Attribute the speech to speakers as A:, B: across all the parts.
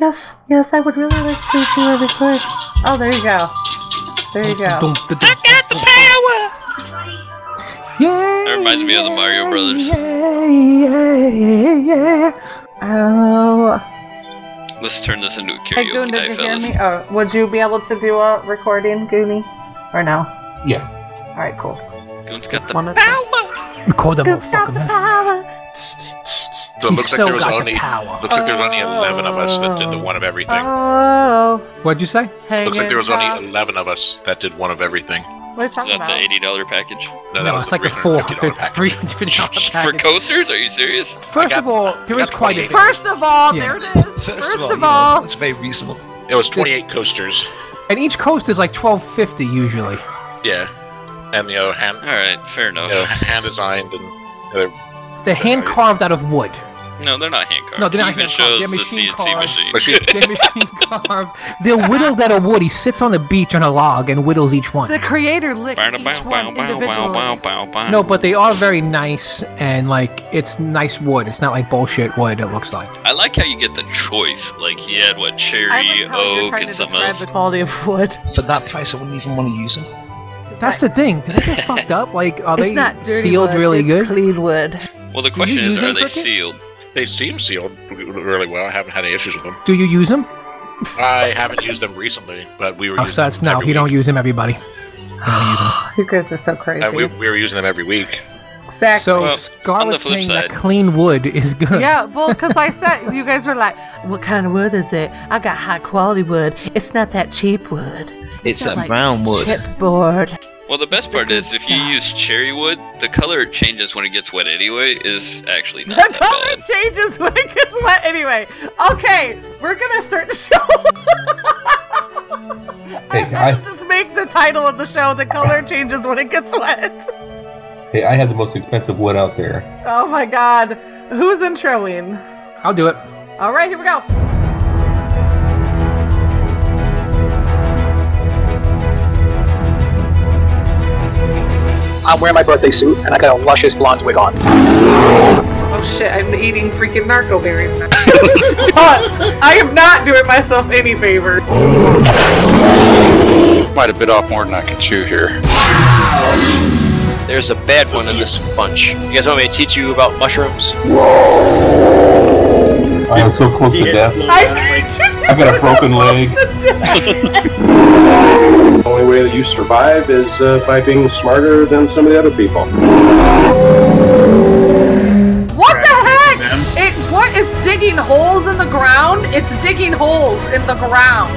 A: Yes, yes, I would really like to do a record. Oh, there you go. There you go.
B: I got the power.
C: Yeah.
B: That reminds me of the Mario Brothers.
C: Yeah, yeah, yeah.
A: Oh.
B: Let's turn this into a
A: Hey, Goon, did
B: night,
A: you hear me? Oh, would you be able to do a recording, Goonie? Or no?
D: Yeah.
A: All right, cool.
B: Goon's got
A: Just
B: the
A: wanted to-
B: power.
C: Record that
A: Goon's got
C: motherfucker,
A: the
C: man.
A: Power.
E: So it
C: He
E: looks like there was
C: got the
E: only
C: power.
E: looks like there was only eleven of us that did the one of everything.
A: Oh.
C: What'd you say?
E: looks like there was only eleven of us that did one of everything.
A: tough. What are you talking
B: Is
A: talking
B: that the eighty dollar package
E: No, that
C: No,
E: was
C: it's
E: the
C: like a four
E: $350 package.
C: three hundred fifty dollar
B: For coasters? Are you serious?
C: First
E: got-
C: of all, there
E: I
C: is
E: got
C: quite a
A: First of all,
C: Yeah.
A: there it is.
F: First,
A: First
F: of all,
A: of
F: you know,
A: all,
F: very reasonable.
E: It was twenty-eight coasters.
C: and each coast is like twelve fifty usually.
E: Yeah, and the other hand
B: All right, fair
E: you
B: enough.
E: know, hand designed and they're
C: They're hand carved out of wood.
B: No, they're not hand carved.
C: No, they're not
B: Even
C: hand carved.
B: shows
C: They're
B: the
C: machine
B: CNC
C: carved.
B: machine.
E: Machine-
C: They're machine carved. They're whittled out of wood. He sits on the beach on a log and whittles each one.
A: the creator licked
B: Bow,
A: each
B: bow,
A: one
B: bow, bow, bow,
A: individually.
B: bow, bow, bow.
C: No, but they are very nice and like it's nice wood. It's not like bullshit wood. It looks like.
B: I like how you get the choice. Like he had what cherry,
A: I like how you're
B: oak,
A: trying
B: and
A: to
B: something else.
A: the quality of wood.
F: For that price, I wouldn't even want to use them.
C: That's the thing. Did they get fucked up? Like, are
A: It's
C: they
A: not
C: sealed
A: wood,
C: really
A: it's
C: good?
A: clean wood.
B: Well, the question is, are they
C: Cricket?
B: sealed?
E: They seem sealed really well. I haven't had any issues with them.
C: Do you use them?
E: I haven't used them recently, but we were.
C: Oh,
E: using
C: so that's
E: them
C: no.
E: every
C: You don't use them, everybody. You don't use them.
A: You guys are so crazy.
E: Uh, we, we were using them every week.
A: exactly.
C: So
B: Well, on the
C: Scarlett's
B: flip
C: saying that clean wood is good.
A: yeah, well, because I said you guys were like, "What kind of wood is it?" I got high quality wood. It's not that cheap wood.
F: It's
A: not
F: that brown wood.
A: Chipboard.
B: Well, the best
A: the
B: part
A: good
B: is if you
A: stuff.
B: use cherry wood, the color changes when it gets wet anyway is actually not
A: The
B: that
A: color
B: bad.
A: changes when it gets wet. Anyway, okay, we're gonna start the show.
D: Hey,
A: I'm
D: I-
A: gonna just make the title of the show: "The color changes when it gets wet."
D: Hey, I had the most expensive wood out there.
A: Oh my God, who's introing?
C: I'll do it.
A: All right, here we go.
G: I'm wearing my birthday suit and I got a luscious blonde wig on.
A: Oh shit, I'm eating freaking narco berries now. I am not doing myself any favor.
H: Might have bit off more than I can chew here.
I: There's a bad one in this bunch. You guys want me to teach you about mushrooms?
D: I am so close to death.
A: I
D: I've got a broken leg.
J: The only way that you survive is uh, by being smarter than some of the other people.
A: What the heck? It what? It's digging holes in the ground. It's digging holes in the ground.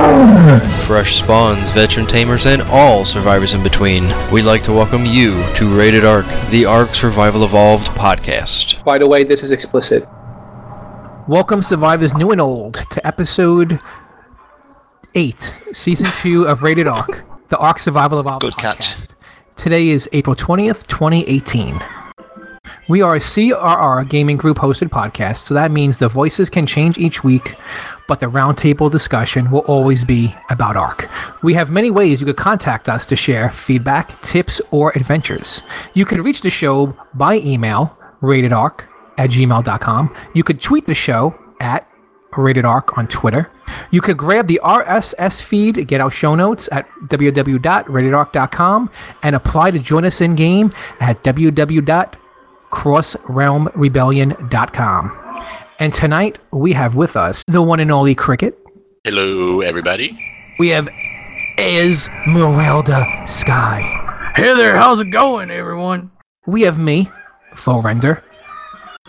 I: Fresh spawns, veteran tamers, and all survivors in between. We'd like to welcome you to Rated Arc, the Ark Survival Evolved podcast.
G: By the way, this is explicit.
C: Welcome, survivors, new and old, to episode eight, season two of Rated Arc, the Ark Survival Evolved
F: Good
C: podcast.
F: catch.
C: Today is April twentieth, twenty eighteen. We are a CRR gaming group hosted podcast, so that means the voices can change each week, but the roundtable discussion will always be about ARK. We have many ways you could contact us to share feedback, tips, or adventures. You can reach the show by email, ratedarc at gmail.com. You could tweet the show at Rated Arc on Twitter. You could grab the RSS feed, get our show notes at www.ratedarc.com, and apply to join us in game at www.crossrealmrebellion.com. And tonight we have with us the one and only Cricket.
E: Hello, everybody.
C: We have Esmeralda Sky.
K: Hey there, how's it going, everyone?
C: We have me, Faux Render.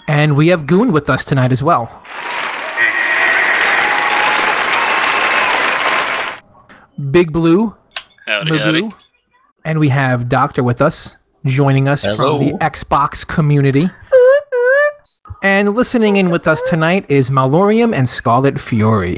C: And we have Goon with us tonight as well. Big Blue,
B: Howdy, howdy.
C: And we have Doctor with us, joining us
F: Hello.
C: from the Xbox community. And listening in with us tonight is Malorium and Scarlet Fury.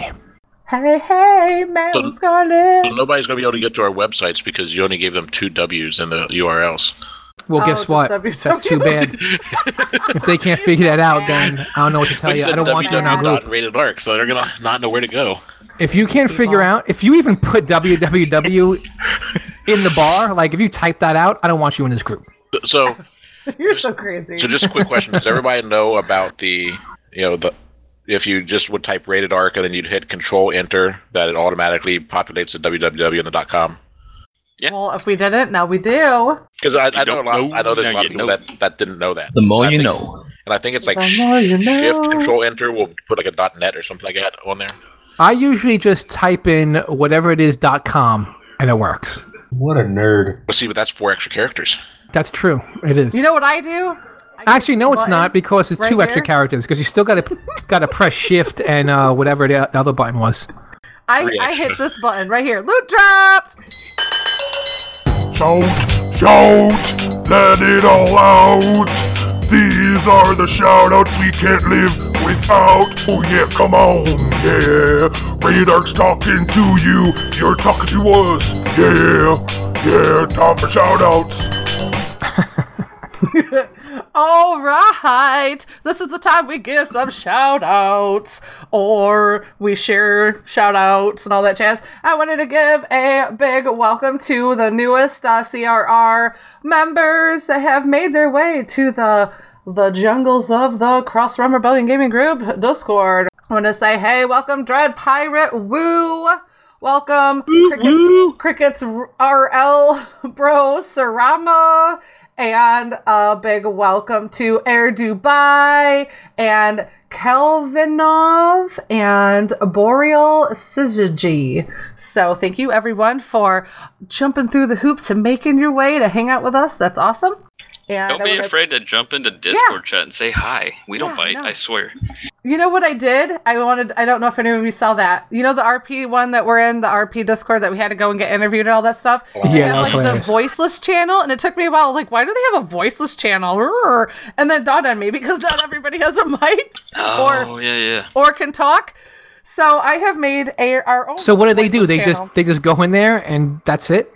A: Hey, hey, man,
E: So-
A: Scarlet.
E: So nobody's going to be able to get to our websites because you only gave them two W's in the URLs.
C: Well,
A: Oh,
C: guess
A: just
C: what?
A: WW.
C: That's too bad. if they can't figure that out, then I don't know what to tell
E: We
C: you. I don't want you in our group.
E: www.rated arc, so they're going to not know where to go.
C: If you can't figure out, if you even put www in the bar, like if you type that out, I don't want you in this group.
E: So,
A: You're so crazy.
E: so just a quick question: Does everybody know about the, you know, the if you just would type rated arc and then you'd hit Control Enter, that it automatically populates the www and the .com. Yeah.
A: Well, if we didn't, now we do.
E: Because I, I know a
B: don't
E: lot.
B: know,
E: I know there's a lot of people
B: know.
E: that, that didn't know that.
F: The more you
E: think-
F: know.
E: And I think it's like sh-
A: you know.
E: Shift Control Enter will put like a dot .net or something like that on there.
C: I usually just type in whatever it is dot com and it works.
D: What a nerd.
E: Well, see, but that's four extra characters.
C: That's true. It is.
A: You know what I do? I
C: Actually, no, it's not because it's
A: right
C: two extra characters. Because you still got to got to press shift and uh, whatever the other button was.
A: I, I hit this button right here. Loot drop.
L: Shout, shout, let it all out. These are the shoutouts we can't live without. Oh yeah, come on, yeah. Radar's talking to you, you're talking to us. Yeah, yeah, time for shoutouts.
A: All right. This is the time we give some shout outs or we share shout outs and all that jazz. I wanted to give a big welcome to the newest uh, CRR members that have made their way to the the jungles of the Cross Realm Rebellion Gaming Group Discord. I want to say, hey, welcome, Dread Pirate Woo. Welcome, Crickets, Crickets RL Bro Sarama. And a big welcome to Air Dubai and Kelvinov and Boreal Syzygy. So thank you everyone for jumping through the hoops and making your way to hang out with us. That's awesome. And
B: Don't
A: I
B: be
A: wanna-
B: afraid to jump into Discord chat and say hi. We don't bite,
A: no.
B: I swear.
A: You know what I did? I wanted I don't know if any of you saw that. You know the RP one that we're in, the RP Discord that we had to go and get interviewed and all that stuff?
C: Yeah,
A: had,
C: that was
A: like the voiceless channel and it took me a while like why do they have a voiceless channel? And then it dawned on me because not everybody has a mic
B: Oh, yeah, yeah.
A: or can talk. So I have made a our own
C: So what do they do? They
A: channel.
C: just they just go in there and that's it.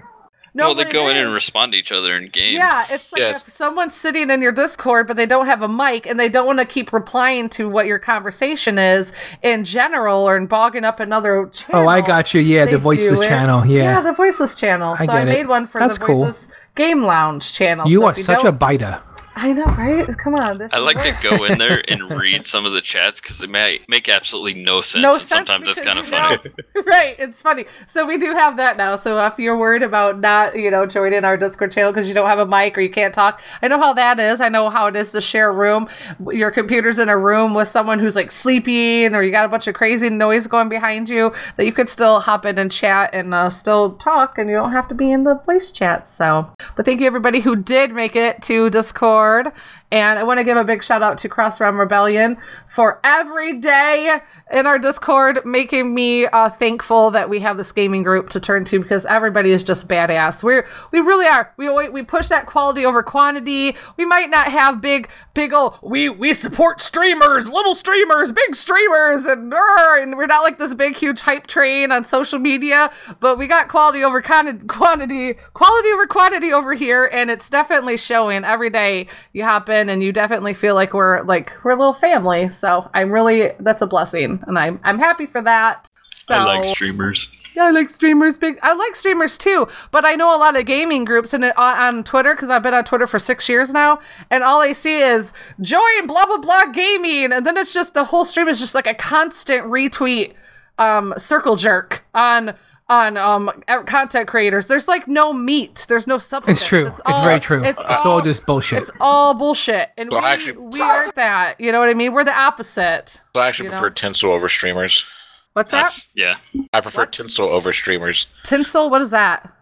A: No,
B: well, they go
A: it
B: in and respond to each other in game.
A: Yeah, it's like
E: Yes.
A: if someone's sitting in your Discord but they don't have a mic and they don't want to keep replying to what your conversation is in general or in bogging up another channel.
C: Oh, I got you. Yeah, the voiceless channel. Yeah.
A: Yeah, the voiceless channel.
C: I
A: so I
C: get it.
A: made one for
C: That's
A: the
C: cool.
A: game lounge channel.
C: you
A: so
C: are
A: if
C: such a biter.
A: I know, right? Come on. This
B: I like to go in there and read some of the chats because it may make absolutely no sense.
A: No
B: and
A: sense
B: sometimes it's
A: because
B: kind of funny.
A: know- right, it's funny. So we do have that now. So if you're worried about not, you know, joining our Discord channel because you don't have a mic or you can't talk, I know how that is. I know how it is to share a room. Your computer's in a room with someone who's like sleeping, or you got a bunch of crazy noise going behind you. That you could still hop in and chat and uh, still talk, and you don't have to be in the voice chat. So, but thank you everybody who did make it to Discord. Lord. And I want to give a big shout out to Cross Realm Rebellion for every day in our Discord making me uh, thankful that we have this gaming group to turn to because everybody is just badass. We're we really are. We we push that quality over quantity. We might not have big big old we we support streamers, little streamers, big streamers, and, and we're not like this big huge hype train on social media. But we got quality over quanti- quantity, quality over quantity over here, and it's definitely showing every day. You hop in and you definitely feel like we're like we're a little family. So I'm really that's a blessing, and I'm I'm happy for that. So
B: I like streamers.
A: yeah, I like streamers. Big. I like streamers too, but I know a lot of gaming groups and on Twitter because I've been on Twitter for six years now, and all I see is join blah blah blah gaming, and then it's just the whole stream is just like a constant retweet, um, circle jerk on on um content creators. There's like no meat. There's no substance.
C: It's true. It's, very true. It's, all, just bullshit.
A: It's all bullshit, and
E: Well,
A: we,
E: actually-
A: we aren't that. You know what I mean? We're the opposite.
E: So I actually
A: You know?
E: prefer Tinsel over streamers.
A: What's that?
B: That's, yeah.
E: I prefer Tinsel over streamers.
A: Tinsel? What is that?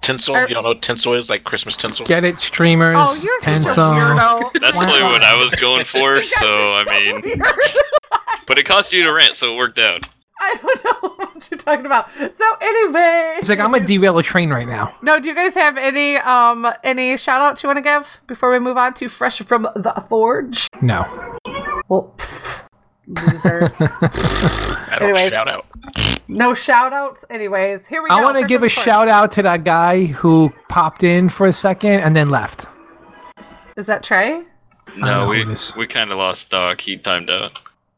E: Tinsel,
A: Er-
E: you don't know what tinsel is? Like Christmas tinsel?
C: Get it, streamers.
A: Oh, you're such a
C: Tinsel.
B: That's
C: Wow.
B: really what I was going for, so I mean, but it cost you to rant, so it worked out.
A: I don't know what you're talking about. So anyway,
C: It's like I'm gonna derail a train right now.
A: no. Do you guys have any um any shout outs you want to give before we move on to fresh from the forge?
C: No.
A: Well, pfft, losers.
E: I don't
A: Anyways.
E: shout out.
A: no shout outs. Anyways, here we go.
C: I want to give a
A: forge.
C: shout out to that guy who popped in for a second and then left.
A: Is that Trey?
B: No, we we kind of lost Doc. He timed out.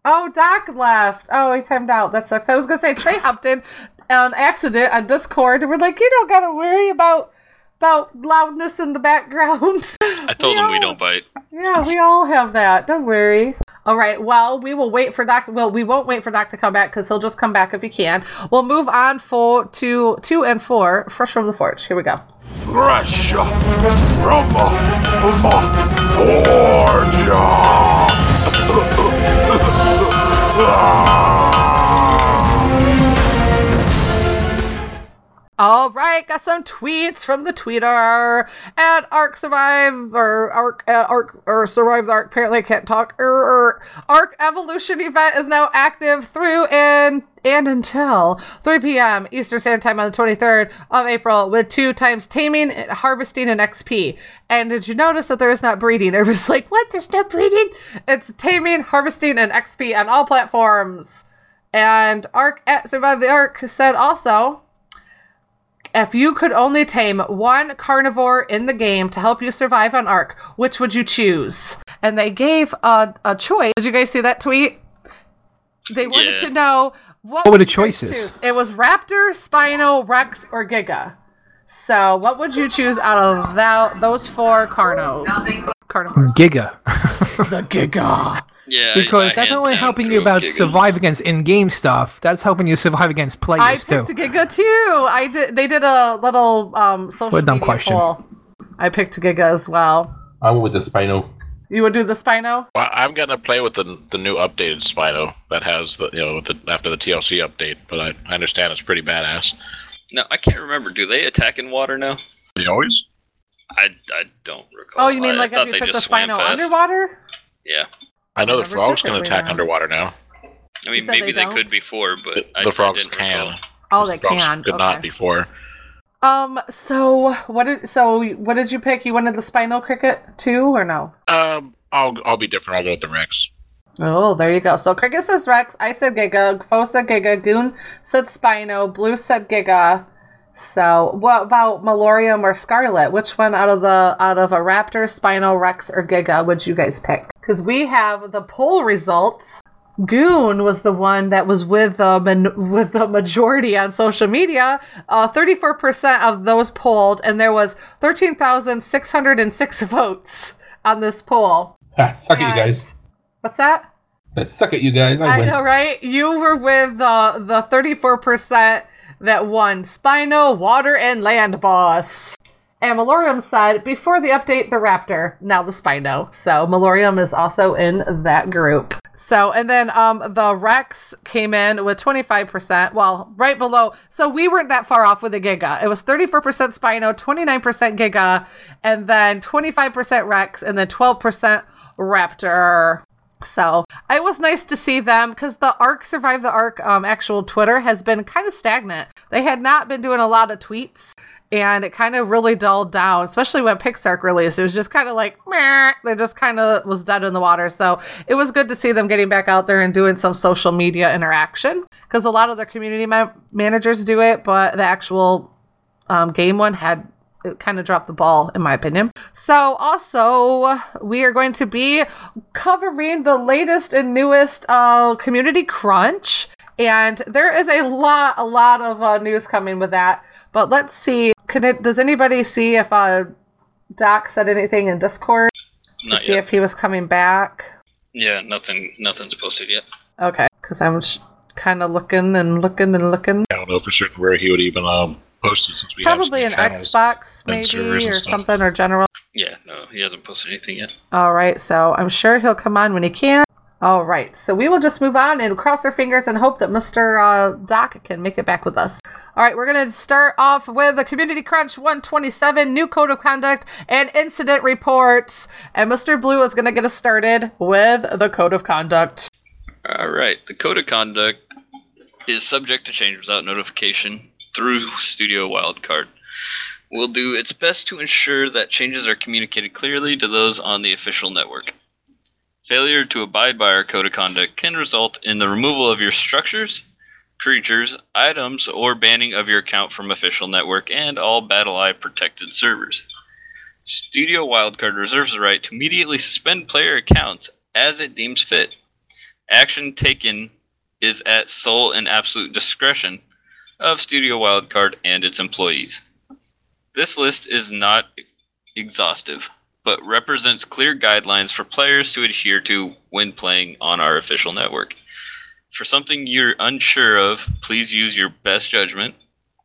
A: Oh, Doc left. Oh, he timed out. That sucks. I was gonna say Trey hopped in on accident on Discord, and we're like, you don't gotta worry about about loudness in the background.
B: I told him we don't bite.
A: Yeah, we all have that. Don't worry. All right. Well, we will wait for Doc. Well, we won't wait for Doc to come back because he'll just come back if he can. We'll move on for to two and four, fresh from the forge. Here we go.
L: Fresh from うわ
A: All right, got some tweets from the tweeter at Arc Survive or Arc uh, Arc or Survive the Arc. Apparently, I can't talk. Er, er, Ark Evolution event is now active through and and until 3 p.m. Eastern Standard Time on the 23rd of April with two times taming, harvesting, and XP. And did you notice that there is not breeding? Everybody's like, what? There's no breeding? It's taming, harvesting, and XP on all platforms. And Arc at Survive the Arc said also if you could only tame one carnivore in the game to help you survive on Ark, which would you choose? And they gave a, a choice. Did you guys see that tweet? They wanted
B: Yeah.
A: to know what,
C: What were the
A: would you guys
C: choices?
A: choose? It was Raptor, Spino, Rex, or Giga. So, what would you choose out of that those four carno carnivores?
C: Giga.
A: the Giga.
B: Yeah,
C: because
B: I
C: that's not only helping you about
B: Giga.
C: survive against in-game stuff. That's helping you survive against
A: I
C: players too.
A: picked Giga too. I did. They did a little um social
C: What a dumb
A: media
C: question.
A: poll. I picked Giga as well.
D: I went with the Spino.
A: You would do the Spino?
E: Well, I'm gonna play with the the new updated Spino that has the you know with the, after the TLC update, but I, I understand it's pretty badass.
B: No, I can't remember. Do they attack in water now?
E: They always.
B: I, I don't recall.
A: Oh, you mean like
B: I thought
A: if you took the
B: just
A: Spino
B: past.
A: underwater?
B: Yeah.
E: I know the
A: never
E: frogs
A: took it
E: can attack
A: down.
E: underwater now.
B: I mean,
A: said
B: maybe
A: they
B: they, could
A: don't?
B: before, but
E: The,
B: I,
E: the
B: I
E: frogs
B: didn't
E: can.
B: recall.
A: Oh,
E: The
A: they
E: frogs
A: can.
E: Could not
A: Okay.
E: before.
A: Um. So what did so what did you pick? You wanted the Spino cricket too, or no?
E: Um, I'll I'll be different. I'll go with the Rex.
A: Oh, there you go. So Cricket says Rex. I said Giga. Fo said Giga. Goon said Spino. Blue said Giga. So what about Malorium or Scarlet? Which one out of the out of a Raptor, Spino, Rex, or Giga would you guys pick? Because we have the poll results. Goon was the one that was with the man- with the majority on social media. Uh, thirty four percent of those polled, and there was thirteen thousand six hundred and six votes on this poll.
D: Ha, suck it, you guys.
A: What's that?
D: Let's suck it, you guys. I,
A: I know, right? You were with the the thirty four percent that won Spino, Water, and Land Boss. And Malorium said before the update, the Raptor, now the Spino. So Malorium is also in that group. So and then um the Rex came in with twenty five percent. Well, right below. So we weren't that far off with the Giga. It was thirty four percent Spino, twenty nine percent Giga, and then twenty five percent Rex, and then twelve percent Raptor. So it was nice to see them because the Arc Survive the Arc um, actual Twitter has been kind of stagnant. They had not been doing a lot of tweets and it kind of really dulled down, especially when Pixark released. It was just kind of like, meh, they just kind of was dead in the water. So it was good to see them getting back out there and doing some social media interaction because a lot of their community ma- managers do it, but the actual um, game one had kind of dropped the ball in my opinion. So also we are going to be covering the latest and newest uh, community crunch, and there is a lot, a lot of uh, news coming with that. But let's see. Can it? Does anybody see if uh, Doc said anything in Discord to
B: Not
A: see
B: yet.
A: if he was coming back?
B: Yeah, nothing. Nothing's posted yet.
A: Okay, because I'm kind of looking and looking and looking.
E: I don't know for certain where he would even um post it since we
A: Probably an
E: have some channels.
A: Xbox, maybe,
E: and
A: or
E: stuff.
A: something, or general.
B: Yeah, no, he hasn't posted anything yet.
A: All right, so I'm sure he'll come on when he can. All right, so we will just move on and cross our fingers and hope that Mr. Uh, Doc can make it back with us. All right, we're going to start off with the Community Crunch 127 new code of conduct and incident reports. And Mr. Blue is going to get us started with the code of conduct.
B: All right. The code of conduct is subject to change without notification through Studio Wildcard. Will do its best to ensure that changes are communicated clearly to those on the official network. Failure to abide by our code of conduct can result in the removal of your structures, creatures, items, or banning of your account from official network and all BattlEye protected servers. Studio Wildcard reserves the right to immediately suspend player accounts as it deems fit. Action taken is at sole and absolute discretion of Studio Wildcard and its employees. This list is not exhaustive, but represents clear guidelines for players to adhere to when playing on our official network. For something you're unsure of, please use your best judgment.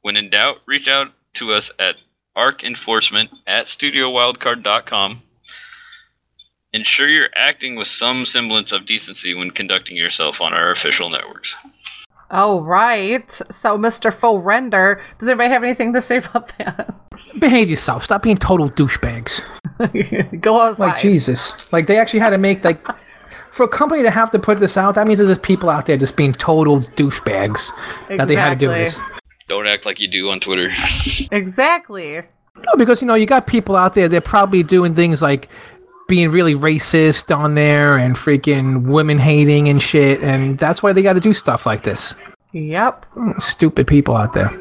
B: When in doubt, reach out to us at arcenforcement at studiowildcard.com. Ensure you're acting with some semblance of decency when conducting yourself on our official networks.
A: Oh, right. So, Mr. Full Render, does anybody have anything to say about that?
C: Behave yourself. Stop being total douchebags.
A: Go outside.
C: Like Jesus. Like they actually had to make like for a company to have to put this out. That means there's just people out there just being total douchebags that they had to do this.
B: Don't act like you do on Twitter.
A: Exactly.
C: No, because you know you got people out there. They're probably doing things like being really racist on there and freaking women hating and shit, and that's why they got to do stuff like this.
A: Yep.
C: Stupid people out there.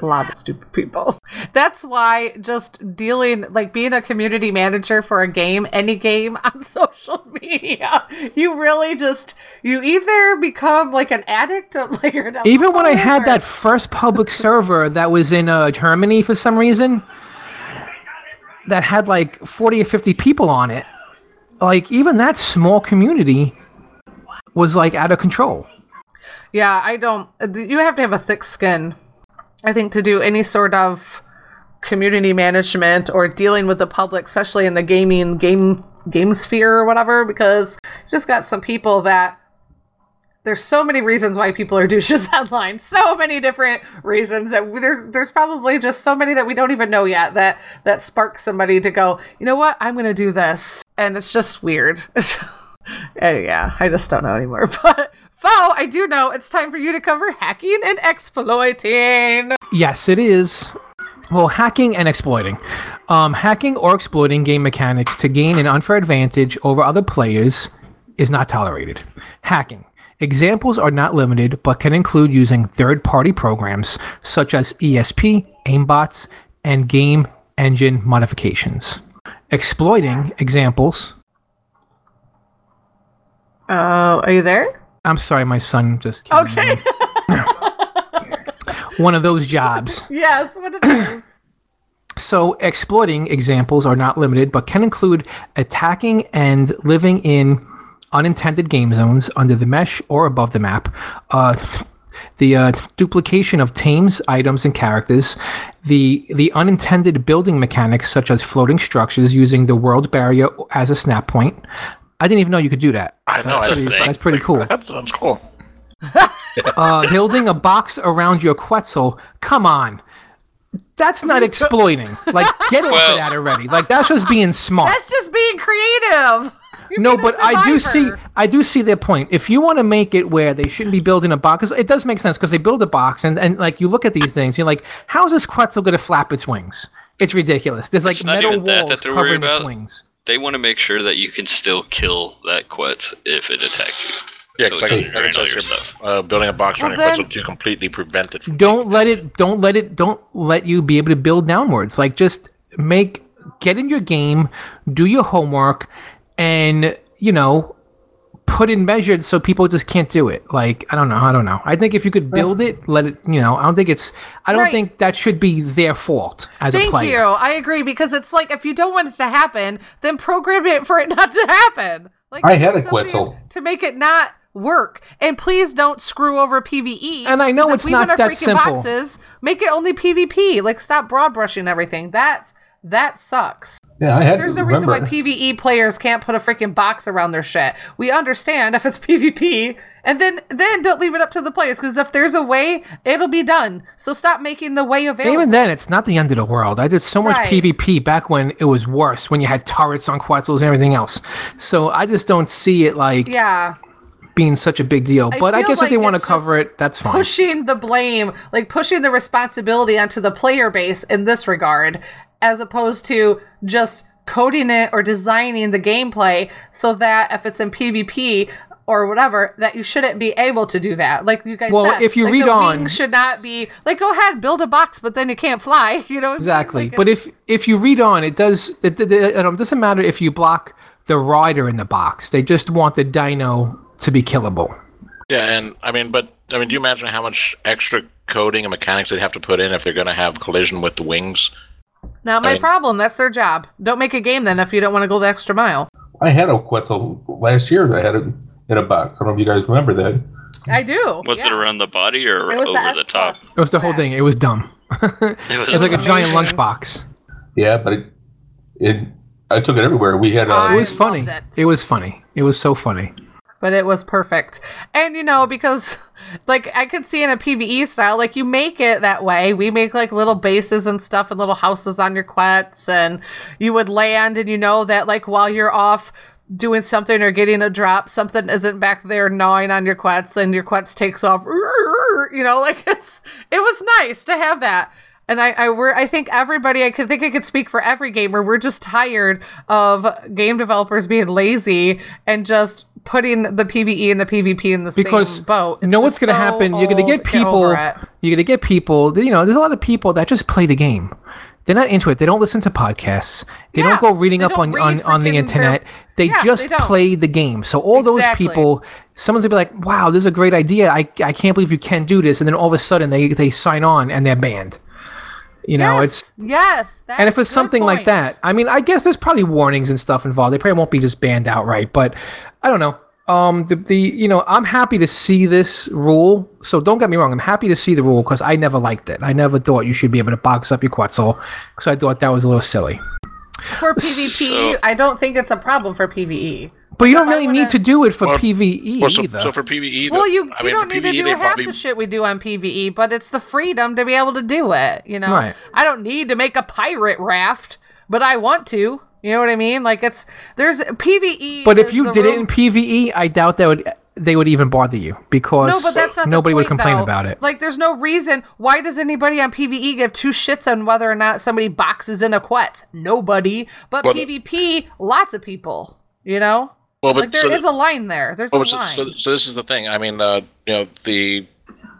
A: A lot of stupid people. That's why just dealing, like being a community manager for a game, any game on social media, you really just, you either become like an addict or like an
C: Even when I had
A: or-
C: that first public server that was in uh, Germany for some reason, that had like 40 or 50 people on it, like even that small community was like out of control.
A: Yeah, I don't. You have to have a thick skin, I think, to do any sort of community management or dealing with the public, especially in the gaming game game sphere or whatever, because you just got some people that there's so many reasons why people are douches online. So many different reasons that there, there's probably just so many that we don't even know yet that that spark somebody to go, you know what, I'm gonna do this, and it's just weird. Yeah, I just don't know anymore. But Fo, I do know it's time for you to cover hacking and exploiting.
C: Yes, it is. Well, hacking and exploiting. Um, hacking or exploiting game mechanics to gain an unfair advantage over other players is not tolerated. Hacking. Examples are not limited, but can include using third party programs such as ESP, aimbots, and game engine modifications. Exploiting examples.
A: Uh, are you there?
C: I'm sorry, my son just
A: Okay.
C: one of those jobs.
A: yes, what are those?
C: So, exploiting examples are not limited, but can include attacking and living in unintended game zones under the mesh or above the map, uh, the uh, duplication of tames, items, and characters, the the unintended building mechanics such as floating structures using the world barrier as a snap point. I didn't even know you could do that.
E: I know.
C: That's
E: I
C: pretty,
E: think-
C: that's pretty cool.
E: That sounds cool.
C: uh, building a box around your Quetzal. Come on. That's not exploiting. Like, get over
B: Well-
C: that already. Like, that's just being smart.
A: That's just being creative. You're
C: no, but I do see. I do see their point. If you want to make it where they shouldn't be building a box, 'cause it does make sense because they build a box and, and like you look at these things, you're like, how is this Quetzal going to flap its wings? It's ridiculous. There's like
B: It's
C: metal
B: even that
C: walls
B: that they're worried
C: covering its
B: about.
C: wings.
B: They want to make sure that you can still kill that Quetz if it attacks you.
E: Yeah,
B: So
E: because
B: it
E: I
B: can
E: can,
B: drain all
E: I
B: your stuff.
E: uh, building a box
A: Well,
E: around your
A: then-
E: Quetzal to completely prevent it from.
C: Don't let it. Don't let it. Don't let you be able to build downwards. Like just make get in your game, do your homework, and you know put in measured so people just can't do it. Like I don't know. I don't know. I think if you could build it, let it. You know. I don't think it's. I don't
A: Right.
C: think that should be their fault as a
A: Thank
C: player.
A: you. I agree because it's like if you don't want it to happen, then program it for it not to happen. Like
D: I had a
A: something
D: Quetzal.
A: to make it not work. And please don't screw over PVE.
C: And I know it's
A: if we
C: not
A: want our
C: that
A: freaking
C: simple.
A: Boxes, make it only PvP. Like stop broad brushing everything. That that sucks.
D: Yeah, I had
A: There's
D: to
A: no reason why. PvE players can't put a freaking box around their shit. We understand if it's PvP, and then then don't leave it up to the players because if there's a way, it'll be done. So stop making the way available.
C: Even then, it's not the end of the world. I did so much
A: Right.
C: PvP back when it was worse, when you had turrets on Quetzals and everything else. So I just don't see it like
A: yeah.
C: being such a big deal. But I
A: feel
C: guess if they want to cover it, that's fine.
A: pushing the blame, like pushing the responsibility onto the player base in this regard, as opposed to just coding it or designing the gameplay so that if it's in PvP or whatever, that you shouldn't be able to do that. Like you guys
C: Well,
A: said,
C: if you
A: like
C: read
A: the
C: on-
A: wings should not be like go ahead build a box, but then you can't fly. You know what I mean?
C: Exactly.
A: Like,
C: but if if you read on, it does. It, it, it um, doesn't matter if you block the rider in the box. They just want the dino to be killable.
E: Yeah, and I mean, but I mean, do you imagine how much extra coding and mechanics they'd have to put in if they're going to have collision with the wings?
A: Not my
D: I mean-
A: problem. That's their job. Don't make a game then if you don't want to go the extra mile.
D: I had a Quetzal last year. I had it in a box. I don't know if you guys remember that.
A: I do.
B: Was it around the body or
A: It was the
B: over the top?
C: It was the whole thing. It was dumb.
B: It was,
C: It's like a giant
A: amazing.
C: lunchbox.
D: Yeah, but it, it I took it everywhere. We had uh,
C: It was funny.
A: loved
C: It was funny. It was so funny.
A: But it was perfect. And you know, because like I could see in a PVE style, like you make it that way. We make like little bases and stuff and little houses on your quets, and you would land, and you know that like while you're off doing something or getting a drop, something isn't back there gnawing on your quets, and your quets takes off. You know, like it's it was nice to have that. And I, I, we're, I think everybody, I could think I could speak for every gamer. We're just tired of game developers being lazy and just putting the PVE and the PvP in the
C: because
A: same boat. It's
C: know what's going to
A: so
C: happen. You're going to get people. You're going to get people. You know, there's a lot of people that just play the game. They're not into it. They don't listen to podcasts. They
A: Yeah,
C: don't go reading up on, on,
A: read
C: on the internet. They
A: Yeah,
C: just
A: they
C: play the game. So all those people, someone's gonna be like, "Wow, this is a great idea. I, I can't believe you can do this." And then all of a sudden they they sign on and they're banned. You know, it's
A: Yes,
C: and if it's something like that, I mean, I guess there's probably warnings and stuff involved. They probably won't be just banned outright, but I don't know. Um, the, the you know, I'm happy to see this rule. So don't get me wrong, I'm happy to see the rule because I never liked it. I never thought you should be able to box up your Quetzal because I thought that was a little silly.
A: for PvP, I don't think it's a problem for PvE.
C: But you don't really
A: wanna-
C: need to do it for
E: Well,
C: PVE
E: Well, so,
C: either.
E: so for PVE,
A: Well, you,
E: I
A: you
E: mean,
A: don't need
E: PVE,
A: to do half
E: probably
A: the shit we do on PvE, but it's the freedom to be able to do it. You know,
C: Right.
A: I don't need to make a pirate raft, but I want to. You know what I mean? Like it's there's PVE.
C: but if you
A: the
C: did it in PVE, I doubt that would they would even bother you because
A: no, but that's not the
C: nobody would complain
A: though.
C: about it.
A: Like, there's no reason. Why does anybody on PVE give two shits on whether or not somebody boxes in a quet? Nobody. But
E: Well,
A: PvP, lots of people. You know,
E: Well, but
A: like there is
E: so-
A: a line there. There's
E: Oh,
A: a
E: so,
A: line.
E: so, so this is the thing. I mean, uh, you know, the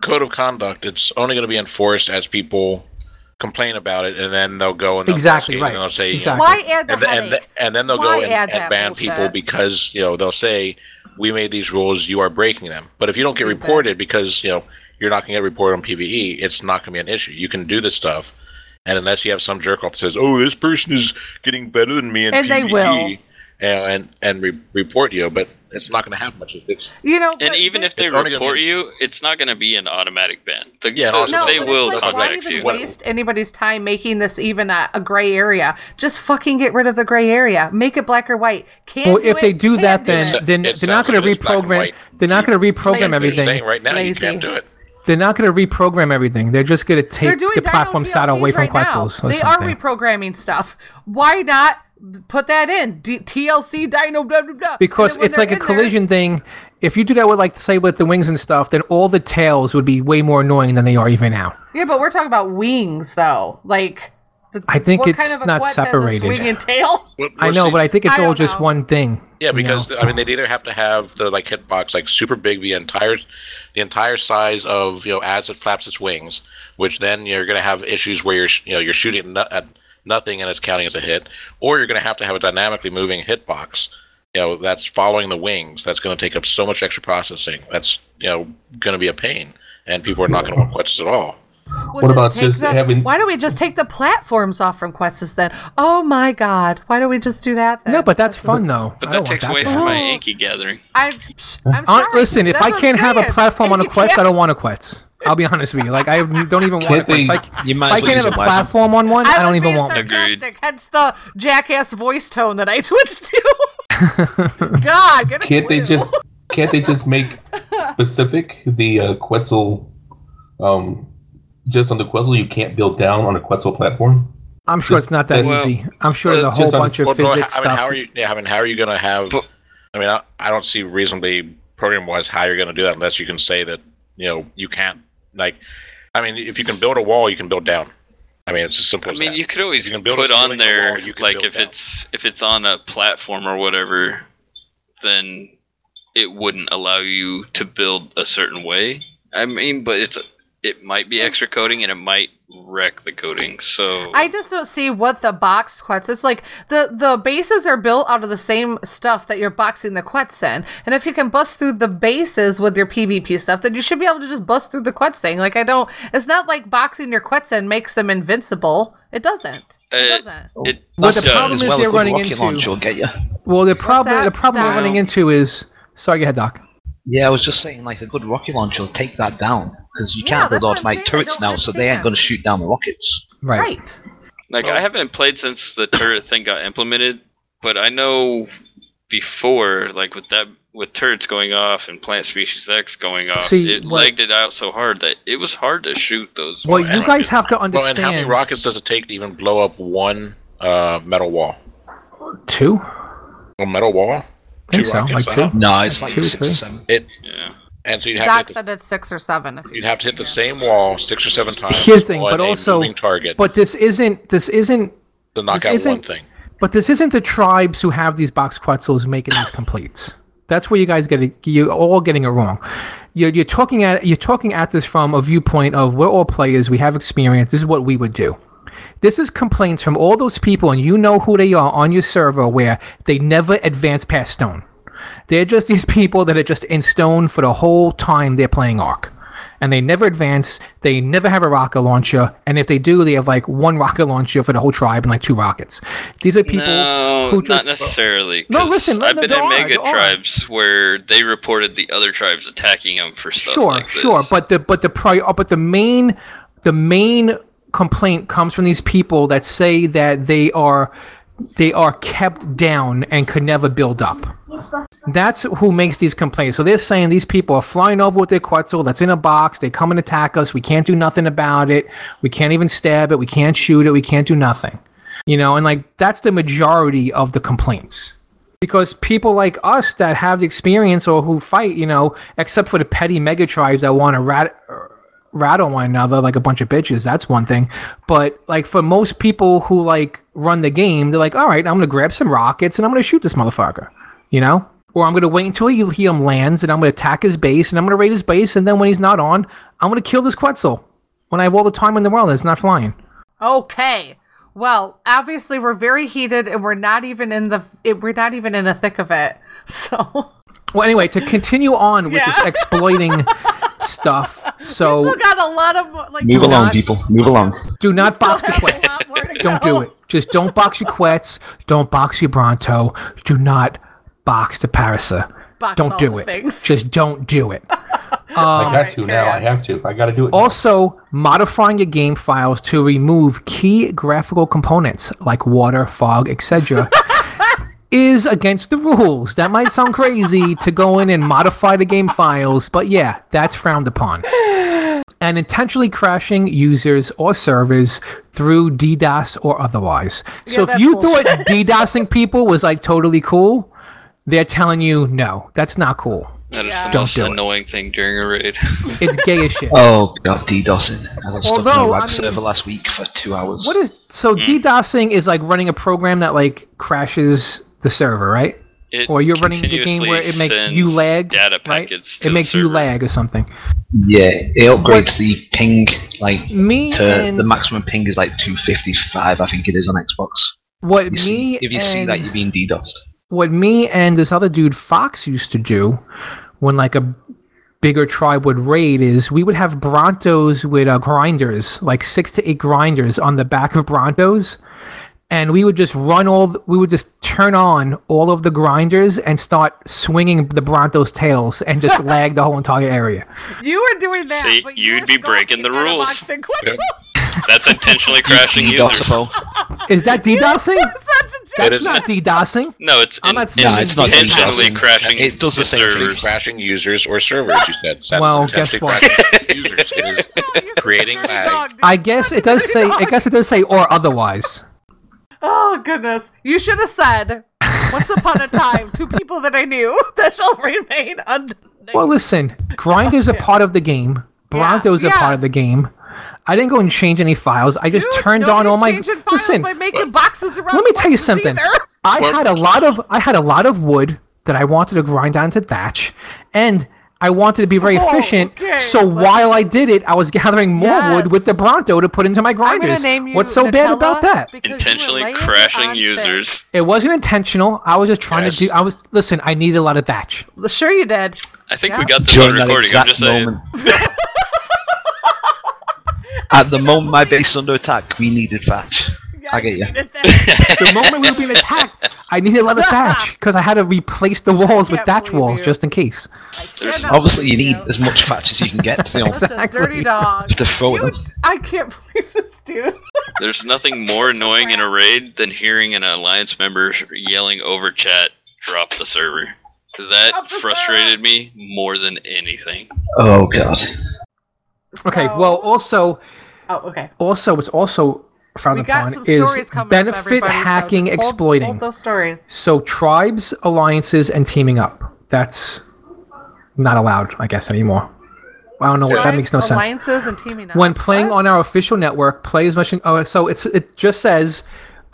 E: code of conduct. It's only going to be enforced as people complain about it, and then they'll go and they'll
C: Exactly, right.
E: and they'll say, you know,
A: Why add the
E: and, then, and, and then they'll
A: Why
E: go and, and ban
A: bullshit?
E: people because you know they'll say we made these rules, you are breaking them. But if you don't get reported because you know you're not going to get reported on PVE, it's not going to be an issue. You can do this stuff, and unless you have some jerk off that says, "Oh, this person is getting better than me in
A: And they
E: PVE,"
A: will.
E: and and, and re- report you, but it's not going to happen much. It's,
A: you know,
B: And
A: but
B: even
A: the-
B: if they
E: It's only gonna
B: report
E: be-
B: you, it's not going to be an automatic ban. The,
E: Yeah,
B: the-
A: no,
B: they will
A: it's like, why even
B: you.
A: waste anybody's time making this even a, a gray area? Just fucking get rid of the gray area. Make it black or white. Can't
C: Well, if
A: it,
C: they do
A: can't
C: that,
A: do
C: then
A: it.
C: then
E: It
C: they're not going
E: like
C: to
E: it's black and
C: reprogram. They're not going to reprogram
A: Lazy.
E: you're
C: everything.
E: right now
A: Lazy.
E: you can't do it.
C: They're not going to reprogram everything. They're just going to take
A: doing
C: the platform
A: Dino
C: side away
A: TLCs
C: from
A: right now.
C: Quetzals
A: They
C: something.
A: are reprogramming stuff. Why not put that in D- TLC Dino blah blah blah?
C: because
A: And then when
C: it's like a
A: they're there-
C: collision thing. If you do that with like to say with the wings and stuff, then all the tails would be way more annoying than they are even now.
A: Yeah, but we're talking about wings though. Like, the,
C: I think it's
A: kind of
C: not
A: quet has a
C: separated.
A: swinging tail.
E: We'll-
C: I know,
E: see.
C: but I think it's
A: I
C: all just
A: know.
C: one thing.
E: Yeah,
C: you
E: because
C: know?
E: I mean, they'd either have to have the like hitbox like super big, the entire, the entire size of you know as it flaps its wings, which then you're going to have issues where you're you know you're shooting no- at nothing and it's counting as a hit, or you're going to have to have a dynamically moving hitbox, you know that's following the wings. That's going to take up so much extra processing. That's you know going to be a pain, and people are not going to want quests at all.
A: We'll
D: What
A: just
D: about
A: take
D: just
A: the,
D: having-
A: Why don't we just take the platforms off from Quests then? Oh my god! Why don't we just do that? Then?
C: no, but that's fun though.
B: But
C: I
B: that
C: don't
B: takes
C: want
B: away
C: that.
B: from
C: to
B: my
C: happen.
B: Yankee gathering.
A: I'm, I'm
C: Uh,
A: sorry.
C: listen, if I can't have a platform on a quest, I don't want a quest. I'll be honest with you. Like I don't even want a
D: Can't
C: quest.
D: they-
C: Like
F: You
C: if
F: might
C: I can't have
F: a
C: a
F: platform.
C: platform on one,
A: I,
C: I, don't
A: was
C: even
A: being
C: want one.
B: Agreed.
A: sarcastic, Hence the jackass voice tone that I switched to. God, get a
D: Can't they just can't they just make specific the uh, Quetzal um just on the Quetzal you can't build down on a Quetzal platform?
C: I'm sure it's not that
D: Well,
C: easy. I'm sure there's a
D: just
C: whole
D: on-
C: bunch of
E: Well,
C: physics
E: I mean,
C: stuff.
E: how are you? Yeah, I mean, how are you going to have? I mean, I, I don't see reasonably program wise how you're going to do that unless you can say that you know you can't like. I mean, if you can build a wall, you can build down. I mean, it's as simple
B: I
E: as
B: mean,
E: that.
B: you could always
E: You can build a
B: put on there,
E: wall,
B: like if
E: down.
B: it's if it's on a platform or whatever, then it wouldn't allow you to build a certain way. I mean, but it's it might be extra coating and it might wreck the coating. So
A: I just don't see what the box quets. It's like the the bases are built out of the same stuff that you're boxing the quets in, and if you can bust through the bases with your PvP stuff, then you should be able to just bust through the quets thing. Like I don't. It's not like boxing your quets in makes them invincible. It doesn't. It
B: Uh,
A: doesn't.
B: it
C: Well, the
B: does.
C: problem is they're running into.
F: launch will get you.
C: Well, the problem the problem they're running into is. Sorry, go ahead, Doc.
F: Yeah, I was just saying, like a good rocket launcher will take that down because you
A: Yeah,
F: can't
A: that's
F: build
A: what I'm
F: automatic
A: saying, I
F: turrets
A: don't
F: now, so they ain't
A: understand.
F: going to shoot down the rockets.
C: Right.
A: Right.
B: Like I haven't played since the turret thing got implemented, but I know before, like with that with turrets going off and Plant Species X going off,
C: See,
B: it
C: what-
B: lagged it out so hard that it was hard to shoot those.
C: Well, you guys have to understand.
E: Well, and how many
C: understand.
E: rockets does it take to even blow up one uh, metal wall?
C: Two.
E: A metal wall?
C: I think so, like
E: I
C: two.
F: No, it's like
C: Two,
F: six
C: three.
F: or seven.
E: It
B: Yeah.
E: and so you'd have
A: Doc
E: to hit the,
A: said it's six or seven. If you
E: you'd have to hit the same wall six or seven times.
C: Here's the thing, but
E: a
C: also,
E: moving target
C: but this isn't this isn't
E: to knock
C: this
E: out one
C: isn't-
E: thing.
C: But this isn't the tribes who have these box quetzals making these completes. That's where you guys get it. You're all getting it wrong. You're, you're talking at you're talking at this from a viewpoint of we're all players. We have experience. This is what we would do. This is complaints from all those people, and you know who they are on your server, where they never advance past stone. They're just these people that are just in stone for the whole time they're playing Ark. And they never advance, they never have a rocket launcher, and if they do, they have like one rocket launcher for the whole tribe and like two rockets. These are people
B: no,
C: who just
B: not necessarily.
C: No, listen,
B: I've
C: no,
B: been in
C: are,
B: mega tribes where they reported the other tribes attacking them for stuff
C: sure,
B: like
C: sure, but the but the pri- uh, but the main the main complaint comes from these people that say that they are they are kept down and could never build up. That's who makes these complaints. So they're saying these people are flying over with their Quetzal that's in a box. They come and attack us. We can't do nothing about it. We can't even stab it. We can't shoot it. We can't do nothing. You know, and like that's the majority of the complaints. Because people like us that have the experience or who fight, you know, except for the petty mega tribes that want to rat- rattle one another like a bunch of bitches, that's one thing. But like for most people who like run the game, they're like, all right, I'm gonna grab some rockets and I'm gonna shoot this motherfucker, you know? Or I'm gonna wait until he, he um, lands and I'm gonna attack his base and I'm gonna raid his base and then when he's not on, I'm gonna kill this Quetzal when I have all the time in the world and it's not flying.
A: Okay. Well, obviously we're very heated and we're not even in the it, we're not even in the thick of it. So
C: Well, anyway, to continue on with this exploiting stuff, so we
A: still got a lot of like
F: Move along,
C: not-
F: people. Move along.
C: do not box the
A: have a
C: quets.
A: lot more to
C: Don't
A: go.
C: do it. Just don't box your quets. Don't box your Bronto. Do not box the Parasaur.
A: Box
C: Don't
A: all
C: do
A: the
C: it.
A: things.
C: Just don't do it.
D: Um, I got to now. I have to. I got to do it.
C: Also, modifying your game files to remove key graphical components like water, fog, etc. is against the rules. That might sound crazy to go in and modify the game files, but yeah, that's frowned upon. And intentionally crashing users or servers through DDoS or otherwise. So if you
A: bullshit.
C: thought DDoSing people was like totally cool, they're telling you no, that's not cool.
B: That is
A: Yeah.
B: the
C: Don't
B: most
C: do it.
B: annoying thing during a raid.
C: It's gay as shit.
F: Oh god, DDoSing. I got stuck on
C: Although,
F: a
C: I
F: WAG
C: mean-
F: server last week for two hours.
C: What is so
B: Hmm.
C: DDoSing is like running a program that like crashes the server, right?
B: It
C: Or you're running the game where it makes you lag,
B: sends Data
C: right? It
B: to the
C: makes you lag or something.
F: Yeah, it upgrades the ping like
C: Me
F: to the maximum ping is like 255, I think it is on Xbox.
C: what
F: You
C: me
F: see, if you see that,
C: and-
F: you're being DDoSed.
C: what me and this other dude Fox used to do when like a bigger tribe would raid is we would have Brontos with uh, grinders, like six to eight grinders on the back of Brontos. And we would just run all, we would just turn on all of the grinders and start swinging the Brontos' tails and just lag the whole entire area.
A: You were doing that.
B: See,
A: but you
B: you'd be breaking the
A: scoffing at a
B: rules.
A: boxed and Quetzal.
B: That's intentionally crashing users.
C: Is that DDoSing? That's not DDoSing.
B: No, it's
C: I'm
B: in,
C: not saying
F: No, it's not
B: intentionally
F: DDoSing.
B: crashing.
F: It does the same thing.
E: crashing users or servers. You said. That's
C: Well,
E: intentionally
C: guess what?
E: crashing users it is creating lag.
C: I guess it does say. I guess it does say or otherwise.
A: Oh goodness! You should have said, "Once upon a time, two people that I knew that shall remain un."
C: Well, listen, grind is a part of the game. Brontos are
A: yeah.
C: part of the game. I didn't go and change any files. I just
A: Dude,
C: turned on all my.
A: files
C: Listen,
A: by making boxes around.
C: let me tell you something.
A: either.
C: I had a lot of I had a lot of wood that I wanted to grind down to thatch, and I wanted to be very
A: Oh,
C: efficient.
A: okay,
C: so
A: but-
C: while I did it, I was gathering more wood with the Bronto to put into my
A: I'm
C: grinders.
A: name you
C: What's so bad about that?
A: because you were
B: Intentionally crashing
A: on
B: users.
C: It wasn't intentional. I was just trying
E: Yes.
C: to do. I was listen. I needed a lot of thatch.
A: Sure, you did.
B: I think
A: Yeah.
B: we got this
F: During
B: on
F: that
B: recording. I'm
F: exact
B: just saying.
F: moment. At the moment my base under attack, we needed thatch. I get you.
C: the moment we were being attacked, I needed a lot of thatch because I had to replace the walls with
A: can't
C: thatch walls
A: you.
C: just in case.
F: Obviously, you
A: believe
F: need as much thatch as you can get. You know,
A: Such dirty dog.
F: to throw it.
A: I can't believe this, dude.
B: There's nothing more annoying in a raid than hearing an alliance member yelling over chat, "Drop the server." That frustrated me more than anything.
F: Oh god.
C: Okay. Well, also,
A: Oh, okay.
C: also, it's also frowned
A: We got
C: upon
A: some
C: is
A: stories coming up,
C: benefit
A: everybody, so
C: hacking
A: just hold-
C: exploiting.
A: hold those stories.
C: So tribes, alliances, and teaming up. That's not allowed, I guess, anymore. I don't know. what That makes no sense.
A: Alliances and teaming up.
C: When playing on our official network, play as much. Oh, so it's it just says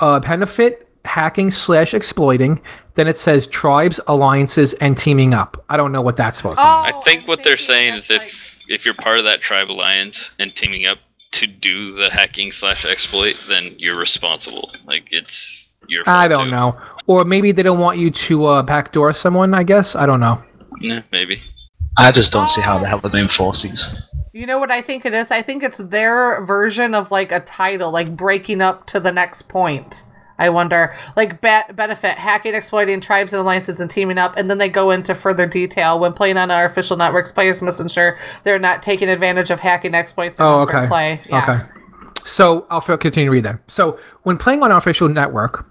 C: uh, benefit hacking slash exploiting. Then it says tribes, alliances, and teaming up. I don't know what that's supposed to mean.
B: I think what they're saying is if if you're part of that tribe alliance and teaming up to do the hacking slash exploit, then you're responsible. Like it's your fault
C: I don't
B: too.
C: know. Or maybe they don't want you to uh, backdoor someone. I guess I don't know.
B: Yeah, maybe.
F: I just don't see how the hell they're doing forces.
A: You know what I think it is? I think it's their version of like a title, like breaking up to the next point. I wonder, like be- benefit hacking, exploiting tribes and alliances, and teaming up, and then they go into further detail when playing on our official networks. Players must ensure they're not taking advantage of hacking exploits.
C: Oh, okay.
A: Play. Yeah.
C: Okay. So I'll continue to read then. So when playing on our official network,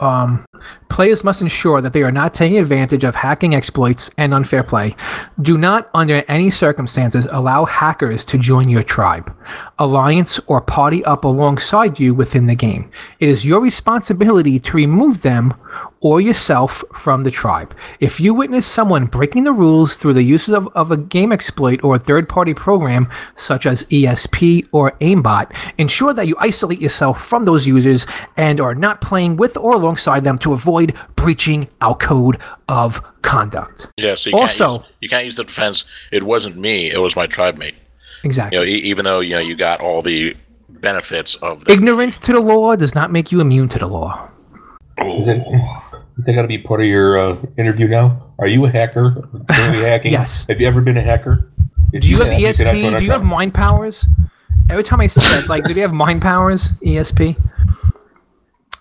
C: um, players must ensure that they are not taking advantage of hacking exploits and unfair play. Do not, under any circumstances, allow hackers to join your tribe, alliance, or party up alongside you within the game. It is your responsibility to remove them or yourself from the tribe. If you witness someone breaking the rules through the use of, of a game exploit or a third party program, such as ESP or aimbot, ensure that you isolate yourself from those users and are not playing with or alongside them to avoid breaching our code of conduct.
E: Yeah, so you
C: Also-
E: can't use, you can't use the defense. It wasn't me. It was my tribe mate.
C: Exactly.
E: You know, even though you know you got all the benefits of the
C: Ignorance to the law does not make you immune to the law.
D: Is that, is that got to be part of your uh, interview now? Are you a hacker? Currently hacking?
C: Yes.
D: Have you ever been a hacker?
C: Do you have
D: have, you ask
C: ESP? Do you have mind powers? Every time I say that, it's like, do they have mind powers? ESP?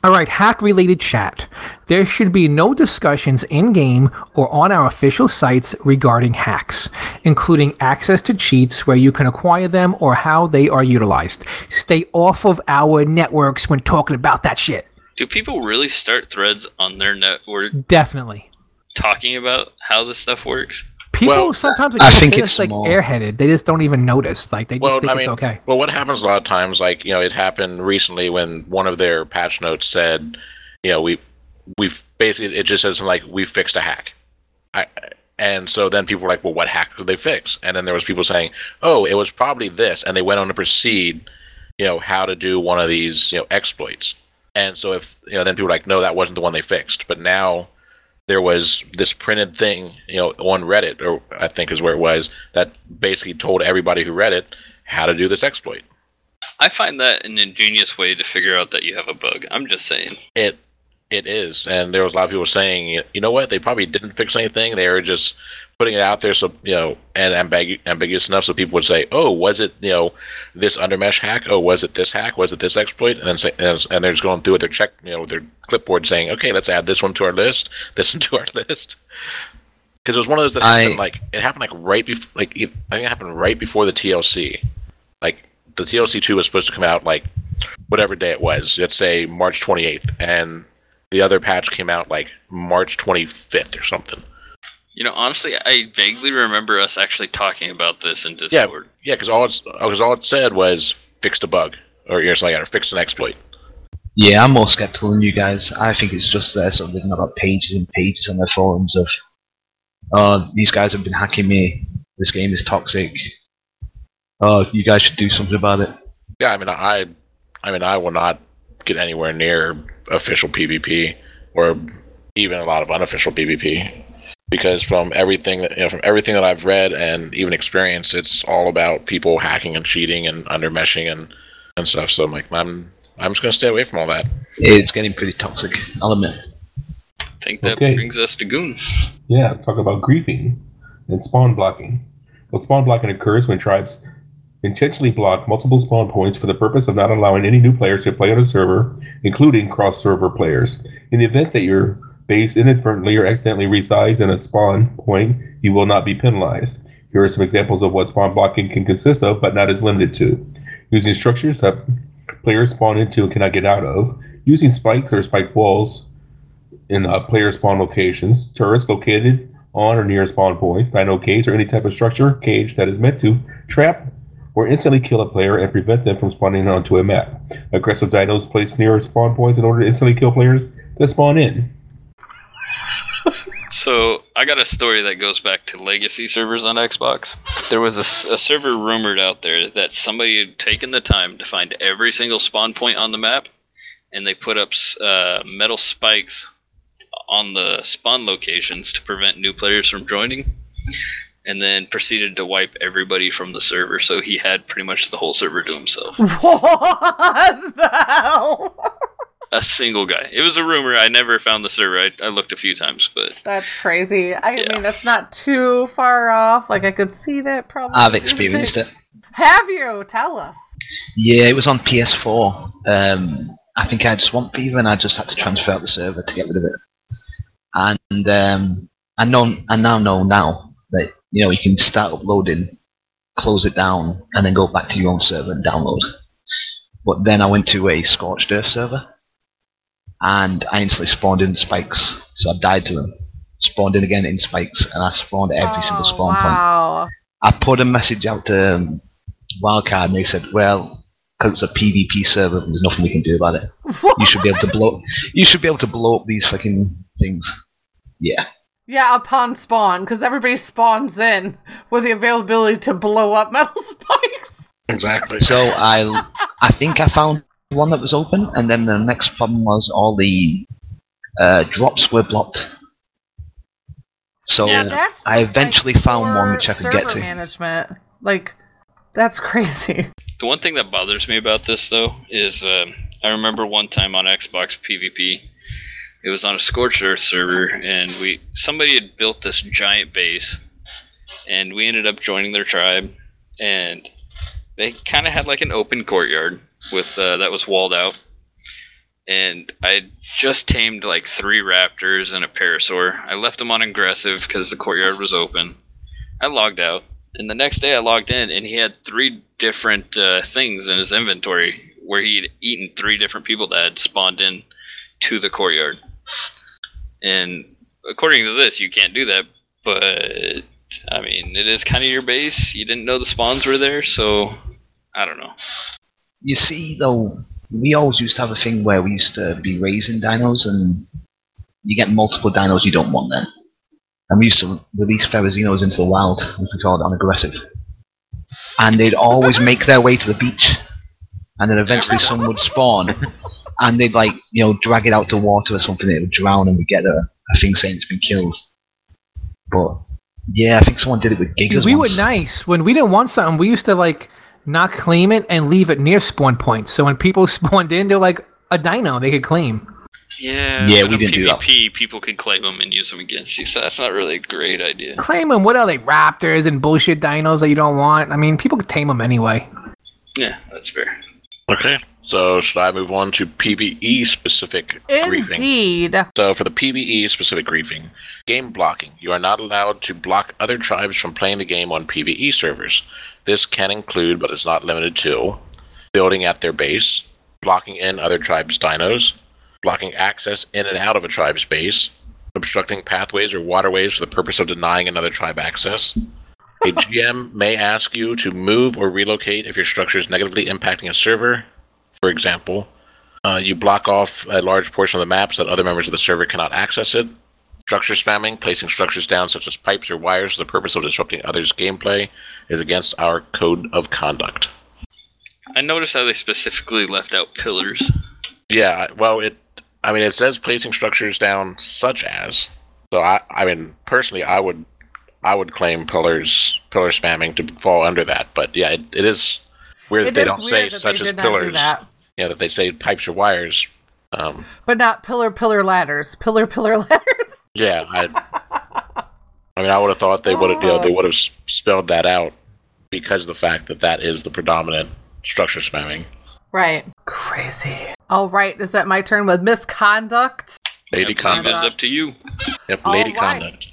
C: All right, hack related chat. There should be no discussions in game or on our official sites regarding hacks, including access to cheats where you can acquire them or how they are utilized. Stay off of our networks when talking about that shit.
B: Do people really start threads on their network
C: Definitely.
B: talking about how this stuff works?
C: People
E: Well,
C: sometimes
F: I think
C: just
F: it's
C: like
F: more-
C: airheaded. They just don't even notice. Like they just
E: Well,
C: think
E: I mean,
C: it's okay.
E: well, what happens a lot of times, like you know, it happened recently when one of their patch notes said, you know, we we've basically it just says like we fixed a hack, I, and so then people were like, well, what hack did they fix? And then there was people saying, oh, it was probably this, and they went on to proceed, you know, how to do one of these you know exploits. And so if you know, then people were like, no, that wasn't the one they fixed. But now there was this printed thing, you know, on Reddit, or I think is where it was, that basically told everybody who read it how to do this exploit.
B: I find that an ingenious way to figure out that you have a bug. I'm just saying.
E: It it is, and there was a lot of people saying, you know what, they probably didn't fix anything. They were just putting it out there, so you know, and ambigu- ambiguous enough, so people would say, oh, was it you know this undermesh hack? Oh, was it this hack? Was it this exploit? And then say, and and they're just going through with their check, you know, with their clipboard, saying, okay, let's add this one to our list, this one to our list. Because it was one of those that
F: I-
E: happened like it happened like right before, like it, I think it happened right before the TLC. Like the TLC two was supposed to come out like whatever day it was. Let's say March 28th, and the other patch came out like March 25th or something.
B: You know, honestly, I vaguely remember us actually talking about this in
E: Yeah,
B: Discord.
E: yeah, because all it's because all it said was fixed a bug or you know, like that, or fixed an exploit.
F: Yeah, I'm more skeptical than you guys. I think it's just there sort of they've got pages and pages on their forums of, uh, these guys have been hacking me. This game is toxic. Uh, you guys should do something about it.
E: Yeah, I mean, I, I mean, I will not get anywhere near official PvP or even a lot of unofficial PvP. Because from everything that you know, from everything that I've read and even experienced, it's all about people hacking and cheating and undermeshing and and stuff. So I'm like, I'm I'm just gonna stay away from all that.
F: It's getting pretty toxic. I'll admit.
B: I think that
D: Okay.
B: brings us to Goon.
D: Yeah, talk about griefing and spawn blocking. Well, spawn blocking occurs when tribes intentionally block multiple spawn points for the purpose of not allowing any new players to play on a server, including cross-server players. In the event that your base inadvertently or accidentally resides in a spawn point, you will not be penalized. Here are some examples of what spawn blocking can consist of, but not is limited to. Using structures that players spawn into and cannot get out of. Using spikes or spike walls in uh, player spawn locations, turrets located on or near spawn points, dino or any type of structure, cage that is meant to trap or instantly kill a player and prevent them from spawning onto a map. Aggressive dinos placed near spawn points in order to instantly kill players that spawn in.
B: So I got a story that goes back to legacy servers on Xbox. There was a server rumored out there that somebody had taken the time to find every single spawn point on the map, and they put up uh, metal spikes on the spawn locations to prevent new players from joining, and then proceeded to wipe everybody from the server. So he had pretty much the whole server to himself.
A: What the hell?
B: A single guy. It was a rumor. I never found the server. I, I looked a few times, but
A: That's crazy. I mean, that's not too far off. Like, I could see that probably.
F: I've experienced it.
A: Have you? Tell us.
F: Yeah, it was on PS4. Um, I think I had Swamp Fever, and I just had to transfer out the server to get rid of it. And um, I know, I now know now that you know you can start uploading, close it down, and then go back to your own server and download. But then I went to a Scorched Earth server, and I instantly spawned in spikes. So I died to them. Spawned in again in spikes, and I spawned at every single spawn point.
A: Wow.
F: I put a message out to um, Wildcard, and they said, "Well, because it's a PvP server, there's nothing we can do about it. You should be able to blow. You should be able to blow up these fucking things." Yeah,
A: Yeah, upon spawn, because everybody spawns in with the availability to blow up metal spikes.
E: Exactly.
F: So I, I think I found one that was open, and then the next problem was all the uh, drops were blocked. So
A: yeah, that's
F: I
A: just,
F: eventually
A: like,
F: found one
A: poor
F: which I could get
A: server
F: to.
A: management. Like, that's crazy.
B: The one thing that bothers me about this, though, is um, I remember one time on Xbox PvP, it was on a Scorched Earth server, and we somebody had built this giant base, and we ended up joining their tribe, and they kind of had like an open courtyard with uh, that was walled out, and I just tamed like three raptors and a parasaur. I left them on aggressive because the courtyard was open. I logged out, and the next day I logged in, and he had three different uh, things in his inventory where he'd eaten three different people that had spawned in to the courtyard. And according to this, you can't do that, but I mean, it is kind of your base. You didn't know the spawns were there, so I don't know.
F: You see, though, we always used to have a thing where we used to be raising dinos, and you get multiple dinos you don't want then. And we used to release Ferrozinos into the wild, as we called it, on aggressive. And they'd always make their way to the beach, and then eventually some would spawn, and they'd like, you know, drag it out to water or something, it would drown, and we get a, a thing saying it's been killed. But yeah, I think someone did it with Gigas
C: we were nice when we didn't want something. We used to like not claim it and leave it near spawn points. So when people spawned in, they're like a dino they could claim.
B: Yeah,
F: Yeah, we didn't do that.
B: PvP, people could claim them and use them against you, so that's not really a great idea.
C: Claim them. What are they? Raptors and bullshit dinos that you don't want. I mean, people could tame them anyway.
B: Yeah, that's fair.
E: Okay. So should I move on to PVE specific griefing?
A: Indeed.
E: So for the PVE specific griefing, game blocking. You are not allowed to block other tribes from playing the game on PVE servers. This can include, but is not limited to, building at their base, blocking in other tribes' dinos, blocking access in and out of a tribe's base, obstructing pathways or waterways for the purpose of denying another tribe access. A GM may ask you to move or relocate if your structure is negatively impacting a server. For example, uh, you block off a large portion of the map so that other members of the server cannot access it. Structure spamming, placing structures down such as pipes or wires for the purpose of disrupting others' gameplay, is against our code of conduct.
B: I noticed how they specifically left out pillars.
E: Yeah, well, it. I mean, it says placing structures down such as, So I, I mean, personally, I would, I would claim pillars, pillar spamming to fall under that. But yeah, it, it is weird
A: It
E: that they don't say
A: that
E: such
A: they
E: as
A: did not do
E: pillars.
A: that.
E: Yeah, that they say pipes or wires. Um,
A: But not pillar, pillar ladders. Pillar, pillar ladders.
E: Yeah, I, I mean, I would have thought they would have, you know, they would have spelled that out because of the fact that that is the predominant structure spamming.
A: Right. Crazy. All right. Is that my turn with misconduct?
E: Lady
B: It's
E: conduct.
B: Is up to you.
E: Yep, lady
A: right.
E: conduct.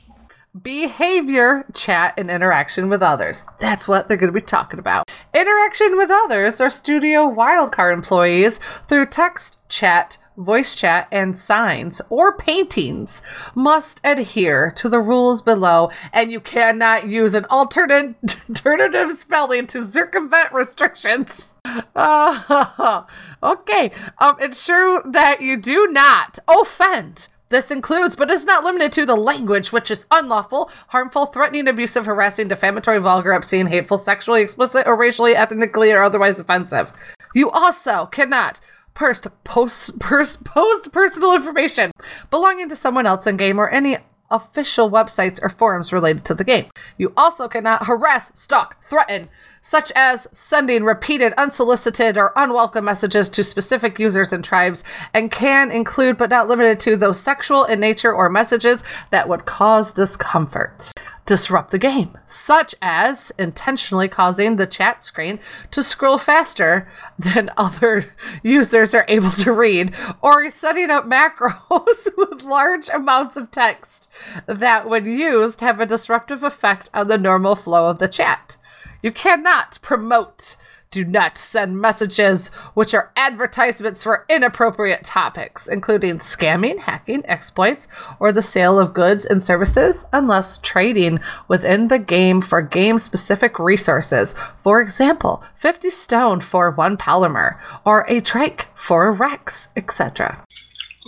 A: Behavior, chat, and interaction with others. That's what they're going to be talking about. Interaction with others or studio wildcard employees through text, chat, voice chat, and signs or paintings must adhere to the rules below, and you cannot use an alternate alternative spelling to circumvent restrictions. Uh, okay. Um, ensure that you do not offend. This includes, but is not limited to, the language which is unlawful, harmful, threatening, abusive, harassing, defamatory, vulgar, obscene, hateful, sexually explicit, or racially, ethnically, or otherwise offensive. You also cannot post, post, post, personal information belonging to someone else in game or any official websites or forums related to the game. You also cannot harass, stalk, threaten, such as sending repeated, unsolicited, or unwelcome messages to specific users and tribes, and can include, but not limited to, those sexual in nature or messages that would cause discomfort. Disrupt the game, such as intentionally causing the chat screen to scroll faster than other users are able to read, or setting up macros with large amounts of text that, when used, have a disruptive effect on the normal flow of the chat. You cannot promote, do not send messages which are advertisements for inappropriate topics, including scamming, hacking, exploits, or the sale of goods and services, unless trading within the game for game specific resources. For example, 50 stone for one polymer, or a trike for a rex, etc.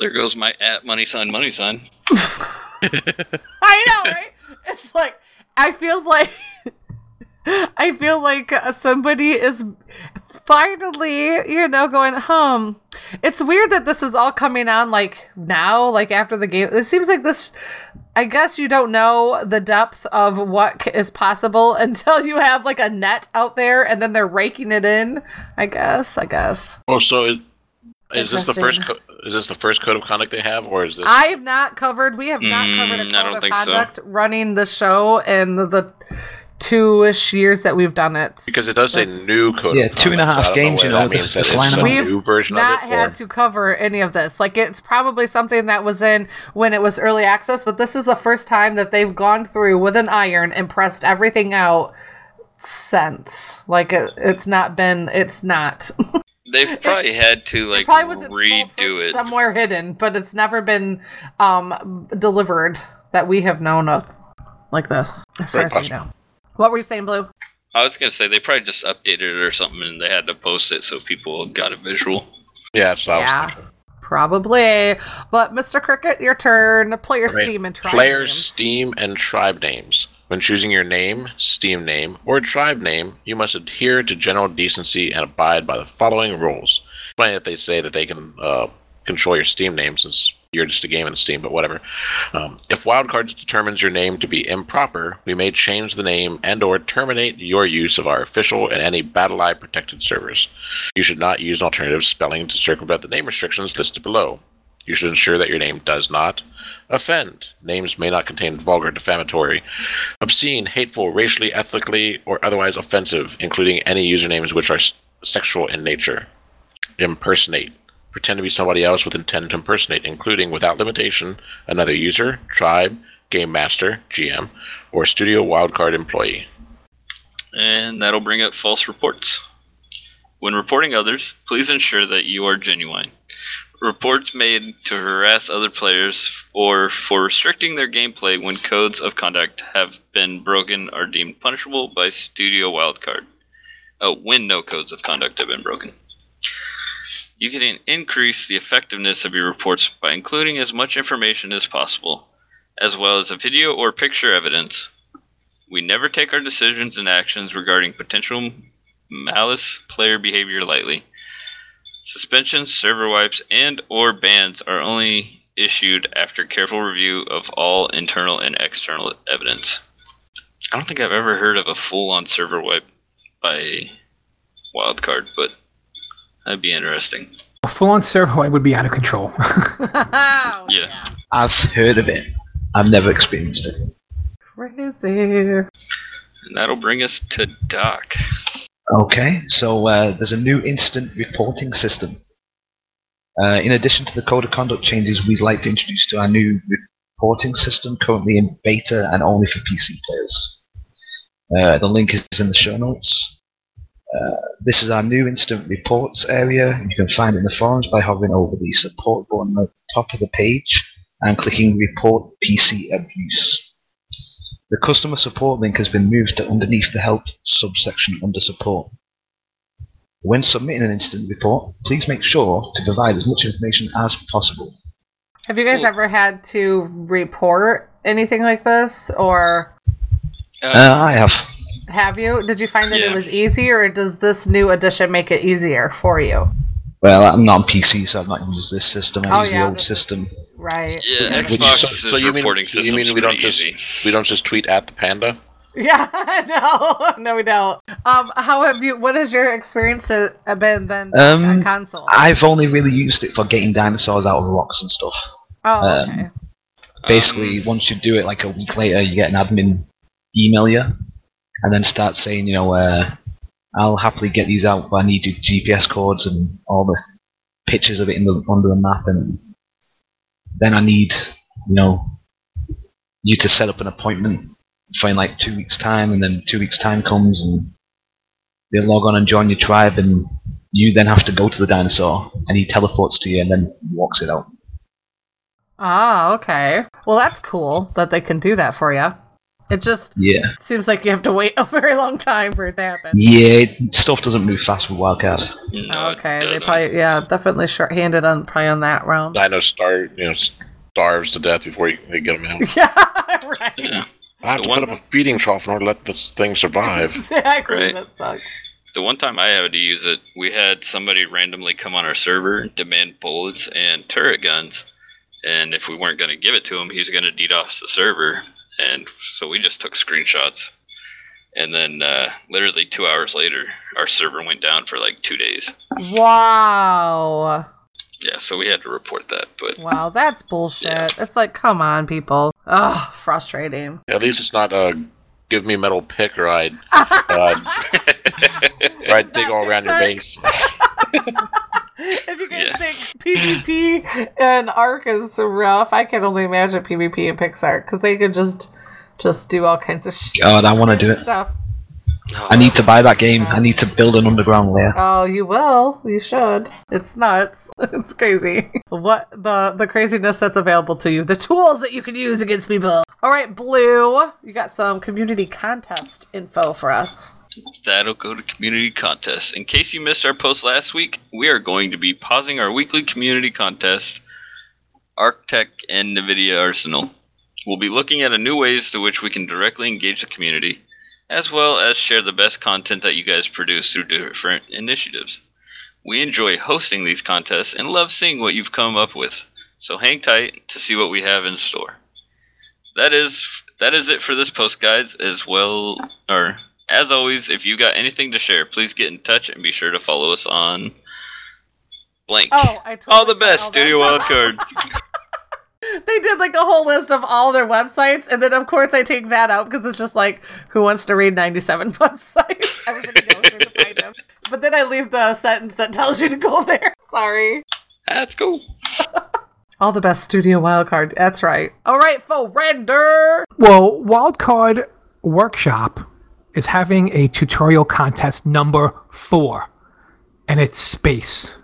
B: There goes my at money sign money sign.
A: I know, right? It's like I feel like I feel like uh, somebody is finally, you know, going, "Hmm." It's weird that this is all coming on like now, like after the game. It seems like this. I guess you don't know the depth of what is possible until you have like a net out there, and then they're raking it in. I guess. I guess.
E: Oh, so it, is this the first?
A: Interesting.
E: Co- is this the first code of conduct they have, or is this?
A: I have not covered. We have not covered a
B: Mm, I
A: code
B: don't
A: of
B: think so.
A: conduct running the show and the two-ish years that we've done it.
E: because it does say
A: This-
E: new code.
F: Yeah,
E: of
F: two and a
E: conduct,
F: half
E: so I don't
F: games,
E: whether
F: you know,
E: That means that it's
F: flying
E: a new version
A: not
E: of it.
A: had
E: or-
A: to cover any of this. Like it's probably something that was in when it was early access, but this is the first time that they've gone through with an iron and pressed everything out since. Like it, it's not been. It's not.
B: They've probably had to like
A: probably was
B: redo it.
A: somewhere hidden, but it's never been um delivered that we have known of like this, as far
B: Very
A: as we know. What were you saying, Blue?
B: I was gonna say they probably just updated it or something, and they had to post it so people got a visual.
E: Yeah, that's what I was thinking.
A: Probably. But Mr. Cricket, your turn. Player
E: Right.
A: Steam and try
E: Player
A: names.
E: Steam and tribe names. When choosing your name, Steam name, or tribe name, you must adhere to general decency and abide by the following rules. Funny that they say that they can uh, control your Steam name since you're just a game in Steam, but whatever. Um, if Wildcards determines your name to be improper, we may change the name and/or terminate your use of our official and any BattlEye protected servers. You should not use alternative spelling to circumvent the name restrictions listed below. You should ensure that your name does not offend. Names may not contain vulgar, defamatory, obscene, hateful, racially, ethnically, or otherwise offensive, including any usernames which are sexual in nature. Impersonate. Pretend to be somebody else with intent to impersonate, including, without limitation, another user, tribe, game master, GM, or studio wildcard employee.
B: And that'll bring up false reports. When reporting others, please ensure that you are genuine. Reports made to harass other players or for restricting their gameplay when codes of conduct have been broken are deemed punishable by Studio Wildcard. Oh, when no codes of conduct have been broken. You can increase the effectiveness of your reports by including as much information as possible, as well as a video or picture evidence. We never take our decisions and actions regarding potential malice player behavior lightly. Suspensions, server wipes, and or bans are only issued after careful review of all internal and external evidence. I don't think I've ever heard of a full-on server wipe by Wildcard, but that'd be interesting.
C: A full-on server would be out of control.
B: Yeah.
F: I've heard of it. I've never experienced it.
A: Crazy.
B: And that'll bring us to Doc.
F: Okay, so uh, there's a new instant reporting system. Uh, in addition to the code of conduct changes, we'd like to introduce to our new reporting system currently in beta and only for PC players. Uh, the link is in the show notes. Uh, this is our new instant reports area. You can find it in the forums by hovering over the support button at the top of the page and clicking report PC abuse. The customer support link has been moved to underneath the help subsection under support. When submitting an incident report, please make sure to provide as much information as possible.
A: Have you guys ever had to report anything like this, or
F: Uh, I have.
A: Have you? Did you find that
B: Yeah.
A: it was easy, or does this new edition make it easier for you?
F: Well, I'm not on PC, so I'm not used this system. I
A: Oh,
F: use
A: yeah,
F: the old system.
A: Right.
B: Yeah,
E: Which-
B: Xbox's
E: so, so you mean,
B: reporting
E: so you mean we don't
B: pretty
E: just we don't just tweet at the panda?
A: Yeah, no, no, we don't. Um, how have you? What has your experience uh, been then
F: Um,
A: on console?
F: I've only really used it for getting dinosaurs out of rocks and stuff.
A: oh,
F: um,
A: okay.
F: Basically, once you do it, like a week later, you get an admin email you, and then start saying, you know, uh, I'll happily get these out, but I need your GPS codes and all the pictures of it in the under the map, and then I need, you know, you to set up an appointment for in like two weeks' time, and then two weeks' time comes, and they log on and join your tribe, and you then have to go to the dinosaur, and he teleports to you, and then walks it out.
A: Ah, okay. Well, that's cool that they can do that for you. It just
F: Yeah.
A: seems like you have to wait a very long time for it to happen.
F: Yeah, stuff doesn't move fast with Wildcard.
B: No,
A: Okay, they probably yeah, definitely short-handed on probably on that round.
E: Dino star, you know, starves to death before you, they get him out.
A: Yeah, right.
B: Yeah.
E: I have
B: The
E: to
B: one-
E: put up a feeding trough in order to let this thing survive.
A: Exactly.
B: Right.
A: That sucks.
B: The one time I had to use it, we had somebody randomly come on our server and demand bullets and turret guns. And if we weren't going to give it to him, he was going to DDoS the server. And so we just took screenshots. And then, uh, literally two hours later, our server went down for like two days.
A: Wow.
B: Yeah, so we had to report that. But
A: Wow, that's bullshit. It's like, come on, people. Ugh, frustrating.
E: At least it's not a give me metal pick or I'd, uh, or I'd dig all around your base.
A: if you guys
B: Yeah.
A: think PvP and ARK is rough, I can only imagine PvP and PixARK because they could just just do all kinds of sh-
F: God, I want to do it.
A: stuff.
F: I need to buy that game. I need to build an underground layer.
A: Oh, you will. You should. It's nuts. It's crazy. What the the craziness that's available to you. The tools that you can use against people. All right, Blue. You got some community contest info for us.
B: That'll go to community contests. In case you missed our post last week, we are going to be pausing our weekly community contest, ArcTech and NVIDIA Arsenal. We'll be looking at a new ways to which we can directly engage the community, as well as share the best content that you guys produce through different initiatives. We enjoy hosting these contests and love seeing what you've come up with, so hang tight to see what we have in store. That is that is it for this post, guys. As well, or as always, if you got anything to share, please get in touch and be sure to follow us on blank.
A: Oh, I totally
B: all the best, Studio
A: that.
B: Wildcard.
A: They did like a whole list of all their websites, and then of course I take that out because it's just like, who wants to read 97 websites? Everybody knows where to find them. But then I leave the sentence that tells you to go there. Sorry.
B: That's cool.
A: All the best Studio Wildcard. That's right. All right, for render.
C: Well, Wildcard Workshop is having a tutorial contest number four, and it's space.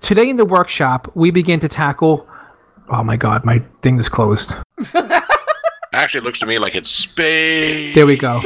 C: Today in the workshop, we begin to tackle. Oh my god, my thing is closed.
E: Actually, it looks to me like it's space.
C: There we go.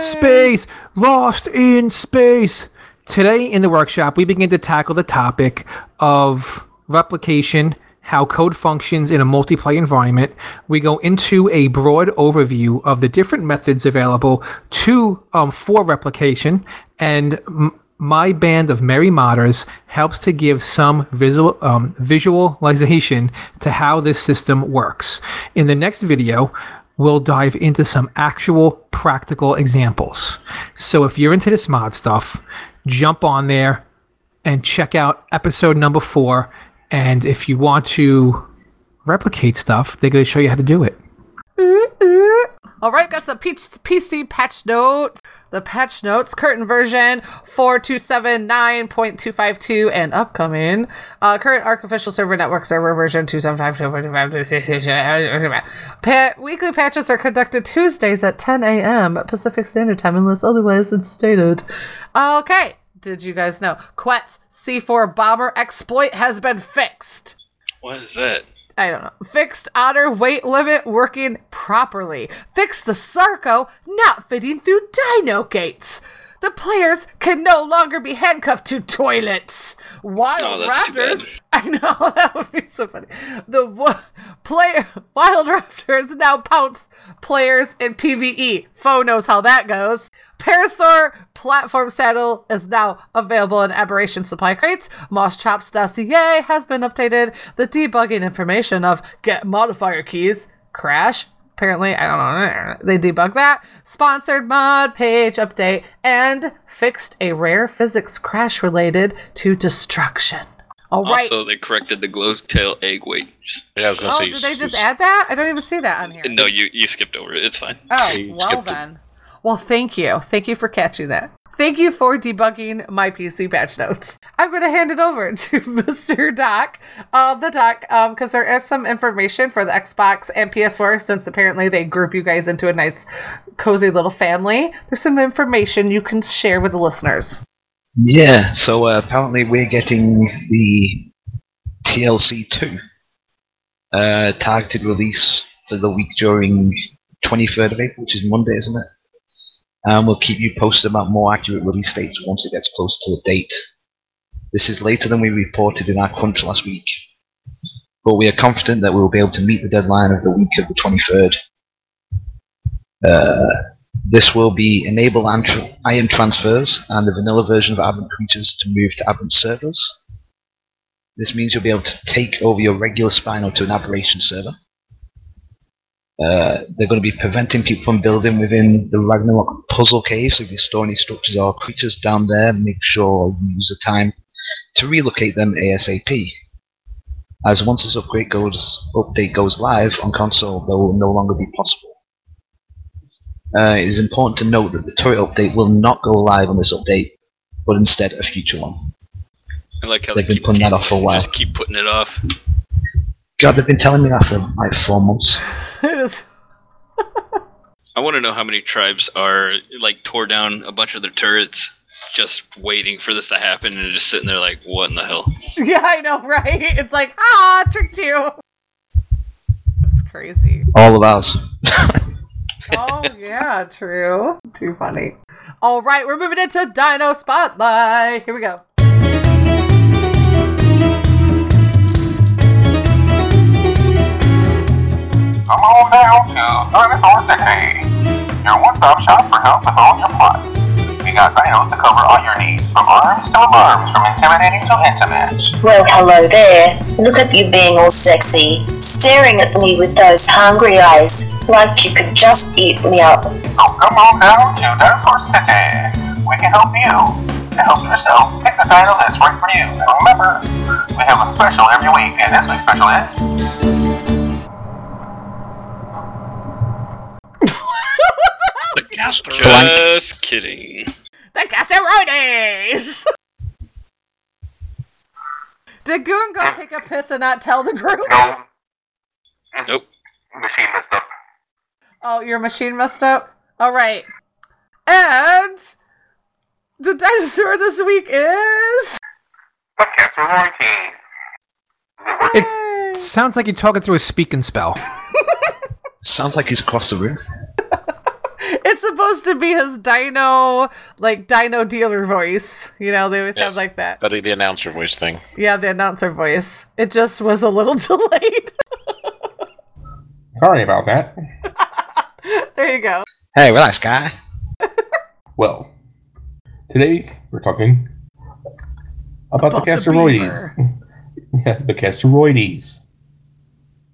C: Space! Lost in space! Today in the workshop, we begin to tackle the topic of replication, how code functions in a multiplayer environment. We go into a broad overview of the different methods available to um, for replication and mm, my band of merry modders helps to give some visual um, visualization to how this system works. In the next video, we'll dive into some actual practical examples. So if you're into this mod stuff, jump on there and check out episode number four. And if you want to replicate stuff, they're going to show you how to do it.
A: All right, got some PC patch notes. The patch notes, current version 4279.252 and upcoming. Uh, current artificial server network server version 275.255. Pa- weekly patches are conducted Tuesdays at 10 a.m. Pacific Standard Time unless otherwise stated. Okay, did you guys know? Quetz C4 bomber exploit has been fixed.
B: What is that?
A: I don't know. Fixed honor weight limit working properly. Fixed the Sarco not fitting through dino gates. The players can no longer be handcuffed to toilets. Wild
B: Oh, that's too bad.
A: Raptors. I know that would be so funny. The wa- player Wild Raptors now pounce players in PVE. Foe knows how that goes. Parasaur platform saddle is now available in Aberration supply crates. Moschops dossier has been updated. The debugging information of get modifier keys crash. Apparently, I don't know. They debug that. Sponsored mod page update and fixed a rare physics crash related to destruction. All right.
B: Also, they corrected the glowtail egg weight. Just,
E: Yeah, I was
A: oh,
E: say,
A: did they just add that? I don't even see that on here.
B: no, you you skipped over it. It's fine.
A: Oh, well
B: skipped it.
A: then. Well, thank you. Thank you for catching that. Thank you for debugging my PC patch notes. I'm going to hand it over to Mr. Doc, uh, the Doc, because there is some information for the Xbox and PS4, since apparently they group you guys into a nice, cozy little family. There's some information you can share with the listeners.
F: Yeah, so uh, apparently we're getting the TLC 2 uh, targeted release for the week during 23rd of April, which is Monday, isn't it? And we'll keep you posted about more accurate release dates once it gets close to the date. This is later than we reported in our crunch last week, but we are confident that we will be able to meet the deadline of the week of the 23rd. Uh, this will be enable iron transfers and the vanilla version of Aberrant Creatures to move to Aberrant servers. This means you'll be able to take over your regular Spino to an Aberration server. Uh, they're going to be preventing people from building within the Ragnarok puzzle cave, so if you store any structures or creatures down there, make sure you use the time to relocate them ASAP. As once this upgrade goes, update goes live on console, they will no longer be possible. Uh, it is important to note that the turret update will not go live on this update, but instead a future one.
B: I like how
F: They've
B: they
F: been putting that off for a while.
B: Just keep putting it off.
F: God, they've been telling me that for like four months.
A: it is.
B: I want to know how many tribes are like tore down a bunch of their turrets, just waiting for this to happen, and just sitting there like, what in the hell?
A: Yeah, I know, right? It's like, ah, tricked you. That's crazy.
F: All of ours.
A: oh yeah, true. Too funny. All right, we're moving into Dino Spotlight. Here we go.
L: Come on down to Dinosaur City, your one-stop shop for help with all your plots. We got dinos to cover all your needs, from arms to alarms, from intimidating to intimate.
M: Well, hello there. Look at you being all sexy, staring at me with those hungry eyes, like you could just eat me up.
L: So come on down to Dinosaur City. We can help you. To help yourself, pick the dino that's right for you. And remember, we have a special every week, and this week's special is
E: caster.
B: Just kidding.
A: The Casserones! Did Goon go take a piss and not tell the group?
L: no.
B: Nope.
L: Machine messed up.
A: Oh, your machine messed up? Alright. And the dinosaur this week is
L: The Casserones.
C: It sounds like you're talking through a speaking spell.
F: Sounds like he's across the room.
A: It's supposed to be his dino like dino dealer voice. You know, they always have like that.
E: That the announcer voice thing.
A: Yeah, the announcer voice. It just was a little delayed.
D: Sorry about that.
A: there you go.
F: Hey, relax, guy.
D: Well, today we're talking about, the
A: About the
D: Castoroides. yeah, the Castoroides.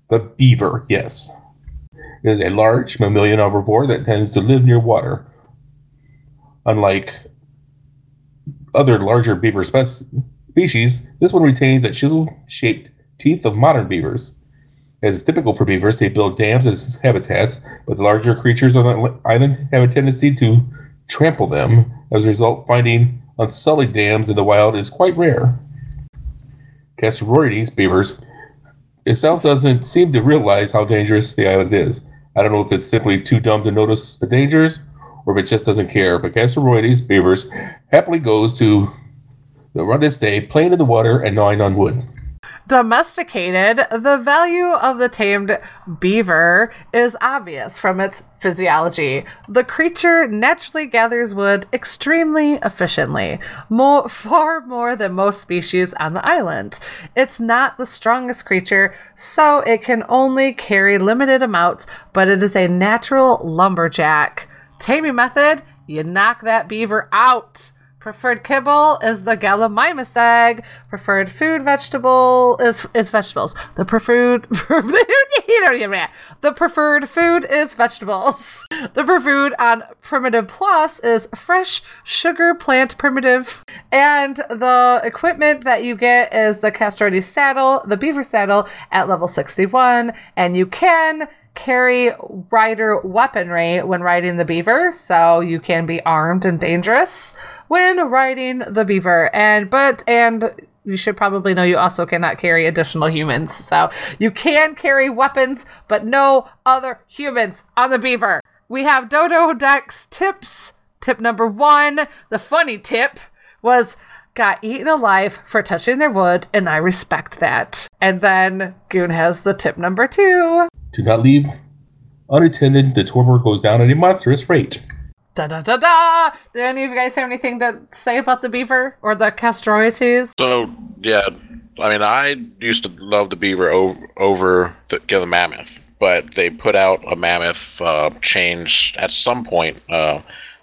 D: The beaver, yes. Is a large mammalian herbivore that tends to live near water. Unlike other larger beaver spe- species, this one retains the chisel shaped teeth of modern beavers. As is typical for beavers, they build dams as habitats, but the larger creatures on the island have a tendency to trample them. As a result, finding unsullied dams in the wild is quite rare. Castoroides beavers itself doesn't seem to realize how dangerous the island is. I don't know if it's simply too dumb to notice the dangers, or if it just doesn't care. But Castoroides beavers happily goes to the run this day, playing in the water and gnawing on wood.
A: Domesticated, the value of the tamed beaver is obvious from its physiology. The creature naturally gathers wood extremely efficiently, more, far more than most species on the island. It's not the strongest creature, so it can only carry limited amounts, but it is a natural lumberjack. Taming method you knock that beaver out. Preferred kibble is the Gallimimus egg. Preferred food vegetable is is vegetables. The preferred the preferred food is vegetables. The preferred on primitive plus is fresh sugar plant primitive, and the equipment that you get is the Castordi saddle, the beaver saddle at level sixty one, and you can carry rider weaponry when riding the beaver, so you can be armed and dangerous when riding the beaver. And but and you should probably know you also cannot carry additional humans. So you can carry weapons, but no other humans on the beaver. We have Dododex tips. Tip number one, the funny tip was got eaten alive for touching their wood, and I respect that. And then Goon has the tip number two.
D: Do not leave unattended. The torpor goes down at a monstrous rate.
A: Da da da da! Do any of you guys have anything to say about the beaver or the Castroides?
E: So yeah, I mean, I used to love the beaver over over the, you know, the mammoth, but they put out a mammoth uh, change at some point uh,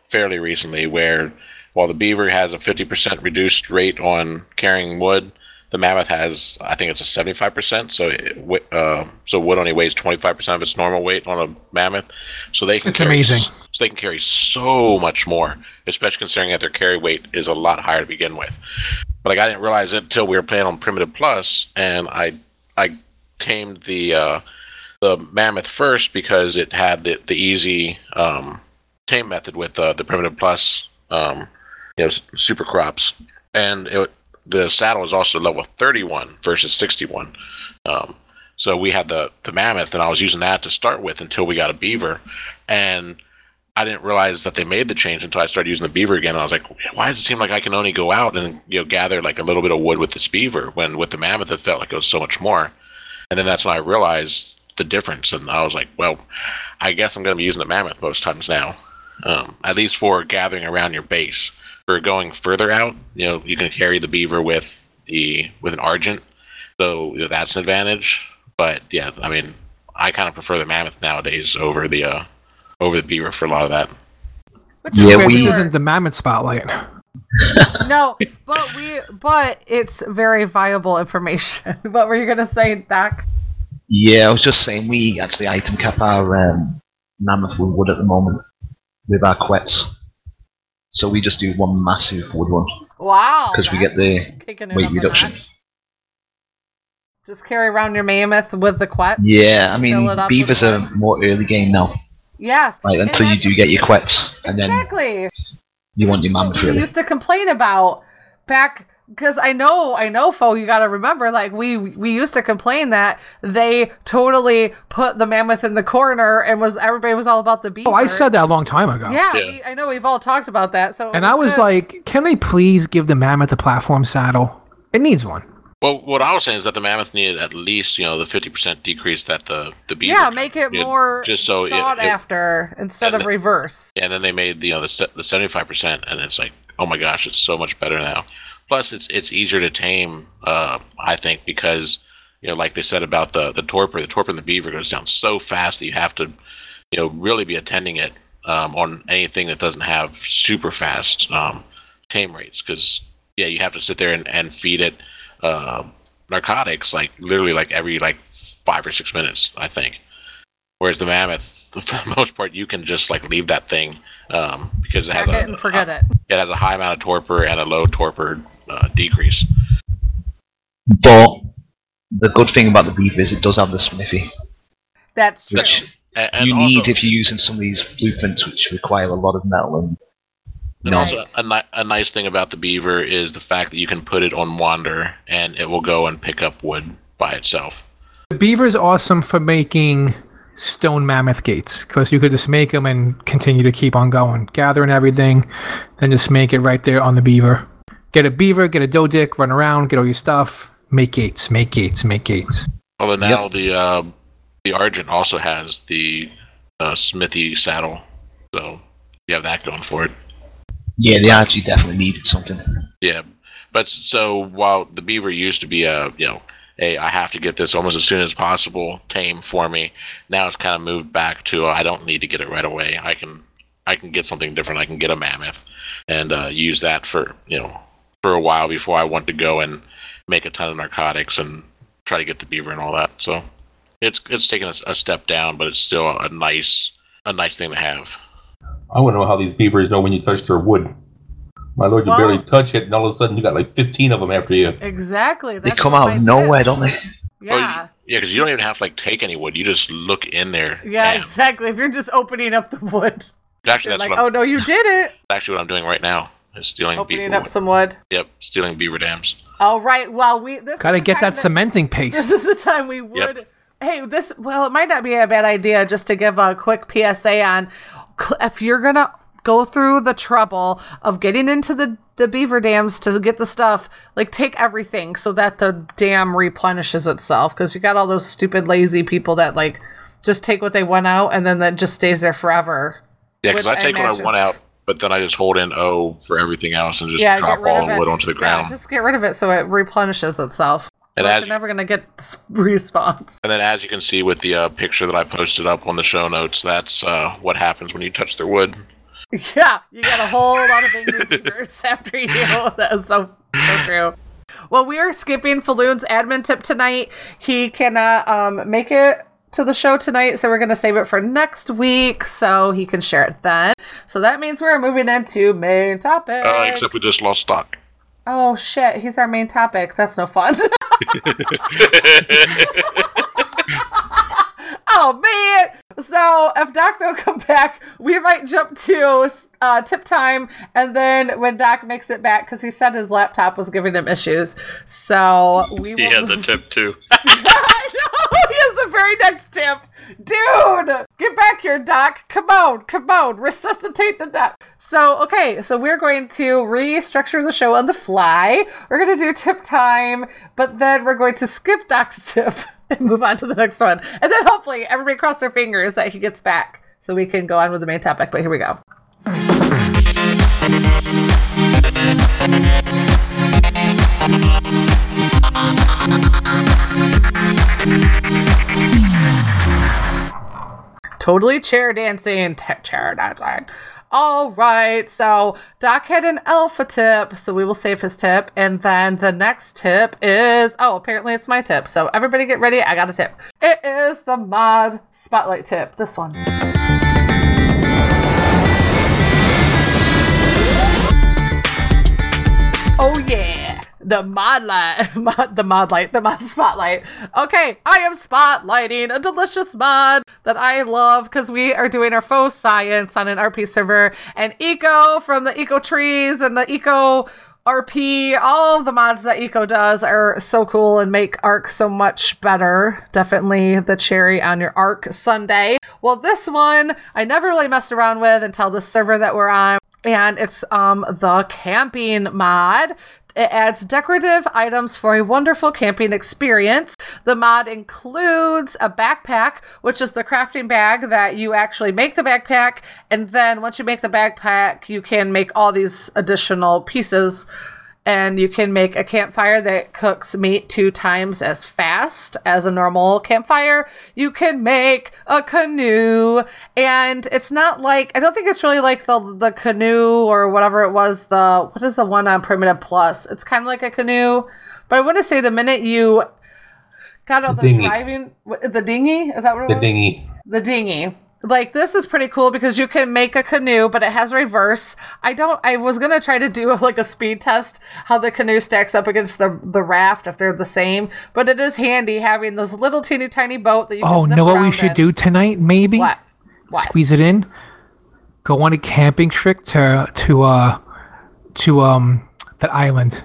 E: fairly recently, where while the beaver has a 50% reduced rate on carrying wood, the mammoth has I think it's a 75%. So it, uh, so wood only weighs 25% of its normal weight on a mammoth. So they can
C: It's
E: carry
C: amazing.
E: So they can carry so much more, especially considering that their carry weight is a lot higher to begin with. But like I didn't realize it until we were playing on Primitive Plus, and I I tamed the uh, the mammoth first because it had the the easy um, tame method with uh, the Primitive Plus um, you know super crops, and it, the saddle is also level 31 versus 61. Um, so we had the the mammoth, and I was using that to start with until we got a beaver, and I didn't realize that they made the change until I started using the beaver again. And I was like, why does it seem like I can only go out and you know gather like a little bit of wood with this beaver when with the mammoth it felt like it was so much more. And then that's when I realized the difference, and I was like, well, I guess I'm going to be using the mammoth most times now, um, at least for gathering around your base. For going further out, you know, you can carry the beaver with the with an argent, so you know, that's an advantage. But yeah, I mean, I kind of prefer the mammoth nowadays over the uh, over the beaver for a lot of that.
C: Yeah,
A: we-
C: this isn't the mammoth spotlight.
A: no, but we but it's very viable information. what were you gonna say, Doc?
F: Yeah, I was just saying we actually item cap our um, mammoth with wood at the moment with our quets. So we just do one massive wood one
A: Wow.
F: because we get the weight reduction.
A: Just carry around your mammoth with the quet.
F: Yeah, I mean beavers are more early game now.
A: Yes.
F: Like until you do get your quets, and then you want your mammoth
A: we
F: really.
A: used to complain about back because I know I know Fo you got to remember like we we used to complain that they totally put the mammoth in the corner and was everybody was all about the beaver.
C: Oh, I said that a long time ago.
A: Yeah, We, I know we've all talked about that. So
C: And I was
A: good.
C: like, can they please give the mammoth a platform saddle? It needs one.
E: Well, what I was saying is that the mammoth needed at least you know the fifty percent decrease that the the beaver.
A: yeah, make it
E: Yeah,
A: more
E: just so it-
A: sought
E: it-
A: after instead of
E: and-
A: reverse.
E: Yeah, and then they made you know the se- the seventy five percent, and it's like, oh my gosh, it's so much better now. Plus, it's it's easier to tame, uh, I think, because you know, like they said about the the torpor, the torpor and the beaver goes down so fast that you have to, you know, really be attending it um, on anything that doesn't have super fast um, tame rates because yeah, you have to sit there and, and feed it uh, narcotics like literally like every like five or six minutes, I think. Whereas the mammoth, for the most part, you can just like leave that thing um, because it has a,
A: it and forget it.
E: it has a high amount of torpor and a low torpor uh, decrease.
F: But the good thing about the beaver is it does have the smithy,
A: That's true.
F: which
E: A- And
F: you
E: also-
F: need if you're using some of these blueprints which require a lot of metal and
E: And
F: know,
E: also, a, ni- a nice thing about the beaver is the fact that you can put it on wander and it will go and pick up wood by itself.
C: The beaver is awesome for making stone mammoth gates because you could just make them and continue to keep on going, gathering everything, then just make it right there on the beaver. Get a beaver, get a Doedic, run around, get all your stuff, make gates, make gates, make gates.
E: Although now the uh, the Argent also has the uh, Smithy saddle, so you have that going for it.
F: yeah, the actually definitely needed something.
E: Yeah, but so while the beaver used to be a you know a I have to get this almost as soon as possible tame for me, now it's kind of moved back to I don't need to get it right away. I can I can get something different. I can get a mammoth and uh, use that for you know for a while before I want to go and make a ton of narcotics and try to get the beaver and all that. So it's it's taken a step down, but it's still a nice a nice thing to have.
D: I want to know how these beavers know when you touch their wood. My lord, you
A: Well-
D: barely touch it, and all of a sudden you got like 15 of them after you.
A: Exactly.
F: They come out of nowhere, don't they?
A: Yeah.
E: Yeah, because you don't even have to like take any wood. You just look in there.
A: Yeah,
E: and-
A: exactly. If you're just opening up the wood,
E: Actually, that's
A: like,
E: what I'm,
A: oh no, you did it.
E: actually what I'm doing right now. Is stealing
A: Opening
E: beaver.
A: up some wood.
E: Yep, stealing beaver dams.
A: All right. Well, we this
C: Gotta get
A: time
C: that cementing paste.
A: This is the time we would. Hey, this. Well, it might not be a bad idea just to give a quick PSA on if you're gonna go through the trouble of getting into the the beaver dams to get the stuff. Like, take everything so that the dam replenishes itself. Because you got all those stupid lazy people that like just take what they want out and then that just stays there forever.
E: Yeah, because I take what I want out, but then I just hold in O for everything else and just
A: yeah,
E: drop all the wood onto the
A: Yeah,
E: ground.
A: just get rid of it so it replenishes itself.
E: And as-
A: you're never gonna get s- respawns.
E: And then, as you can see with the uh, picture that I posted up on the show notes, that's uh, what happens when you touch their wood.
A: Yeah, you got a whole lot of angry beavers after you. That is so so true. Well, we are skipping Falloon's admin tip tonight. He cannot um, make it to the show tonight, so we're going to save it for next week so he can share it then. So that means we're moving into main topic.
E: Uh, except we just lost Doc.
A: oh shit, he's our main topic. That's no fun. oh man! So if Doc don't come back, we might jump to uh, tip time, and then when Doc makes it back, because he said his laptop was giving him issues, so we will.
B: He had the tip too.
A: I know he has the very next tip, dude. Get back here, Doc. Come on, come on, resuscitate the Doc. So okay, so we're going to restructure the show on the fly. We're gonna do tip time, but then we're going to skip Doc's tip and move on to the next one, and then hopefully everybody cross their fingers that he gets back so we can go on with the main topic. But here we go. Totally chair dancing, t- chair dancing. All right, so Doc had an alpha tip, so we will save his tip. And then the next tip is oh, apparently it's my tip. So everybody get ready, I got a tip. It is the mod spotlight tip. This one. Oh yeah, the mod light, mod, the mod light, the mod spotlight. Okay, I am spotlighting a delicious mod that I love because we are doing our faux science on an RP server, and Eco from the Eco trees and the Eco RP, all of the mods that Eco does are so cool and make ARK so much better. Definitely the cherry on your ARK Sunday. Well, this one I never really messed around with until the server that we're on and it's um the camping mod. It adds decorative items for a wonderful camping experience. The mod includes a backpack, which is the crafting bag that you actually make the backpack, and then once you make the backpack, you can make all these additional pieces and you can make a campfire that cooks meat two times as fast as a normal campfire. You can make a canoe, and it's not like I don't think it's really like the the canoe or whatever it was. The what is the one on Primitive Plus? It's kind of like a canoe, but I want to say the minute you got out
D: The
A: the, driving, the dinghy is that what it
D: The
A: was?
D: dinghy.
A: The dinghy. Like this is pretty cool because you can make a canoe, but it has reverse. I don't. I was gonna try to do like a speed test how the canoe stacks up against the the raft if they're the same, but it is handy having this little teeny tiny boat that you.
C: Oh, know what we should
A: in.
C: do tonight? Maybe
A: What? What?
C: squeeze it in. Go on a camping trip to to uh to um that island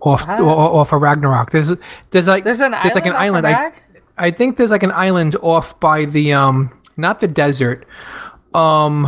C: off o- off of Ragnarok. There's there's like
A: There's an there's
C: like an
A: island
C: island. I I think there's like an island off by the um not the desert. Um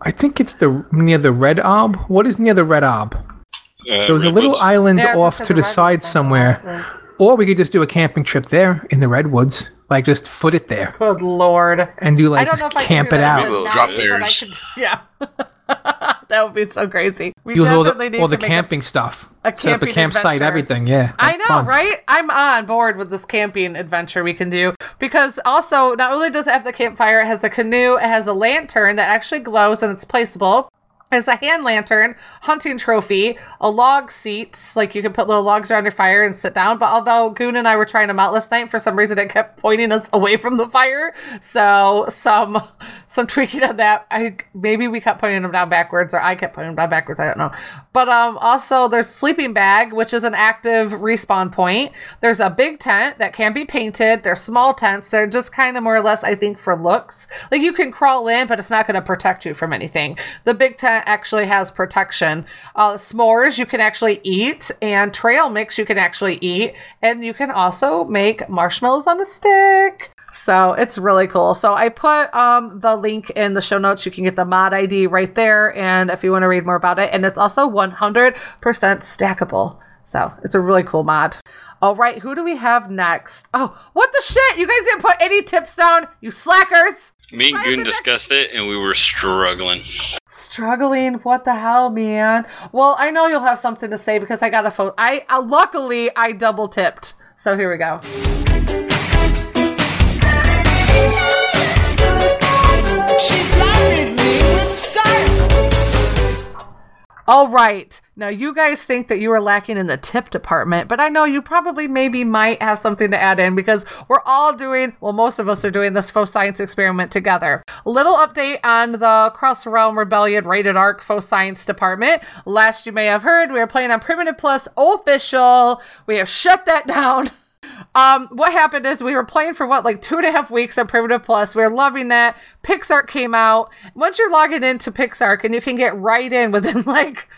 C: I think it's the near the Red Ob. What is near the Red Ob?
H: Uh,
C: There was a little
H: Redwoods.
C: island
A: Yeah,
C: off
A: gonna
C: the
A: the
C: side somewhere. Or we could just do a camping trip there in the redwoods. Like just foot it there
A: Good lord!
C: and do
A: I
C: like
A: don't know
C: just
A: if
C: camp
A: can
C: it out.
A: as a
E: Little
A: night,
E: drop
A: but I
E: bears.
A: could- yeah, that would be so crazy. We
C: all
A: definitely
C: the,
A: need
C: all
A: to
C: the
A: make a-
C: camping stuff.
A: a
C: Set up a
A: camping
C: campsite,
A: adventure.
C: everything. Yeah,
A: I know,
C: fun.
A: right? I'm on board with this camping adventure we can do because also not only does it have the campfire, it has a canoe, it has a lantern that actually glows and it's placeable. It's a hand lantern, hunting trophy, a log seat, like you can put little logs around your fire and sit down. But although Goon and I were trying them out last night, for some reason it kept pointing us away from the fire. So some some tweaking on that. I maybe we kept putting them down backwards, or I kept putting them down backwards. I don't know. But um, also there's sleeping bag, which is an active respawn point. There's a big tent that can be painted. There's small tents. They're just kind of more or less, I think, for looks. Like you can crawl in, but it's not going to protect you from anything. The big tent actually has protection. Uh, s'mores you can actually eat, and trail mix you can actually eat, and you can also make marshmallows on a stick. So it's really cool. So I put um, the link in the show notes. You can get the mod ID right there, and if you want to read more about it, and it's also 100% stackable. So it's a really cool mod. All right, who do we have next? Oh, what the shit! You guys didn't put any tips down, you slackers!
B: Me and Goon discussed it, and we were struggling.
A: Struggling? What the hell, man? Well, I know you'll have something to say because I got a phone. I uh, luckily I double tipped. So here we go. All right. Now, you guys think that you are lacking in the tip department, but I know you probably maybe might have something to add in because we're all doing, well, most of us are doing this faux science experiment together. Little update on the Cross Realm Rebellion Rated ARK faux science department. Last you may have heard, we were playing on Primitive Plus official. We have shut that down. Um, what happened is we were playing for what, like two and a half weeks on Primitive Plus. We were loving that. PixARK came out. Once you're logging into PixARK, and you can get right in within like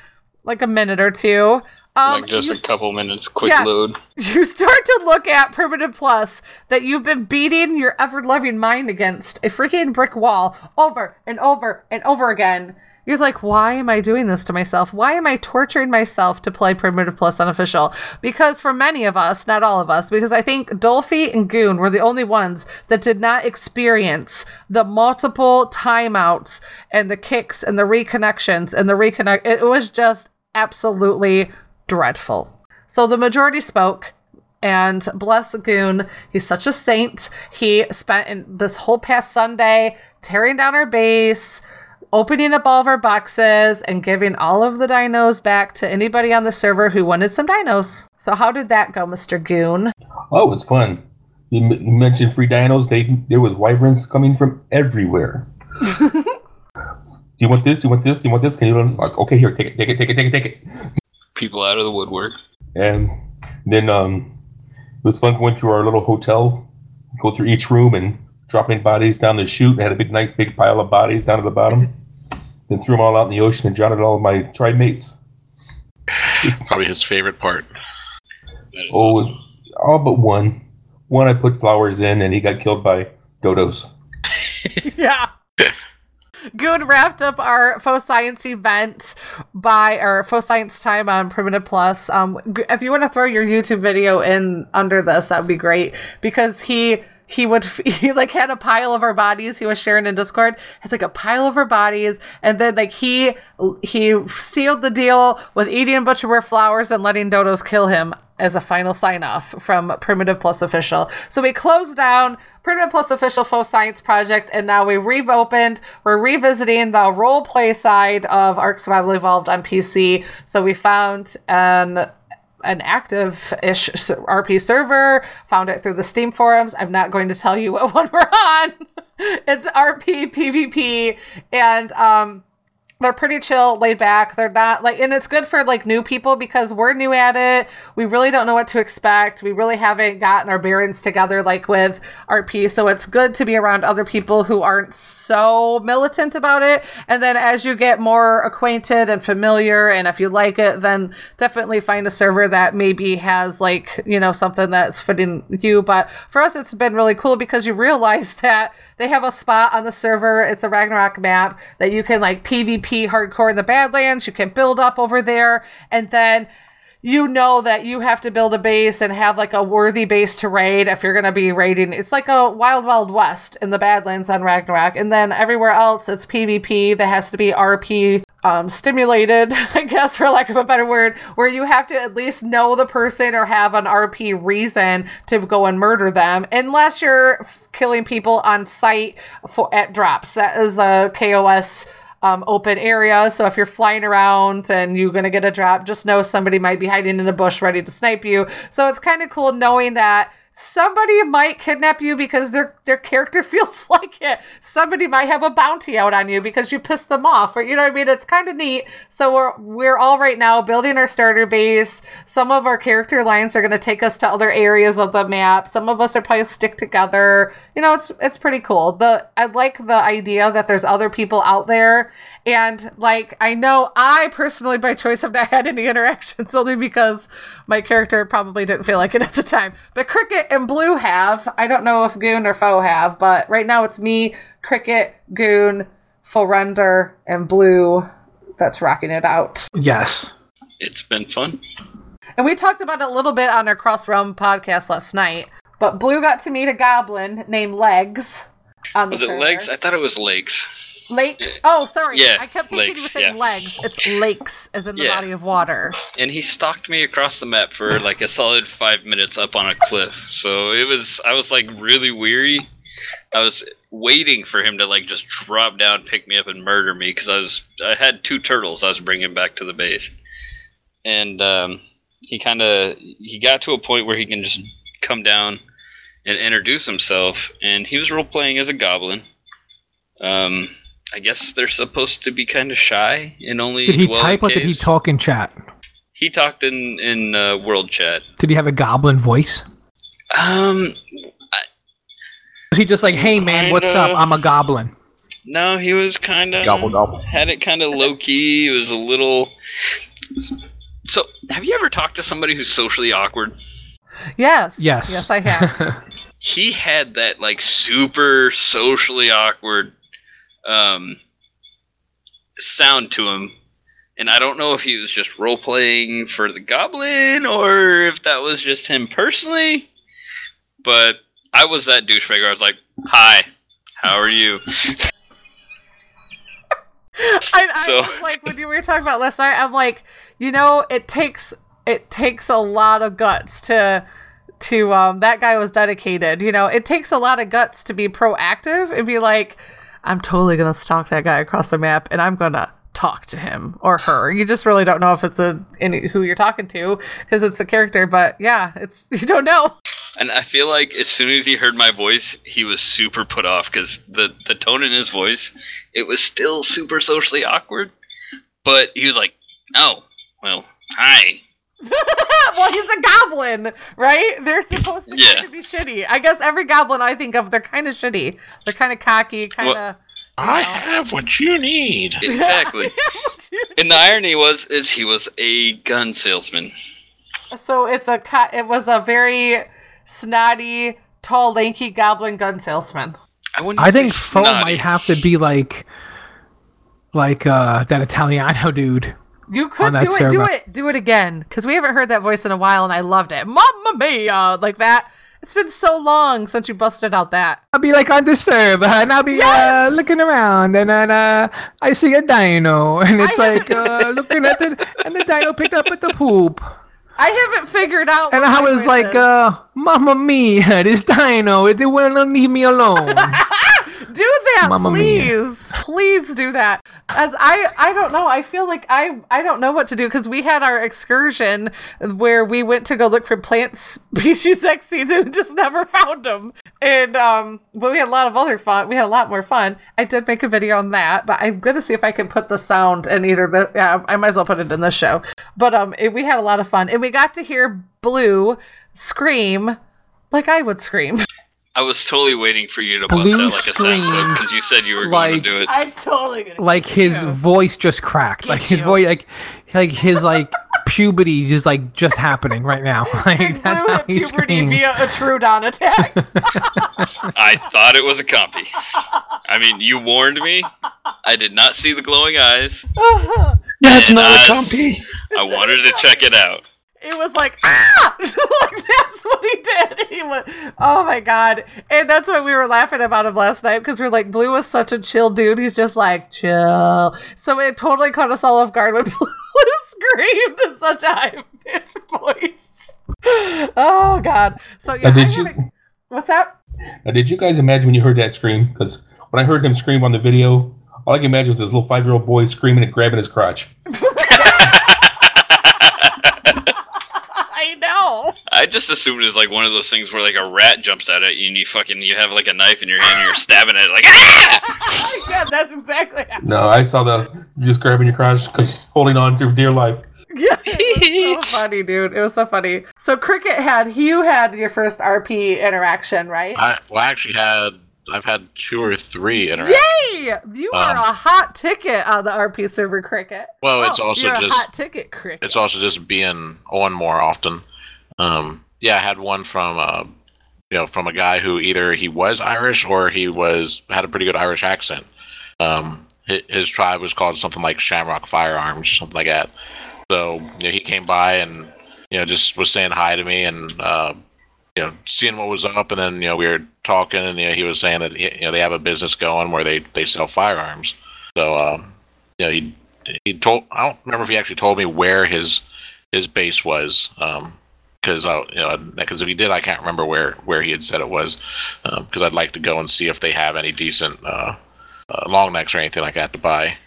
A: like a minute or two. Um,
B: like just
A: you
B: a couple minutes, quick
A: yeah.
B: load.
A: you start to look at Primitive Plus that you've been beating your ever loving mind against a freaking brick wall over and over and over again. You're like, why am I doing this to myself? Why am I torturing myself to play Primitive Plus unofficial? Because for many of us, not all of us, because I think Dolphy and Goon were the only ones that did not experience the multiple timeouts and the kicks and the reconnections and the reconnect. It was just absolutely dreadful. So the majority spoke, and bless Goon, he's such a saint. He spent this whole past Sunday tearing down our base, opening up all of our boxes, and giving all of the dinos back to anybody on the server who wanted some dinos. So how did that go, Mr. Goon?
D: Oh, it was fun. You, m- you mentioned free dinos. They there was wyverns coming from everywhere. Do you want this? Do you want this? Do you want this? Can you like okay here, take it, take it, take it, take it, take it.
B: People out of the woodwork.
D: And then um, it was fun going through our little hotel, go through each room and dropping bodies down the chute. I had a big, nice, big pile of bodies down at the bottom. then threw them all out in the ocean and drowned all of my tribe mates.
E: Probably his favorite part.
D: Oh, all but one. One I put flowers in, and he got killed by dodos.
A: yeah. Good wrapped up our faux science event by our faux science time on Primitive Plus. Um, if you want to throw your YouTube video in under this, that would be great because he he would he like had a pile of our bodies he was sharing in discord. Had like a pile of our bodies. And then like he he sealed the deal with eating rare flowers and letting dodos kill him as a final sign off from primitive plus official. So we closed down primitive plus official faux science project and now we reopened. We're revisiting the role play side of ARK survival evolved on pc so we found an an active-ish RP server. Found it through the Steam forums. I'm not going to tell you what one we're on. it's RP PvP, and um, they're pretty chill, laid back. They're not like, and it's good for like new people because we're new at it. We really don't know what to expect. We really haven't gotten our bearings together like with RP. So it's good to be around other people who aren't so militant about it. And then as you get more acquainted and familiar, and if you like it, then definitely find a server that maybe has like, you know, something that's fitting you. But for us, it's been really cool because you realize that they have a spot on the server. It's a Ragnarok map that you can like PvP hardcore in the Badlands. You can build up over there, and then you know that you have to build a base and have like a worthy base to raid if you're going to be raiding. It's like a wild, wild west in the Badlands on Ragnarok. And then everywhere else, it's PvP that has to be RP um, stimulated, I guess, for lack of a better word, where you have to at least know the person or have an RP reason to go and murder them, unless you're killing people on sight for at drops. That is a KOS um, open area. So if you're flying around and you're going to get a drop, just know somebody might be hiding in a bush ready to snipe you. So it's kind of cool knowing that somebody might kidnap you because their their character feels like it. Somebody might have a bounty out on you because you pissed them off, or you know what I mean. It's kind of neat. So we're we're all right now building our starter base. Some of our character lines are going to take us to other areas of the map. Some of us are probably stick together. You know, it's it's pretty cool. The I like the idea that there's other people out there and like I know I personally by choice have not had any interactions only because my character probably didn't feel like it at the time. But Cricket and Blue have. I don't know if Goon or Foe have, but right now it's me, Cricket, Goon, Full Render, and Blue that's rocking it out.
C: Yes.
B: It's been fun.
A: And we talked about it a little bit on our Cross Realm podcast last night. But Blue got to meet a goblin named Legs. On the
B: Was it
A: server.
B: legs? I thought it was lakes.
A: Lakes. Oh, sorry.
B: Yeah,
A: I kept thinking you
B: lakes,
A: were saying
B: yeah.
A: legs. It's lakes, as in the
B: Yeah.
A: body of water.
B: and he stalked me across the map for like a solid five minutes up on a cliff. So it was, I was like really weary. I was waiting for him to like just drop down, pick me up, and murder me because I was, I had two turtles I was bringing back to the base, and um, he kind of, he got to a point where he can just come down and introduce himself, and he was role playing as a goblin. Um, I guess they're supposed to be kind of shy and only.
C: Did he
B: dwell
C: type or did he talk in chat?
B: He talked in in uh, world chat.
C: Did he have a goblin voice?
B: Um,
C: Was he just like, "Hey man, what's up? I'm a goblin."
B: no, he was kind of
F: Gobble, gobble.
B: Had it kind of low key. It was a little. So, have you ever talked to somebody who's socially awkward?
A: Yes.
C: Yes.
A: Yes, I have.
B: He had that like super socially awkward um sound to him. And I don't know if he was just role playing for the goblin or if that was just him personally. But I was that douchebag. I was like, "Hi, how are you?"
A: I, I
B: So-
A: was like when you were talking about last night, I'm like, you know, it takes it takes a lot of guts to to um that guy was dedicated. You know, it takes a lot of guts to be proactive and be like, I'm totally gonna stalk that guy across the map and I'm gonna talk to him or her. You just really don't know if it's a any who you're talking to because it's a character, but yeah, it's you don't know.
B: And I feel like as soon as he heard my voice, he was super put off because the the tone in his voice, it was still super socially awkward. But he was like, "Oh, well, hi."
A: well, he's a goblin, right? They're supposed to
B: Yeah.
A: kind of be shitty. I guess every goblin I think of, they're kind of shitty. They're kind of cocky, kind of.
E: I have what you need.
B: Exactly. and the irony was, is he was a gun salesman.
A: so it's a co- it was a very snotty, tall, lanky goblin gun salesman.
B: I wouldn't.
C: I think
B: say
C: Foe might have to be like, like uh that Italiano dude.
A: You could do it, do it, do it again, because we haven't heard that voice in a while, and I loved it. Mamma mia, like that. It's been so long since you busted out that.
C: I'll be like on the server and I'll be uh, looking around and then uh, I see a dino and it's like uh, looking at the and the dino picked up at the poop.
A: I haven't figured out.
C: And I was like,
A: is.
C: uh, Mamma Mia, this dino, it wouldn't leave me alone.
A: do that,
C: Mamma mia.
A: please, please do that. As I, I don't know. I feel like I, I don't know what to do because we had our excursion where we went to go look for plant species X seeds and just never found them. And um, but we had a lot of other fun. We had a lot more fun. I did make a video on that, but I'm gonna see if I can put the sound in either the. Yeah, I might as well put it in this show. But um, it, we had a lot of fun, and we got to hear Blue scream like I would scream.
B: I was totally waiting for you to bust
C: Blue
B: out like a sound because you said you were
C: like-
B: going to do it.
A: I'm totally gonna.
C: like his voice just cracked. Like his voice, like like his like puberty is just like just happening right now. Like that's how he
A: puberty
C: screamed.
A: via a Troodon attack.
B: I thought it was a copy. I mean, you warned me. I did not see the glowing eyes.
F: That's
B: And
F: not
B: I-
F: a copy.
B: I wanted to check it out.
A: It was like ah! Like that's what he did. He went oh my god. And that's what we were laughing about him last night because we're like blue was such a chill dude. He's just like chill. So it totally caught us all off guard when blue screamed in such a high pitched voice. Oh god. So yeah
D: Now, did you-
A: what's that?
D: Now, did you guys imagine when you heard that scream? Because when I heard him scream on the video, all I can imagine was this little five year old boy screaming and grabbing his crotch.
A: I know
B: I just assumed it was like one of those things where like a rat jumps at it and you fucking you have like a knife in your hand and you're stabbing it like ah!
A: yeah that's exactly
D: No, I saw the just grabbing your crotch, 'cause holding on to dear life.
A: Yeah, it was so funny, dude. It was so funny. So Cricket had you had your first RP interaction, right?
E: I, well, I actually had I've had two or three interactions.
A: Yay! You are
E: Um,
A: a hot ticket on the RP server, Cricket.
E: Well, it's
A: Oh,
E: also just
A: hot ticket, Cricket.
E: it's also just being on more often. Um, yeah, I had one from uh, you know from a guy who either he was Irish or he was had a pretty good Irish accent. Um, his, his tribe was called something like Shamrock Firearms, something like that. So you know, he came by and you know just was saying hi to me and uh, you know seeing what was up, and then you know we were talking, and you know he was saying that you know they have a business going where they they sell firearms. So um, you know he he told I don't remember if he actually told me where his his base was. Um, because I, you know, because if he did, I can't remember where where he had said it was. Because I'd like to go and see if they have any decent uh, uh, long necks or anything like that to buy.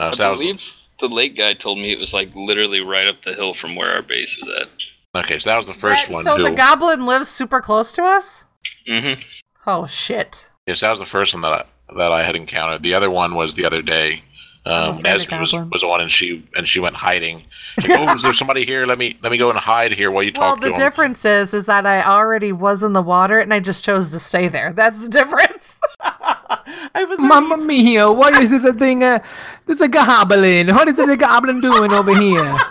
E: Uh, so
B: I
E: that was
B: the late guy told me it was like literally right up the hill from where our base is at.
E: Okay. So that was the first
A: That-
E: one.
A: so
E: who,
A: the goblin lives super close to us.
B: Mm-hmm.
A: Oh shit!
E: yes, that was the first one that I, that I had encountered. The other one was the other day.
A: I'm
E: Um,
A: afraid
E: Esme was,
A: goblins.
E: was on and she and she went hiding. Like, oh, is there somebody here? Let me let me go and hide here while you
A: Well,
E: talk
A: the
E: to him.
A: Well, the difference is, is that I already was in the water and I just chose to stay there. That's the difference. I was
C: Mamma mia, what is this a thing? Uh, this a goblin. What is the goblin doing over here?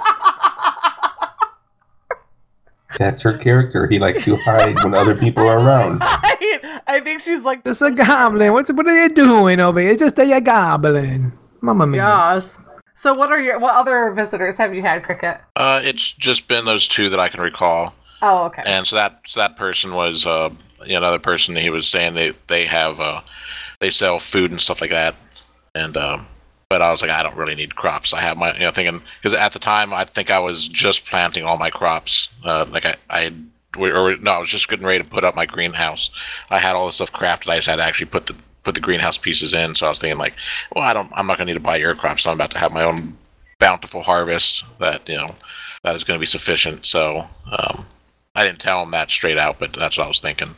D: That's her character. He likes to hide when other people are around.
A: I, I think she's like
C: This a goblin. What's what are you doing over here? It's just a goblin. Mamma mia.
A: yes. So what are your what other visitors have you had, Cricket?
E: Uh, it's just been those two that I can recall.
A: Oh, okay.
E: And so that so that person was uh, you know, another person. He was saying they they have uh, they sell food and stuff like that. And um, but I was like, I don't really need crops. I have my you know thinking because at the time I think I was just planting all my crops. Uh, like I I or no, I was just getting ready to put up my greenhouse. I had all the stuff crafted. I just had to actually put the put the greenhouse pieces in. So I was thinking like, well, I don't. I'm not gonna need to buy your crops. I'm about to have my own bountiful harvest that you know that is going to be sufficient. So um, I didn't tell him that straight out, but that's what I was thinking.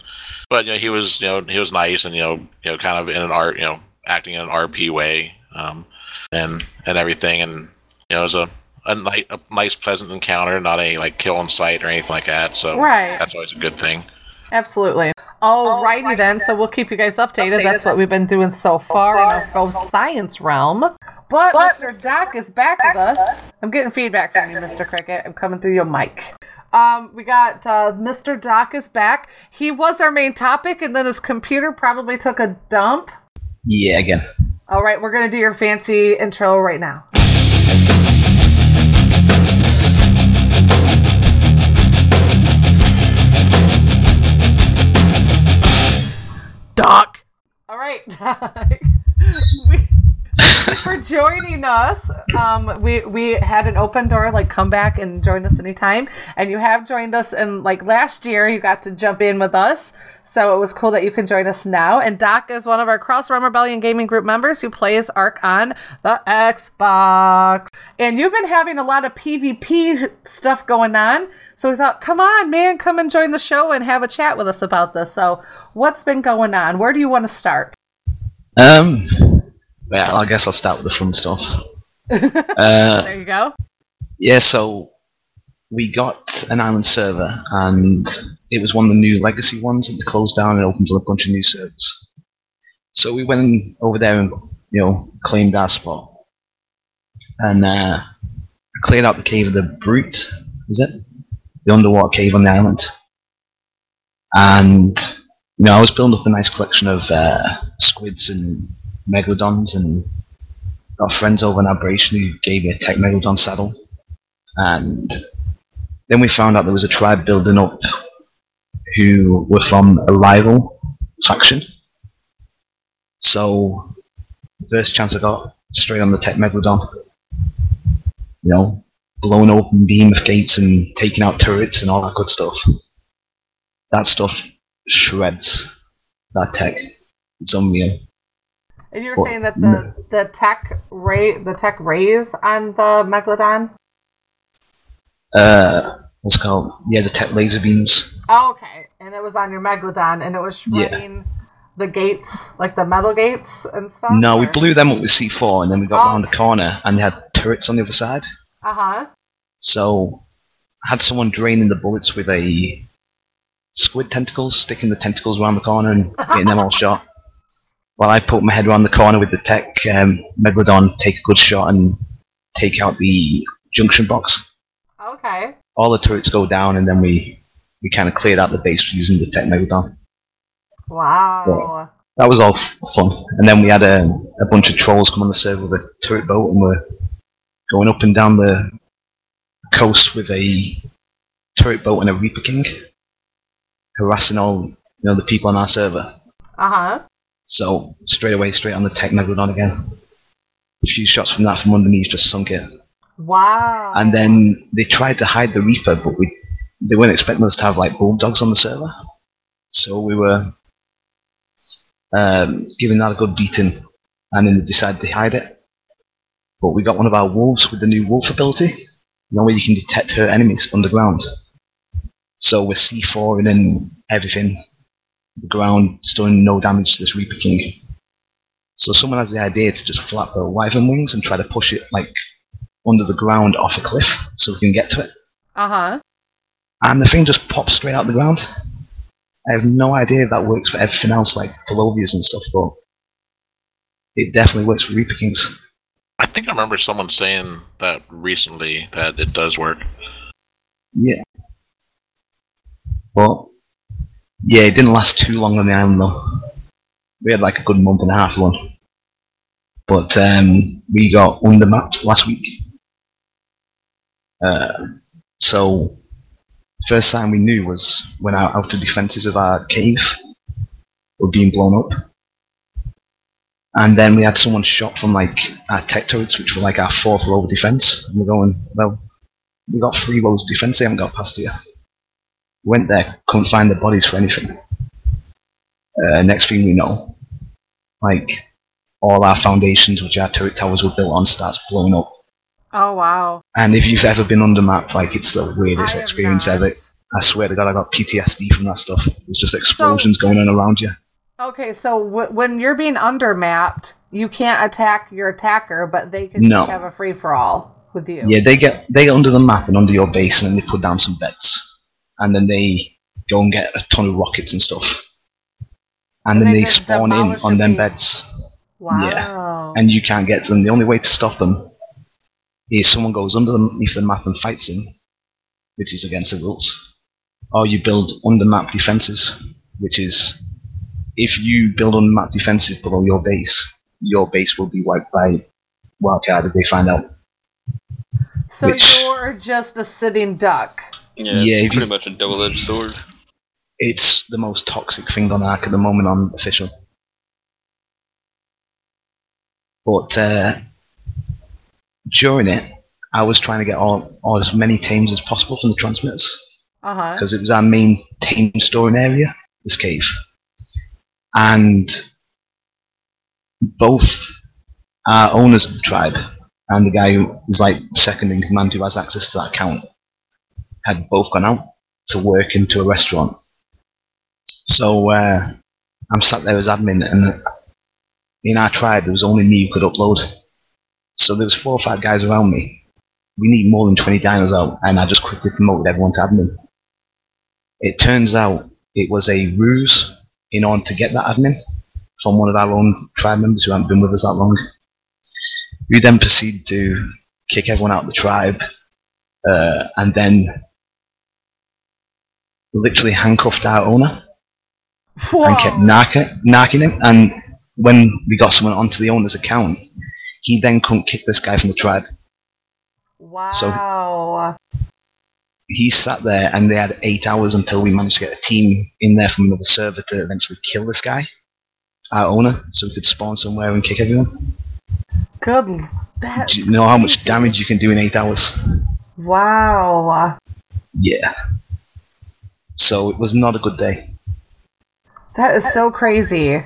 E: But you know, he was you know he was nice and you know you know kind of in an art you know acting in an RP way um, and and everything, and you know it was a a, ni- a nice pleasant encounter, not a like kill on sight or anything like that. So
A: Right.
E: that's always a good thing.
A: Absolutely. Alrighty then. So we'll keep you guys updated. That's what we've been doing so far in our faux science realm. But, Mr. Doc is back with us. I'm getting feedback from you, Mr. Cricket. I'm coming through your mic. Um, we got uh, Mr. Doc is back. He was our main topic, and then his computer probably took a dump.
F: Yeah, again.
A: All right, we're going to do your fancy intro right now. Doc. All right, Doc. we- for joining us. Um, we we had an open door, like come back and join us anytime. And you have joined us, and like last year, you got to jump in with us. So it was cool that you can join us now. And Doc is one of our Cross Realm Rebellion gaming group members who plays Ark on the Xbox. And you've been having a lot of PvP stuff going on. So we thought, come on, man, come and join the show and have a chat with us about this. So what's been going on? Where do you want to start?
F: Um, well, I guess I'll start with the fun stuff. uh,
A: there you go.
F: yeah, so we got an island server, and it was one of the new legacy ones that they closed down and opened up a bunch of new servers. So we went over there and you know claimed our spot, and uh, cleared out the cave of the brute. Is it the underwater cave on the island? And you know I was building up a nice collection of uh, squids and megalodons, and got friends over in Aberration who gave me a tech megalodon saddle, and then we found out there was a tribe building up who were from a rival faction. So, first chance I got, straight on the Tech Megalodon. You know, blowing open beam of gates and taking out turrets and all that good stuff. That stuff shreds that tech. It's unreal.
A: And you were saying that the the tech ray the tech rays on the megalodon.
F: Uh, what's it called? Yeah, the tech laser beams.
A: Oh, okay, and it was on your megalodon, and it was
F: Yeah.
A: the gates, like the metal gates and stuff.
F: No, we blew them up with C4 and then we got around the corner and they had turrets on the other side.
A: Uh huh.
F: So I had someone draining the bullets with a squid tentacles, sticking the tentacles around the corner and getting them all shot. While I put my head around the corner with the tech um, megalodon, take a good shot and take out the junction box.
A: Okay.
F: All the turrets go down and then we we kind of cleared out the base using the tech megalodon.
A: Wow.
F: That was all f- fun. And then we had a, a bunch of trolls come on the server with a turret boat and we're going up and down the coast with a turret boat and a Reaper King, harassing all you know the people on our server.
A: Uh huh.
F: So straight away, straight on the tech megalodon again. A few shots from that from underneath just sunk it.
A: Wow.
F: And then they tried to hide the Reaper, but we they weren't expecting us to have like bulldogs on the server. So we were um, giving that a good beating, and then they decided to hide it. But we got one of our wolves with the new wolf ability, know, where you can detect her enemies underground. So we're C4 and then everything, the ground, still doing no damage to this Reaper King. So someone has the idea to just flap their wyvern wings and try to push it like under the ground off a cliff so we can get to it.
A: Uh huh.
F: And the thing just pops straight out the ground. I have no idea if that works for everything else, like Purlovias and stuff, but it definitely works for Reaper Kings.
E: I think I remember someone saying that recently that it does work.
F: Yeah. But, yeah, it didn't last too long on the island though. We had like a good month and a half run. But um, we got undermapped last week. Uh, so, first sign we knew was when our outer defences of our cave were being blown up. And then we had someone shot from like our tech turrets, which were like our fourth row of defence. And we're going, well, we got three rows of defence, they haven't got past here. Went there, couldn't find the bodies for anything. Uh, next thing we know, like all our foundations, which our turret towers were built on, starts blowing up.
A: Oh wow.
F: And if you've ever been under mapped, like it's the weirdest
A: I
F: experience ever. I swear to God, I got PTSD from that stuff. There's just explosions going on around you.
A: Okay, so w- when you're being undermapped, you can't attack your attacker, but they can
F: No.
A: just have a free for all with you.
F: Yeah, they get they get under the map and under your base, and then they put down some beds, and then they go and get a ton of rockets and stuff, and,
A: And
F: then
A: they
F: they spawn in on them beds.
A: Wow.
F: Yeah, and you can't get to them. The only way to stop them is someone goes underneath the map and fights them, which is against the rules, or you build under map defenses, which is if you build under map defenses below your base, your base will be wiped by wildcard if they find out.
A: So
F: which-
A: you're just a sitting duck.
B: Yeah,
F: Yeah,
B: it's
F: if you-
B: pretty much a double-edged sword.
F: It's the most toxic thing on Ark at the moment on official. But uh, during it, I was trying to get all, all as many teams as possible from the transmitters
A: huh.
F: because it was our main team storing area, this cave. And both our owners of the tribe and the guy who is like second in command who has access to that account had both gone out to work into a restaurant. So uh, I'm sat there as admin, and in our tribe there was only me who could upload. So there was four or five guys around me. We need more than 20 dinos out, and I just quickly promoted everyone to admin. It turns out it was a ruse in order to get that admin from one of our own tribe members who hadn't been with us that long. We then proceeded to kick everyone out of the tribe, uh, and then literally handcuffed our owner and kept narking him. And when we got someone onto the owner's account, he then couldn't kick this guy from the tribe.
A: Wow.
F: So He sat there, and they had eight hours until we managed to get a team in there from another server to eventually kill this guy, our owner, so we could spawn somewhere and kick everyone.
A: Good. That's
F: Do you know how much damage you can do in eight hours?
A: wow.
F: Yeah. So it was not a good day.
A: That is so crazy.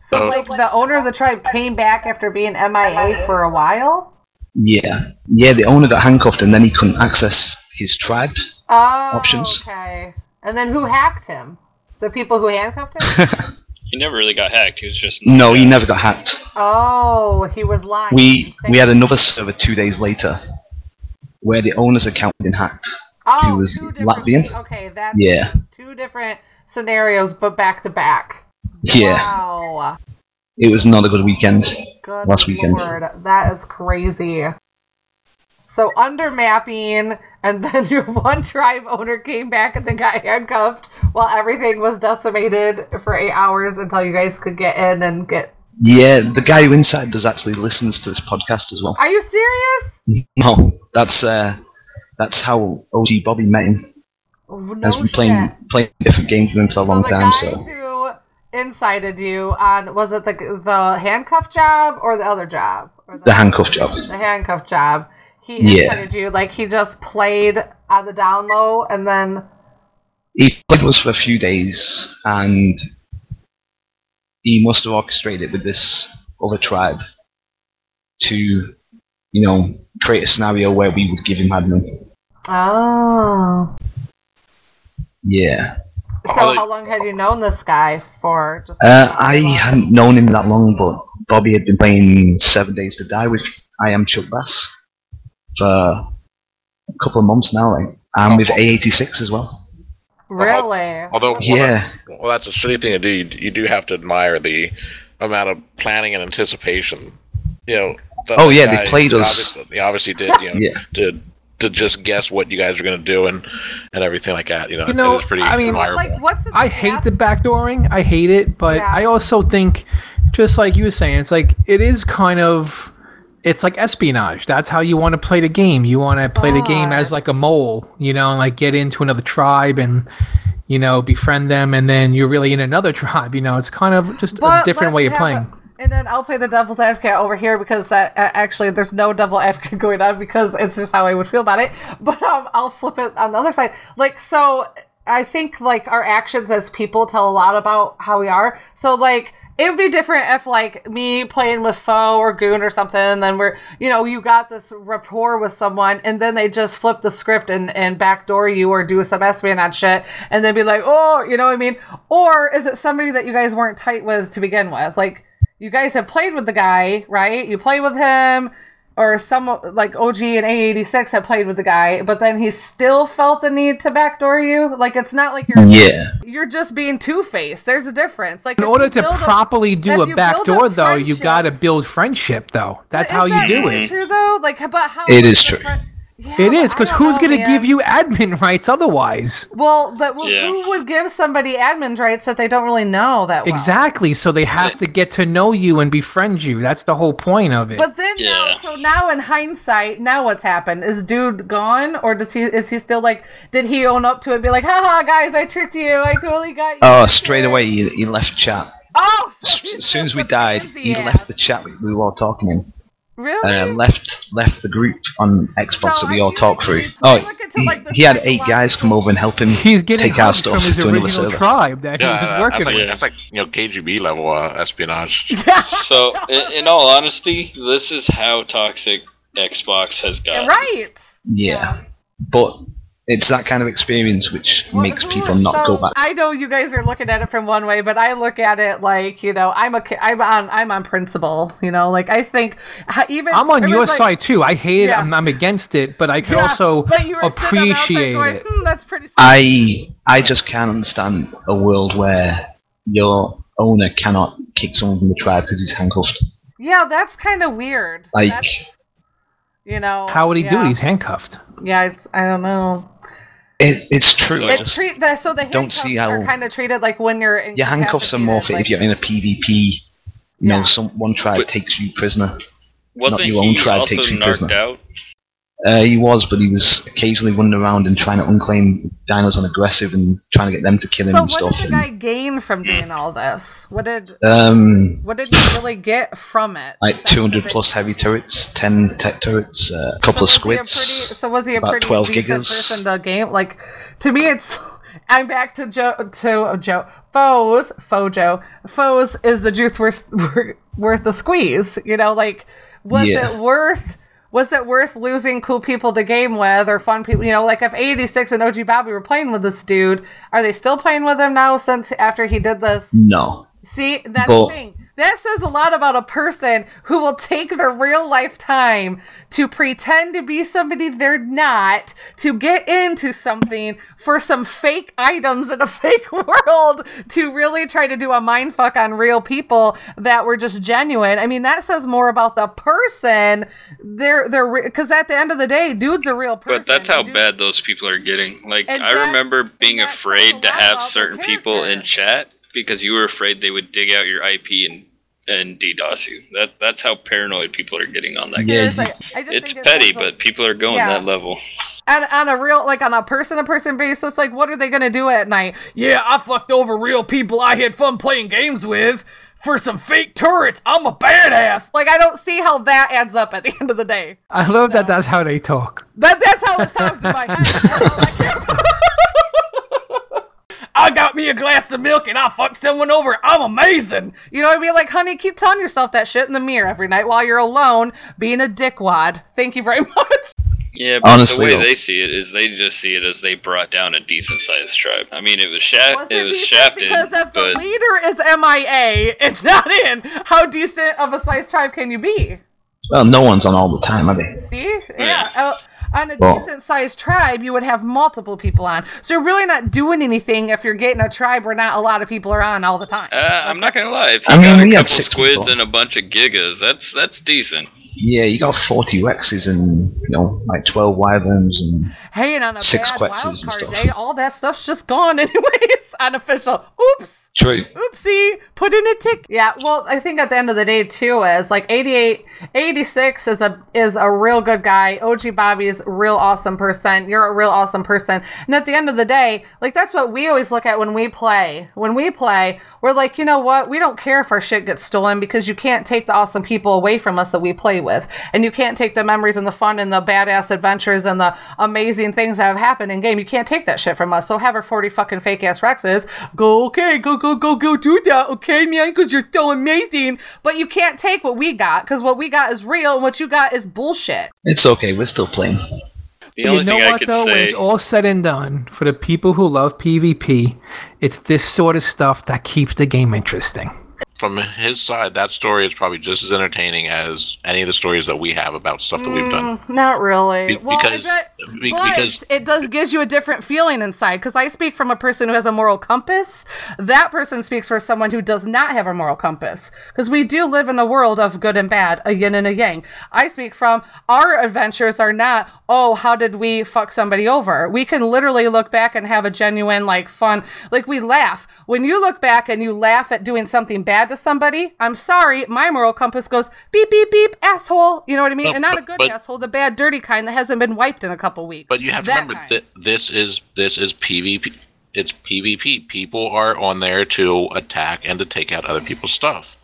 A: So,
F: Oh.
A: like, the owner of the tribe came back after being MIA for a while?
F: Yeah. Yeah, the owner got handcuffed and then he couldn't access his tribe
A: Oh,
F: options.
A: okay. And then who hacked him? The people who handcuffed him?
B: He never really got hacked. He was just
F: No, he never got hacked.
A: oh, he was lying.
F: We we had another server two days later where the owner's account had been hacked.
A: Oh,
F: who was
A: two different-
F: Latvian.
A: Okay, that's
F: Yeah.
A: two different scenarios, but back to back.
F: Yeah.
A: Wow.
F: It was not a good weekend.
A: Good
F: last weekend.
A: Lord, that is crazy. So under mapping, and then your one tribe owner came back and then got handcuffed while everything was decimated for eight hours until you guys could get in and get.
F: Yeah, the guy who inside does actually listens to this podcast as well.
A: Are you serious?
F: No, that's uh, that's how OG Bobby met him.
A: Oh, no
F: Has been playing playing different games with him for a long
A: the
F: time.
A: guy
F: So
A: who incited you on was it the the handcuff job or the other job? Or
F: the handcuff job.
A: the handcuff job. He
F: Yeah.
A: incited you like he just played on the down low and then
F: He played with us for a few days, and he must have orchestrated with this other tribe to, you know, create a scenario where we would give him admin.
A: Oh.
F: Yeah.
A: So how long had you known this guy for? Just
F: Uh, I hadn't known him that long, but Bobby had been playing Seven Days to Die with I Am Chuck Bass for a couple of months now, like, and with A86 as well.
A: really.
E: Although,
F: Yeah.
E: well, that's a shitty thing to do. You, you do have to admire the amount of planning and anticipation. You know. the-
F: Oh,
E: the
F: yeah, they played us.
E: Obviously, he obviously did. You know,
F: Yeah.
E: to to just guess what you guys are going to do and and everything like that. You know,
C: You know,
E: it pretty
C: I mean-
E: admirable.
A: Like what's
C: I hate the backdooring. I hate it, but I also think, just like you were saying, it's like it is kind of, it's like espionage. That's how you want to play the game. You want to play the game as like a mole, you know, and like get into another tribe and, you know, befriend them, and then you're really in another tribe. You know, it's kind of just a different way of playing.
A: a- and then I'll play the devil's advocate over here because uh, actually there's no devil advocate going on because it's just how I would feel about it. But um, I'll flip it on the other side. Like so, I think like our actions as people tell a lot about how we are. So like. It would be different if, like, me playing with foe or goon or something, and then we're, you know, you got this rapport with someone, and then they just flip the script and, and backdoor you or do some espionage shit, and then be like, oh, you know what I mean? Or is it somebody that you guys weren't tight with to begin with? Like, you guys have played with the guy, right? You play with him, or some like OG and A86 have played with the guy, but then he still felt the need to backdoor you. Like it's not like you're
F: Yeah.
A: you're just being two faced. There's a difference. Like
C: In order to
A: build a-
C: properly do a backdoor, though, you got to build friendship, though. That's
A: Is
C: how you
A: that
C: do it.
A: True though, like but how
F: It
A: much
F: is true.
A: Fri-
C: it is because who's going to give you admin rights otherwise?
A: Well, but who-
B: Yeah.
A: who would give somebody admin rights that they don't really know that well?
C: Exactly. So they have to get to know you and befriend you. That's the whole point of it.
A: But then now, so now in hindsight, now what's happened? Is dude gone, or does he? Is he still like? Did he own up to it? and Be like, haha, guys, I tricked you. I totally got you.
F: Oh, straight away he, he left chat
A: Oh,
F: as, as soon as we died, he
A: crazy
F: left the chat we, we were all talking in.
A: Really?
F: Uh, left left the group on Xbox
A: So
F: that we all
A: feel like
F: talked
A: we
F: through. Oh, he,
A: like,
F: he had eight guys come over and help him
C: He's getting
F: take our stuff
C: from his
F: to another
C: original
F: server.
C: tribe that he
E: Yeah,
C: was
E: that's
C: working
E: like,
C: with.
E: that's like you know KGB level uh, espionage.
B: So, in, in all honesty, this is how toxic Xbox has gotten.
A: right.
F: Yeah. But it's that kind of experience which makes people not
A: so
F: go back.
A: I know you guys are looking at it from one way, but I look at it like you know I'm a ki- I'm on I'm on principle. You know, like I think even
C: I'm on your
A: like-
C: side too. I hate
A: Yeah.
C: it. I'm, I'm against it, but I can
A: Yeah,
C: also
A: but you were sitting on the outside
C: appreciate
A: going,
C: it.
A: Hmm, that's pretty.
F: I I just can't understand a world where your owner cannot kick someone from the tribe because he's handcuffed.
A: Yeah, that's kind of weird.
F: Like-
A: That's, you know,
C: How would he do it? He's handcuffed.
A: Yeah, it's I don't know.
F: It's it's true. I
A: It treat the, so the
F: don't see
A: handcuffs are
F: how-
A: kind of treated like when you're in
F: your handcuffs are more fit if you're in a PvP. You know, some one tribe takes you prisoner.
B: Wasn't
F: not your own tribe
B: also
F: takes you
B: narked
F: prisoner.
B: out?
F: Uh, he was, but he was occasionally running around and trying to unclaim dinos on aggressive and trying to get them to kill him
A: So
F: and
A: what did the guy gain from doing all this? What did
F: Um,
A: what did he really get from it?
F: like 200 plus heavy turrets, 10 tech turrets, uh, a couple
A: so
F: of
A: was he a
F: squids.
A: pretty, so was he a pretty
F: 12
A: decent
F: gigas.
A: person to game? Like to me, it's I'm back to Joe to Joe foes Fojo foes is the juice worth worth the squeeze. You know, like was
F: Yeah.
A: it worth? Was it worth losing cool people to game with or fun people? You know, like if 86 and OG Bobby were playing with this dude, are they still playing with him now since after he did this?
F: No.
A: See, that's
F: But-
A: the thing. That says a lot about a person who will take their real life time to pretend to be somebody they're not, to get into something for some fake items in a fake world, to really try to do a mind fuck on real people that were just genuine. I mean, that says more about the person. They're they're because at the end of the day, dude's a real person.
B: But that's how bad those people are getting. Like
A: And
B: I remember being afraid to have certain people in chat because you were afraid they would dig out your IP and and DDoS you. That that's how paranoid people are getting on that. game.
A: Seriously, I just
B: It's
A: think it
B: petty,
A: says a-
B: but people are going
A: Yeah.
B: that level.
A: And on a real, like on a person to person basis, like what are they gonna do at night?
K: Yeah, I fucked over real people I had fun playing games with for some fake turrets. I'm a badass.
A: Like I don't see how that adds up at the end of the day.
C: I love that that's how they talk.
A: That that's how it sounds in my head. That's all I care about.
K: I got me a glass of milk and I fucked someone over. I'm amazing.
A: You know what I mean? Like, honey, keep telling yourself that shit in the mirror every night while you're alone, being a dickwad. Thank you very much.
B: Yeah, but
F: Honestly,
B: the way they see it is they just see it as they brought down a decent sized tribe. I mean, it was sha-
A: Was
B: it,
A: it
B: was
A: decent?
B: shafted,
A: Because if the leader is MIA and not in, how decent of a size tribe can you be?
F: Well, no one's on all the time, are they?
A: See? Yeah. Uh, on a
F: Well-
A: decent sized tribe, you would have multiple people on. So you're really not doing anything if you're getting a tribe where not a lot of people are on all the time.
B: uh, I'm not gonna lie. If you
F: I mean,
B: got
F: we
B: a couple
F: six
B: squids
F: people.
B: and a bunch of gigas, that's that's decent.
F: Yeah, you got 40 Rexes and, you know, like 12 Wyverns and
A: Hey, and on a
F: Six
A: bad wild card day, all that stuff's just gone anyways. Unofficial. Oops.
F: True.
A: Oopsie. Put in a tick. Yeah, well, I think at the end of the day too is like 88 86 is a is a real good guy. OG Bobby's real awesome person. You're a real awesome person. And at the end of the day, like that's what we always look at when we play. When we play, we're like, you know what? We don't care if our shit gets stolen because you can't take the awesome people away from us that we play with. And you can't take the memories and the fun and the badass adventures and the amazing things that have happened in game. You can't take that shit from us. So have our 40 fucking fake ass Rexes. Go, okay, go, go, go, go do that, okay, man, because you're so amazing. But you can't take what we got because what we got is real and what you got is bullshit.
F: it's okay, we're still playing.
B: The
C: you know
B: thing I
C: what
B: could
C: though? When
B: say,
C: it's all said and done, for the people who love PvP, it's this sort of stuff that keeps the game interesting.
E: From his side, that story is probably just as entertaining as any of the stories that we have about stuff that we've done.
A: Mm, Not really.
E: Be-
A: well,
E: because-
A: bet,
E: be-
A: but
E: because-
A: it does gives you a different feeling inside. Because I speak from a person who has a moral compass. That person speaks for someone who does not have a moral compass. Because we do live in a world of good and bad, a yin and a yang. I speak from our adventures are not. Oh, how did we fuck somebody over? We can literally look back and have a genuine, like, fun. Like we laugh when you look back and you laugh at doing something bad to somebody. I'm sorry, my moral compass goes beep beep beep asshole. You know what I mean?
E: But-
A: and not a good
E: but-
A: asshole, the bad dirty kind that hasn't been wiped in a couple weeks.
E: But you have to remember that this is this is PvP. it's PvP. People are on there to attack and to take out other people's stuff.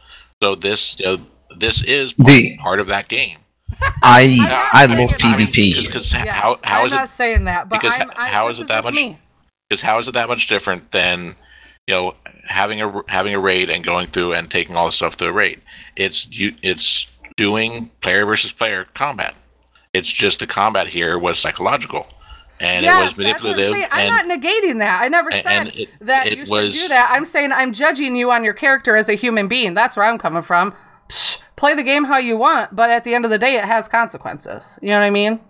E: So this you know, this is part,
F: The-
E: part of that game.
F: I I
E: mean-
F: love
E: I mean,
F: PvP.
E: Because
A: Yes,
E: how how
A: I'm
E: is
A: not
E: it
A: saying that, but
E: because
A: I'm, I,
E: how
A: this
E: it that much because how is it that much different than you know having a having a raid and going through and taking all the stuff through a raid it's you it's doing player versus player combat it's just the combat here was psychological and
A: yes,
E: it was
A: I'm
E: manipulative.
A: I'm
E: and,
A: not negating that. I never
E: and-
A: said
E: and it-
A: that
E: it
A: you should
E: was-
A: do that. I'm saying I'm judging you on your character as a human being. That's where I'm coming from. Psh, play the game how you want, but at the end of the day, it has consequences. You know what I mean?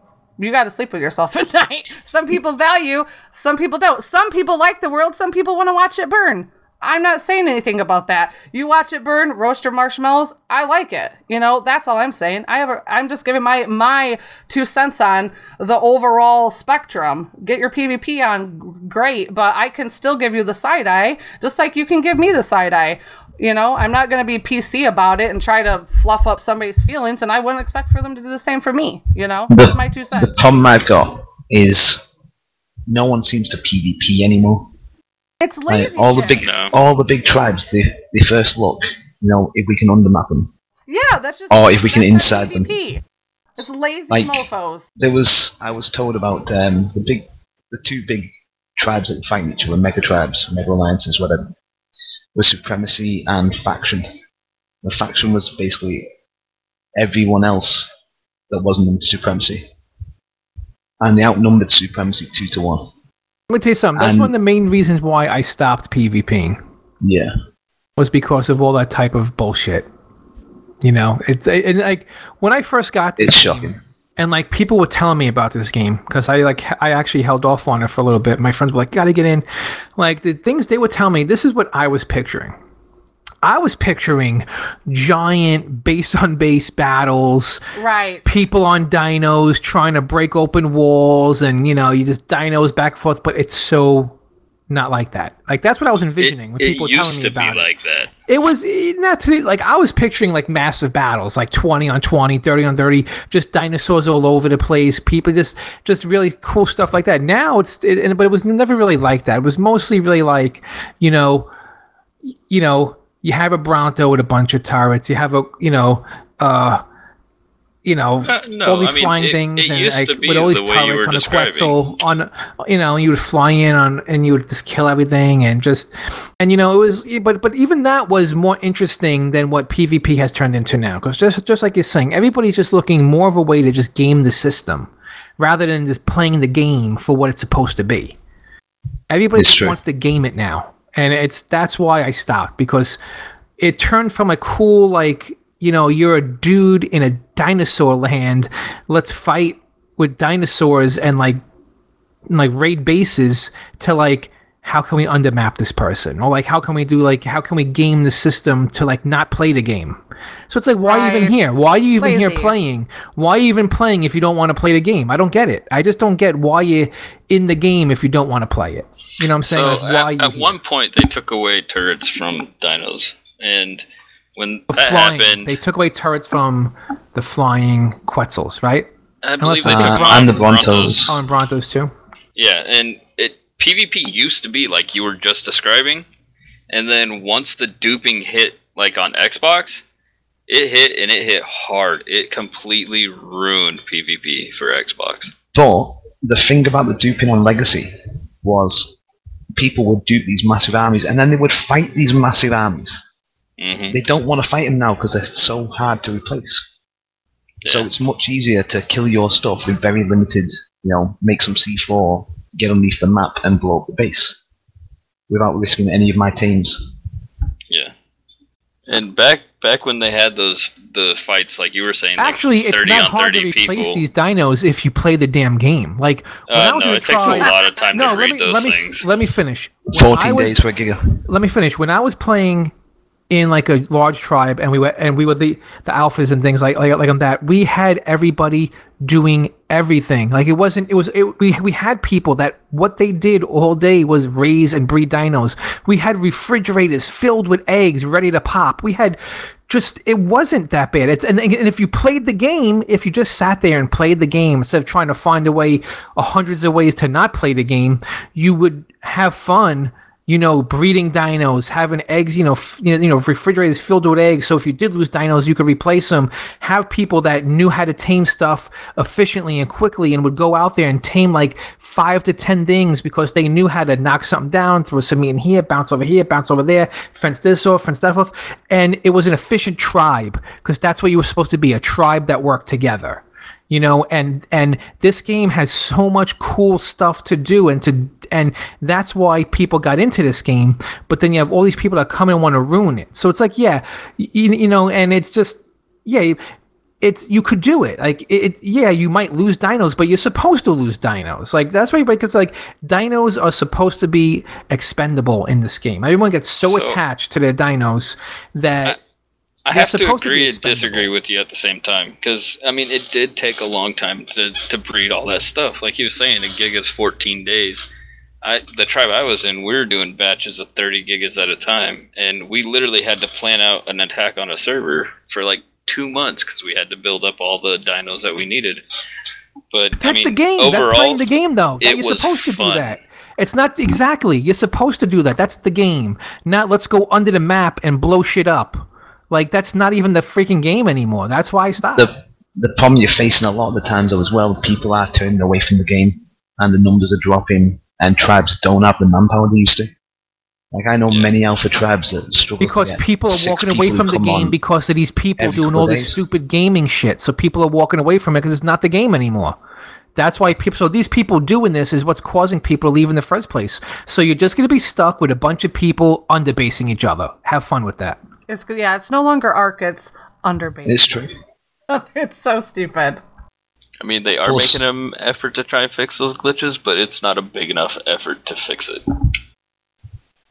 A: You got to sleep with yourself at night. Some people value, some people don't. Some people like the world, some people want to watch it burn. I'm not saying anything about that. You watch it burn, roast your marshmallows. I like it. You know, that's all I'm saying. I have. A, I'm just giving my my two cents on the overall spectrum. Get your PvP on, great, but I can still give you the side eye, just like you can give me the side eye. You know, I'm not going to be PC about it and try to fluff up somebody's feelings, and I wouldn't expect for them to do the same for me. You know, that's my two cents.
F: The problem I've got is no one seems to PvP anymore.
A: It's
F: Like,
A: lazy.
F: all the
A: shit.
F: big all the big tribes, they they first look, you know, if we can undermap them.
A: Yeah, that's just.
F: Or if we can
A: that's not
F: inside them.
A: It's lazy
F: Like-
A: mofo's.
F: There was I was told about um, the big the two big tribes that fight each other, mega tribes, mega alliances, whatever, was supremacy and faction. The faction was basically everyone else that wasn't in supremacy. And they outnumbered supremacy two to one.
C: Let me tell you something. That's
F: And-
C: one of the main reasons why I stopped PvPing.
F: Yeah.
C: Was because of all that type of bullshit. You know, it's and like when I first got
F: It's
C: game,
F: shocking.
C: And like people were telling me about this game because I like I actually held off on it for a little bit. My friends were like, "Gotta get in." Like the things they would tell me, this is what I was picturing. I was picturing giant base on base battles,
A: Right.
C: people on dinos trying to break open walls, and you know, you just dinos back and forth. But it's so not like that. Like that's what I was envisioning when
B: it
C: people were telling
B: used
C: me
B: to be
C: about it.
B: like that.
C: It was not to be like I was picturing like massive battles, like 20 on 20, 30 on 30, just dinosaurs all over the place, people just just really cool stuff like that. Now it's it, and- but it was never really like that. It was mostly really like, you know, you know, you have a Bronto with a bunch of turrets, you have a, you know, uh you know,
B: Uh, no,
C: all these
B: I mean,
C: flying
B: it-
C: things
B: it
C: and like with all these
B: the
C: turrets
B: were
C: on the. Quetzal on you know you would fly in on and you would just kill everything and just and you know it was but but even that was more interesting than what PvP has turned into now because just just like you're saying everybody's just looking more of a way to just game the system rather than just playing the game for what it's supposed to be. Everybody
F: It's
C: just
F: true.
C: wants to game it now, and it's that's why I stopped because it turned from a cool like you know you're a dude in a dinosaur land, let's fight with dinosaurs and like like raid bases to like how can we undermap this person? Or like how can we do like how can we game the system to like not play the game? So it's like why even here? Why are you even here playing? Why are you even playing if you don't want to play the game? I don't get it. I just don't get why you're in the game if you don't want to play it. You know what i'm saying?
B: So
C: like, why are
B: at,
C: you
B: at one point they took away turrets from dinos, and when
C: The
B: that
C: flying
B: happened,
C: they took away turrets from the flying quetzals right
B: I believe they
C: they
B: took
C: took
B: them
F: and the
B: from
F: Brontos.
C: oh and brontos too
B: Yeah, and it PvP used to be like you were just describing, and then once the duping hit like on Xbox, it hit and it hit hard. It completely ruined PvP for Xbox.
F: But the thing about the duping on Legacy was people would dupe these massive armies and then they would fight these massive armies.
B: Hmm
F: They don't want to fight him now because they're so hard to replace. So it's much easier to kill your stuff with very limited, you know, make some C4, get underneath the map and blow up the base without risking any of my teams.
B: Yeah. And back back when they had those the fights like you were saying, like
C: Actually, it's
B: 30
C: not
B: on
C: hard to
B: 30
C: replace
B: people.
C: these dinos if you play the damn game. Like when I
B: Uh,
C: was
B: no,
C: gonna
B: it takes a lot of time
C: no,
B: to
C: let
B: read
C: me,
B: those
C: let me,
B: things.
C: Let me finish. When
F: 14
C: was-
F: days for a giga.
C: Let me finish. When I was playing in like a large tribe and we were and we were the the alphas and things like like like on that. We had everybody doing everything. Like it wasn't it was it, we we had people that what they did all day was raise and breed dinos. We had refrigerators filled with eggs ready to pop. We had just it wasn't that bad. It's and, and if you played the game if you just sat there and played the game instead of trying to find a way hundreds of ways to not play the game you would have fun you know, breeding dinos, having eggs, you know, f- you know, refrigerators filled with eggs. So if you did lose dinos, you could replace them. Have people that knew how to tame stuff efficiently and quickly, and would go out there and tame like five to ten things because they knew how to knock something down, throw some meat in here, bounce over here, bounce over there, fence this off, fence that off, and it was an efficient tribe because that's what you were supposed to be—a tribe that worked together you know and and this game has so much cool stuff to do and to and that's why people got into this game but then you have all these people that come and want to ruin it. So it's like yeah you, you know and it's just yeah it's you could do it. Like it, it, yeah you might lose dinos but you're supposed to lose dinos. Like that's why because like dinos are supposed to be expendable in this game. Everyone gets so,
B: So-
C: attached to their dinos that
B: I
C: they're
B: have to
C: supposed to be
B: agree and disagree with you at the same time because I mean it did take a long time to, to breed all that stuff. Like he was saying, a gig is 14 days. I the tribe I was in, we were doing batches of 30 gigas at a time, and we literally had to plan out an attack on a server for like two months because we had to build up all the dinos that we needed. But
C: That's
B: I mean,
C: the game.
B: Overall,
C: That's playing the game, though. That you're supposed to
B: fun.
C: do that. It's not exactly. You're supposed to do that. That's the game. Not let's go under the map and blow shit up. Like that's not even the freaking game anymore. That's why I stopped.
F: The the problem you're facing a lot of the times though as well, people are turning away from the game and the numbers are dropping and tribes don't have the manpower they used to. Like I know many alpha tribes that struggle to
C: because
F: get
C: people are
F: six
C: walking away from the game because of these people doing all
F: of
C: this stupid gaming shit. So people are walking away from it because it's not the game anymore. That's why people. So these people doing this is what's causing people to leave in the first place. So you're just going to be stuck with a bunch of people underbasing each other. Have fun with that.
A: It's. Yeah, it's no longer ARK. It's underbase.
F: It's true.
A: it's so stupid.
B: I mean, they are
F: Plus-
B: making an effort to try and fix those glitches, but it's not a big enough effort to fix it.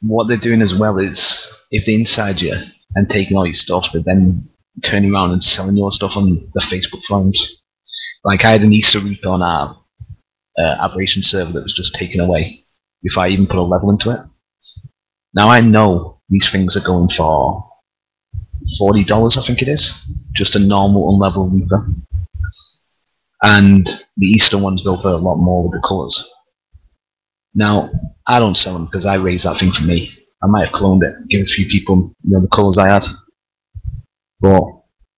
F: what they're doing as well is if they inside you and taking all your stuff, they're then turning around and selling your stuff on the Facebook forums. Like I had an Easter egg on our uh, aberration server that was just taken away before I even put a level into it. Now I know these things are going for forty dollars, I think it is, just a normal unleveled Reaper, and the Easter ones go for a lot more with the colours. Now, I don't sell them because I raised that thing for me. I might have cloned it, give a few people you know, the colours I had. But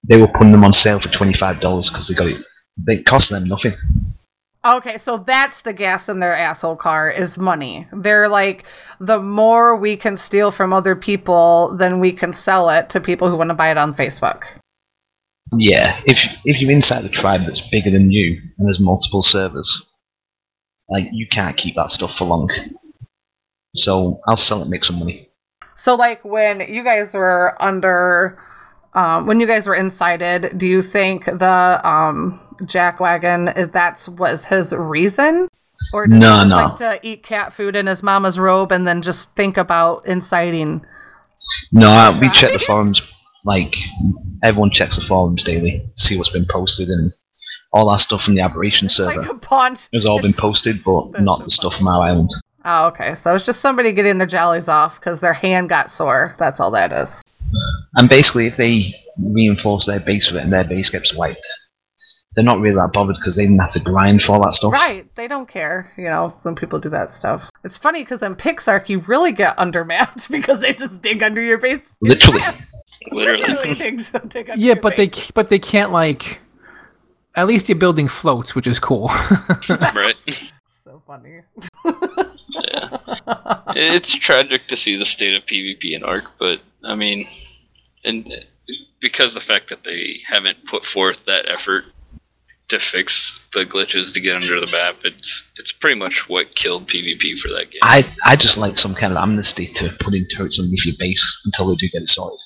F: they were putting them on sale for $25 because they got it. They cost them nothing.
A: Okay, so that's the gas in their asshole car is money. They're like, the more we can steal from other people, then we can sell it to people who want to buy it on Facebook.
F: Yeah, if if you're inside a tribe that's bigger than you and there's multiple servers, like you can't keep that stuff for long. So I'll sell it, make some money.
A: So, like, when you guys were under, um, when you guys were incited, do you think the um, jackwagon that's was his reason, or does
F: No,
A: he
F: no.
A: like to eat cat food in his mama's robe and then just think about inciting?
F: No, we check the forums. Like everyone checks the forums daily, see what's been posted, and all that stuff from the aberration server
A: Like
F: has all been posted, but not the stuff from our island.
A: Oh, okay. So it's just somebody getting their jollies off because their hand got sore. That's all that is.
F: And basically, if they reinforce their base with it and their base gets wiped, they're not really that bothered because they didn't have to grind for all that stuff.
A: Right. They don't care, you know, when people do that stuff. It's funny because in PixARK, you really get undermapped because they just dig under your base.
F: Literally.
A: Literally dig, dig under
C: Yeah,
A: your
C: but they but they can't like. At least you're building floats, which is cool.
B: right?
A: So funny. Yeah.
B: It's tragic to see the state of PvP in ARK, but I mean, and because the fact that they haven't put forth that effort to fix the glitches to get under the map, it's it's pretty much what killed PvP for that game.
F: I I just like some kind of amnesty to put in turrets underneath your base until they do get it sorted.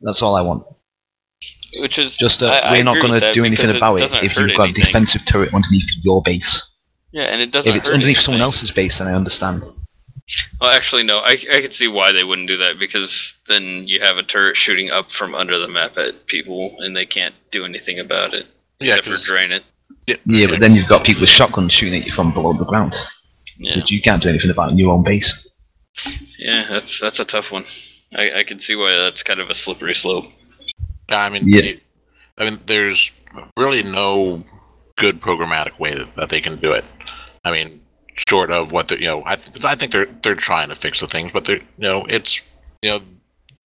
F: That's all I want.
B: Which is
F: Just uh,
B: I- I
F: we're not going to do anything about it
B: doesn't
F: if you've got a defensive turret underneath your base.
B: Yeah, and it doesn't.
F: If it's
B: hurt
F: underneath
B: anything.
F: someone else's base, then I understand.
B: Well, actually, no. I I can see why they wouldn't do that because then you have a turret shooting up from under the map at people, and they can't do anything about it
E: Yeah,
B: except for
E: 'cause-
B: drain it.
F: Yeah, but then you've got people with shotguns shooting at you from below the ground,
B: Yeah,
F: which you can't do anything about in your own base.
B: yeah. That's that's a tough one. I I can see why that's kind of a slippery slope.
E: Yeah, I mean,
F: Yeah.
E: you- I mean, there's really no good programmatic way that, that they can do it. I mean, short of what they you know, I th- I think they're they're trying to fix the things, but they're you know, it's you know,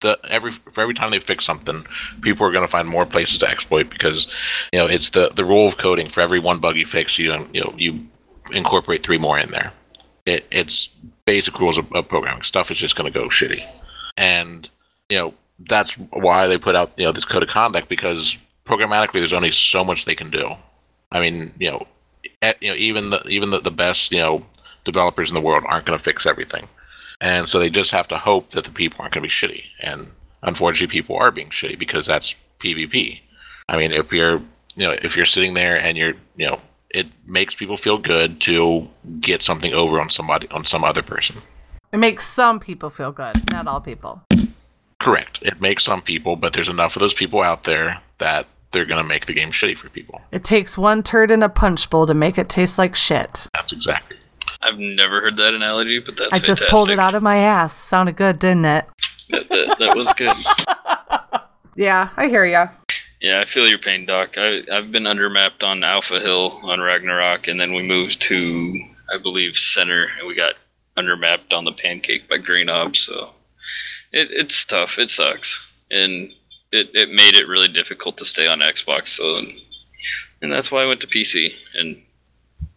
E: the every for every time they fix something, people are going to find more places to exploit because you know it's the the rule of coding. For every one bug you fix, you you know you incorporate three more in there. It, it's basic rules of, of programming. Stuff is just going to go shitty, and you know that's why they put out you know this code of conduct because programmatically there's only so much they can do. I mean, you know, e- you know even the even the, the best you know developers in the world aren't going to fix everything, and so they just have to hope that the people aren't going to be shitty. And unfortunately, people are being shitty because that's PvP. I mean, if you're you know if you're sitting there and you're you know it makes people feel good to get something over on somebody on some other person.
A: It makes some people feel good, not all people.
E: Correct. It makes some people, but there's enough of those people out there that they're going to make the game shitty for people.
A: It takes one turd in a punch bowl to make it taste like shit.
E: That's exactly.
B: I've never heard that analogy, but that's
A: I just pulled it out of my ass. Sounded good, didn't it?
B: That, that, that was good.
A: Yeah, I hear ya.
B: Yeah, I feel your pain, Doc. I, I've been undermapped on Alpha Hill on Ragnarok, and then we moved to, I believe, Center, and we got undermapped on the Pancake by Green Ops. So it, it's tough. It sucks, and it, it made it really difficult to stay on Xbox. So, and that's why I went to PC and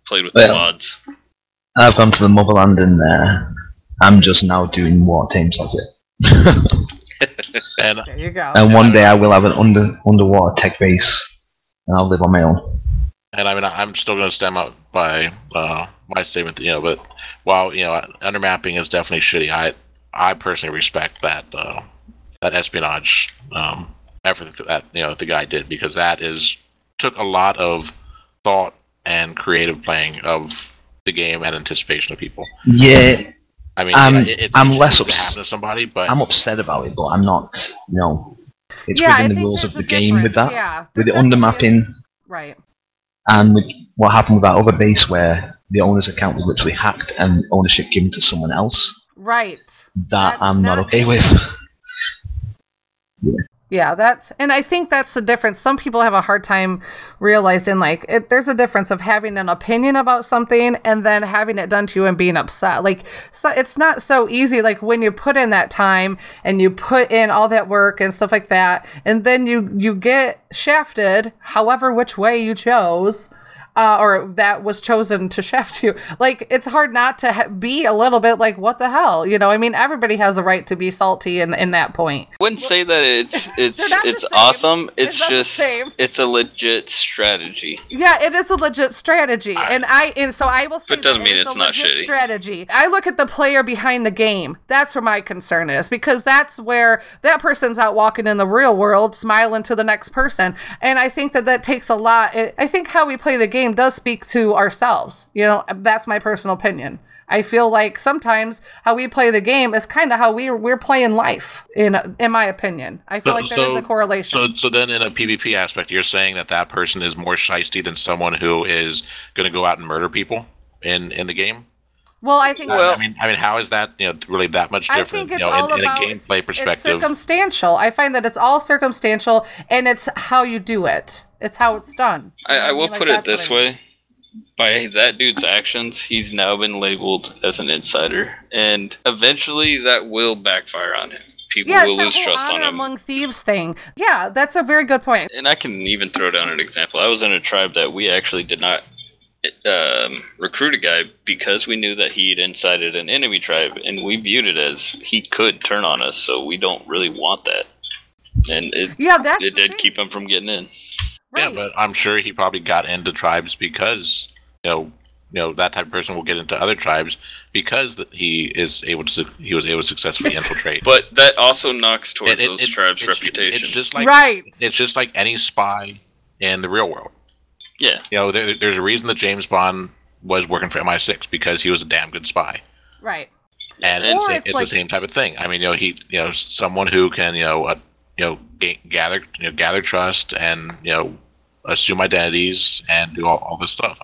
B: played with the mods.
F: I've gone to the motherland and uh, I'm just now doing war teams as it.
E: And
A: There you go.
F: and one day I will have an under underwater tech base, and I'll live on my own.
E: And I mean, I'm still going to stem up by uh, my statement, you know. But while you know, undermapping is definitely shitty, I I personally respect that uh, that espionage um, effort that, that you know the guy did because that is took a lot of thought and creative playing of the game and anticipation of people.
F: Yeah,
E: I mean,
F: I'm-
E: yeah, it,
F: I'm
E: it's
F: less
E: upset. to
F: ups-
E: happen to somebody, but
F: I'm upset about it, but I'm not. You know, it's
A: Yeah, I
F: within the rules of the game with that,
A: yeah.
F: with the
A: There definitely
F: undermapping,
A: is- Right.
F: and with what happened with that other base where the owner's account was literally hacked and ownership given to someone else.
A: Right.
F: That I'm not
A: not
F: okay with.
A: Yeah, that's and I think that's the difference. Some people have a hard time realizing like it, there's a difference of having an opinion about something and then having it done to you and being upset. Like so it's not so easy like when you put in that time and you put in all that work and stuff like that and then you you get shafted however which way you chose uh, or that was chosen to shaft you. Like it's hard not to ha- be a little bit like what the hell, you know? I mean, everybody has a right to be salty in in that point.
B: wouldn't say that it's it's it's awesome. It's,
A: It's
B: just it's a legit strategy.
A: Yeah, it is a legit strategy, and I and so I will say
B: But doesn't mean it's
A: a
B: not
A: legit
B: shitty.
A: strategy. I look at the player behind the game. That's where my concern is because that's where that person's out walking in the real world, smiling to the next person, and I think that that takes a lot. It, I think how we play the game does speak to ourselves. You know, that's my personal opinion. I feel like sometimes how we play the game is kind of how we we're playing life. In in my opinion, I feel like there is a correlation.
E: So, so then in a PvP aspect, you're saying that that person is more shisty than someone who is going to go out and murder people in in the game.
A: Well, I think
E: I mean, I mean, how is that you know really that much different?
A: I
E: different?
A: think it's
E: you know,
A: all
E: in, in a
A: about
E: gameplay
A: it's
E: perspective.
A: circumstantial. I find that it's all circumstantial, and it's how you do it. It's how it's done.
B: I, I will
A: mean? Like,
B: put it this
A: I mean.
B: way: by that dude's actions, he's now been labeled as an insider, and eventually that will backfire on him. People
A: Yeah,
B: will
A: it's that
B: lose
A: whole
B: trust on
A: honor
B: him.
A: among thieves thing. Yeah, that's a very good point.
B: And I can even throw down an example. I was in a tribe that we actually did not um, recruit a guy because we knew that he'd incited an enemy tribe, and we viewed it as he could turn on us. So we don't really want that, and it
A: Yeah, that's
B: it did keep him from getting in.
E: Yeah, but I'm sure he probably got into tribes because you know, you know that type of person will get into other tribes because he is able to he was able to successfully infiltrate.
B: But that also knocks towards
E: It- it-
B: those
E: it-
B: tribes'
E: it's
B: reputation.
E: It's just like
A: Right.
E: It's just like any spy in the real world.
B: Yeah.
E: You know, there, there's a reason that James Bond was working for MI6 because he was a damn good spy.
A: Right.
E: and it's,
A: Or
E: the-
A: it's
E: it's
A: like-
E: the same type of thing. I mean, you know, he, you know, someone who can, you know, uh, you know, ga- gather, you know, gather trust and you know, assume identities and do all, all this stuff.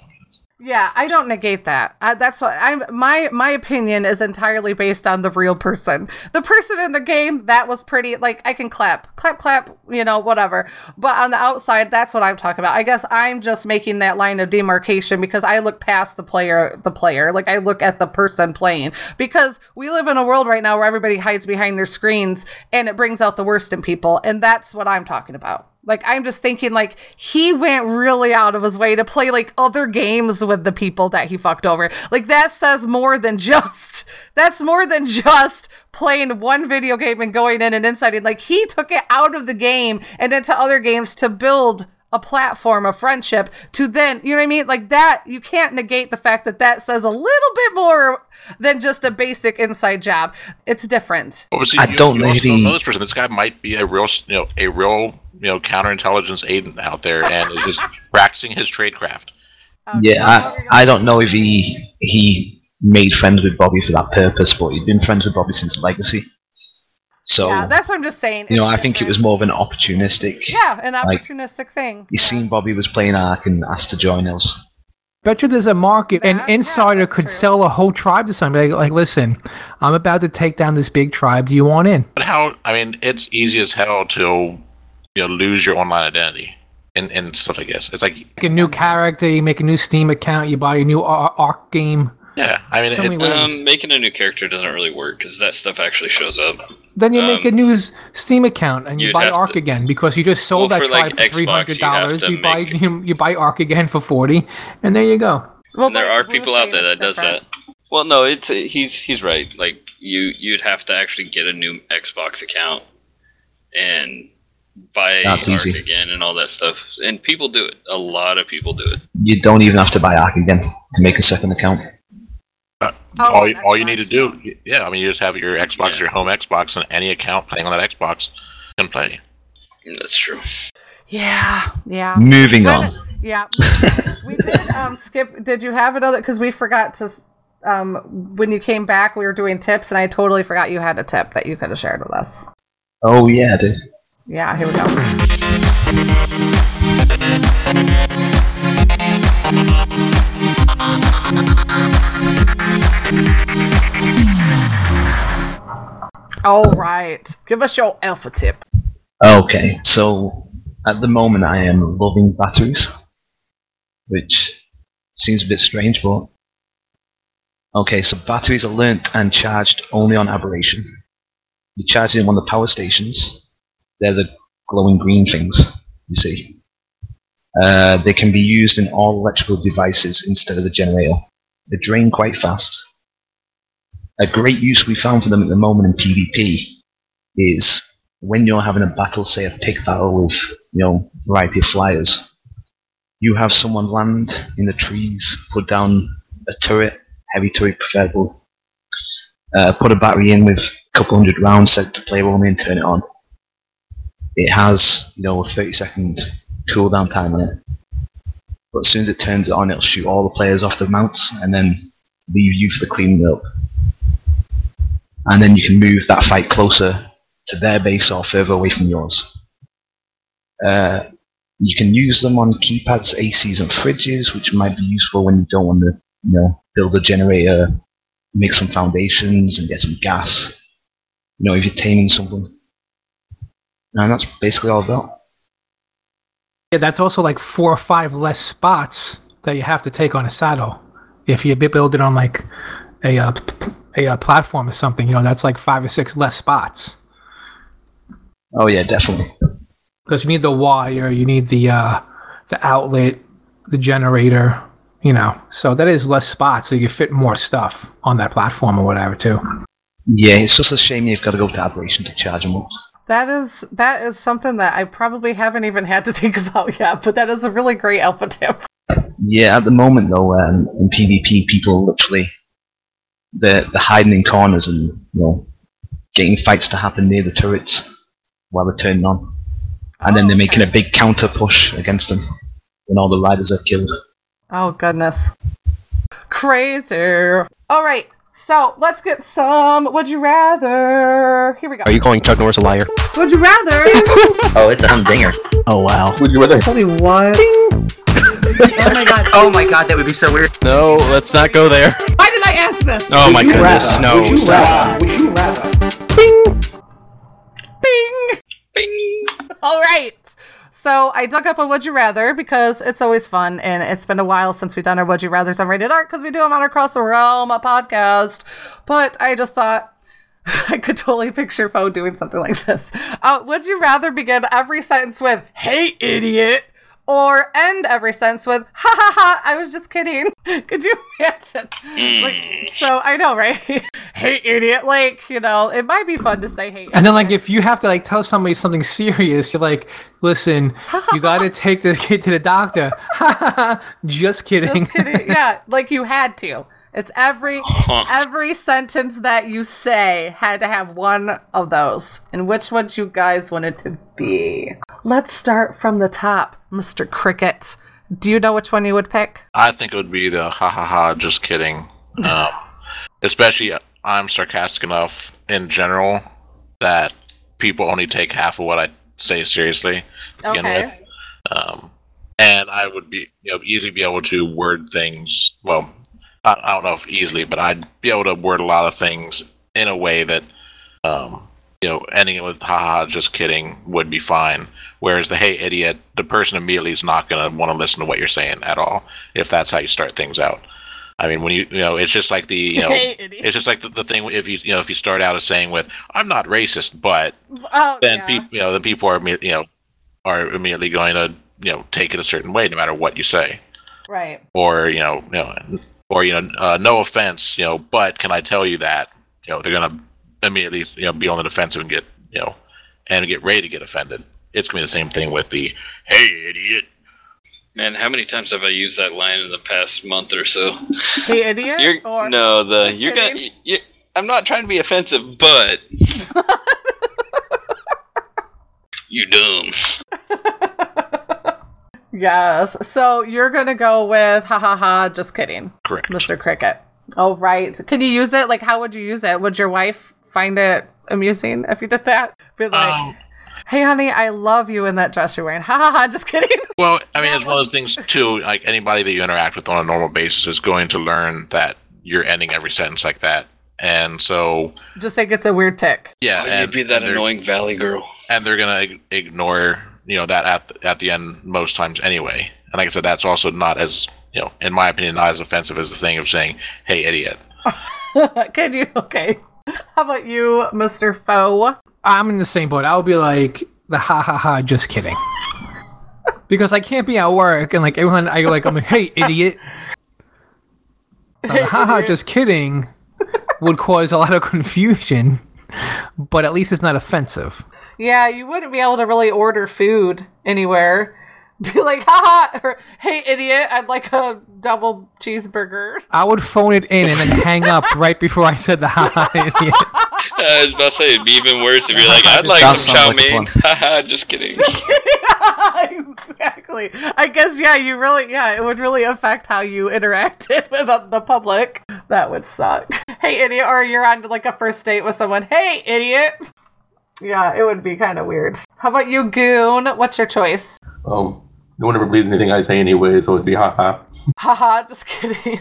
A: Yeah, I don't negate that. I, that's what I'm. My my opinion is entirely based on the real person. The person in the game that was pretty. Like I can clap, clap, clap. You know, whatever. But on the outside, that's what I'm talking about. I guess I'm just making that line of demarcation because I look past the player. The player, like I look at the person playing. Because we live in a world right now where everybody hides behind their screens, and it brings out the worst in people. And that's what I'm talking about. Like I'm just thinking like he went really out of his way to play like other games with the people that he fucked over. Like that says more than just that's more than just playing one video game and going in and inciting. Like he took it out of the game and into other games to build a platform of friendship to then you know what I mean like that you can't negate the fact that that says a little bit more than just a basic inside job. It's different.
E: Obviously,
F: I
E: you,
F: don't
E: you
F: know
E: also don't know this person. This guy might be a real, you know, a real, you know, counterintelligence agent out there, and is just practicing his tradecraft.
F: Yeah, I, I don't know if he he made friends with Bobby for that purpose, but he'd been friends with Bobby since Legacy. So
A: yeah, that's what I'm just saying.
F: you know,
A: It's
F: I think it was more of an opportunistic.
A: Yeah, an
F: like,
A: opportunistic thing.
F: He seen Bobby was playing Ark and asked to join us.
C: Bet you there's a market. An insider could sell a whole tribe to somebody. Like, like, listen, I'm about to take down this big tribe. Do you want in?
E: But how? I mean, it's easy as hell to, you know, lose your online identity and and stuff like this. It's like,
C: Make a new character. You make a new Steam account. You buy a new Ar- ARK game.
E: Yeah, I mean,
C: So
E: it.
B: Um, making a new character doesn't really work because that stuff actually shows up.
C: Then you make a
B: Um,
C: new Steam account and you buy
B: have
C: ARK
B: to-
C: again because you just sold
B: Well,
C: that
B: for, like,
C: tribe for
B: Xbox,
C: three hundred dollars.
B: you'd
C: You
B: to
C: buy you, you buy ARK again for forty, and there you go.
A: Well,
B: there are people out there that does
A: different.
B: that. Well, no, it's he's he's right. Like you you'd have to actually get a new Xbox account and buy
F: That's
B: ARK
F: easy.
B: again and all that stuff. And people do it. A lot of people do it.
F: You don't even have to buy Ark again to make a second account.
A: Oh,
E: all, you- all you need to do, yeah, I mean, you just have your Xbox, your home Xbox, and any account playing on that Xbox can play.
B: That's true.
A: Yeah, yeah.
F: Moving
A: Kinda-
F: on.
A: Yeah, we did um, skip. Did you have another? Because we forgot to. Um, when you came back, we were doing tips, and I totally forgot you had a tip that you could have shared with us.
F: Oh yeah, dude.
A: Yeah, here we go. All right, give us your alpha tip.
F: Okay, so at the moment I am loving batteries, which seems a bit strange, but okay. So batteries are learnt and charged only on aberration. You charge them on the power stations. They're the glowing green things. You see. Uh, they can be used in all electrical devices instead of the generator. They drain quite fast. A great use we found for them at the moment in PvP is when you're having a battle, say a pick battle with, you know, variety of flyers, you have someone land in the trees, put down a turret, heavy turret preferable, uh, put a battery in with a couple hundred rounds set to play only and turn it on. It has, you know, a 30 second cooldown time on it. But as soon as it turns it on, it'll shoot all the players off the mounts and then leave you for the cleaning up. And then you can move that fight closer to their base or further away from yours. Uh, you can use them on keypads, ACs, and fridges, which might be useful when you don't want to, you know, build a generator, make some foundations, and get some gas. You know, if you're taming something. And that's basically all I've got.
C: Yeah, that's also like four or five less spots that you have to take on a saddle. If you build it on like a uh, p- a uh, platform or something, you know, that's like five or six less spots.
F: Oh yeah, definitely.
C: Because you need the wire, you need the uh, the outlet, the generator, you know. So that is less spots, so you can fit more stuff on that platform or whatever too.
F: Yeah, it's just a shame you've got to go to aberration to charge them up.
A: That is that is something that I probably haven't even had to think about yet, but that is a really great alpha tip.
F: Yeah, at the moment though, um, in PvP, people literally they're, they're hiding in corners and you know getting fights to happen near the turrets while they're turning on, and then they're making a big counter push against them when all the riders are killed.
A: Oh goodness. Crazy. All right. So let's get some. Would you rather? Here we go.
I: Are you calling Chuck Norris a liar?
A: Would you rather?
N: Oh, it's a humdinger. Oh wow.
D: Would you rather?
A: Tell me what? Oh my god.
N: Oh my god, that would be so weird.
I: No, let's not go there.
A: Why did I ask this?
I: Oh my goodness, no.
N: Would you
I: stop.
N: rather? Would you rather?
A: Bing.
B: Bing.
A: All right. So I dug up a Would You Rather because it's always fun, and it's been a while since we've done our Would You Rather's on Rated Art because we do them on our Cross the Realm podcast. But I just thought I could totally picture Foe doing something like this. Uh, would you rather begin every sentence with "Hey, idiot"? Or end every sentence with "Ha ha ha!" I was just kidding. Could you imagine? Like, mm. so I know, right? hey, idiot! Like you know, it might be fun to say "Hey."
C: And then, like, if you have to like tell somebody something serious, you're like, "Listen, you got to take this kid to the doctor." Just kidding.
A: Just kidding. yeah, like you had to. It's every every sentence that you say had to have one of those. And which one you guys wanted to be? Let's start from the top, Mr. Cricket. Do you know which one you would pick?
E: I think it would be the ha ha ha. Just kidding. Um, especially, I'm sarcastic enough in general that people only take half of what I say seriously to begin
A: Okay.
E: with. Um, and I would be, you know, easily be able to word things. Well, I, I don't know if easily, but I'd be able to word a lot of things in a way that, um, you know, ending it with haha, just kidding would be fine. Whereas the hey idiot, the person immediately is not going to want to listen to what you're saying at all if that's how you start things out. I mean, when you you know, it's just like the you know,
A: Hey,
E: it's just like the, the thing if you you know if you start out as saying with I'm not racist, but
A: Oh,
E: then
A: yeah.
E: people you know the people are you know are immediately going to you know take it a certain way no matter what you say
A: Right.
E: or you know you know or you know uh, no offense you know but can I tell you that you know they're gonna immediately you know be on the defensive and get you know and get ready to get offended. It's gonna be the same thing with the hey idiot.
B: Man, how many times have I used that line in the past month or so?
A: Hey, idiot.
B: You're,
A: or
B: no, the you're gonna.
A: kidding.
B: You, I'm not trying to be offensive, but you dumb.
A: Yes. So you're gonna go with ha ha ha. Just kidding,
E: Correct.
A: Mr. Cricket. Oh right. Can you use it? Like, how would you use it? Would your wife find it amusing if you did that? Be like,
E: Um,
A: "Hey, honey, I love you in that dress you're wearing." Ha ha ha. Just kidding.
E: Well, I mean, it's one of those things too. Like anybody that you interact with on a normal basis is going to learn that you're ending every sentence like that, and so
A: Just think it's a weird tick.
E: yeah,
B: Why
E: and
B: you be that
E: and
B: annoying valley girl?
E: and they're gonna ignore you know that at the, at the end most times anyway. And like I said, that's also not as you know, in my opinion, not as offensive as the thing of saying "Hey, idiot."
A: Can you? Okay. How about you, Mr. Foe?
C: I'm in the same boat. I'll be like the ha ha ha. Just kidding. because I can't be at work and like everyone, I go like I'm like, hey idiot. The ha ha. Just kidding would cause a lot of confusion, but at least it's not offensive.
A: Yeah, you wouldn't be able to really order food anywhere. Be like, haha, or hey, idiot, I'd like a double cheeseburger.
C: I would phone it in and then hang up right before I said the ha ha idiot.
B: I was about to say it'd be even worse if you're like, I'd like
F: That
B: some chow
F: sounds like
B: mein. Haha, just kidding.
A: exactly. I guess, yeah, you really, yeah, it would really affect how you interacted with uh, the public. That would suck. Hey, idiot, or you're on like a first date with someone. Hey, idiot. Yeah, it would be kind of weird. How about you, Goon? What's your choice?
D: Um, no one ever believes anything I say anyway, so it'd be haha.
A: Haha, just kidding.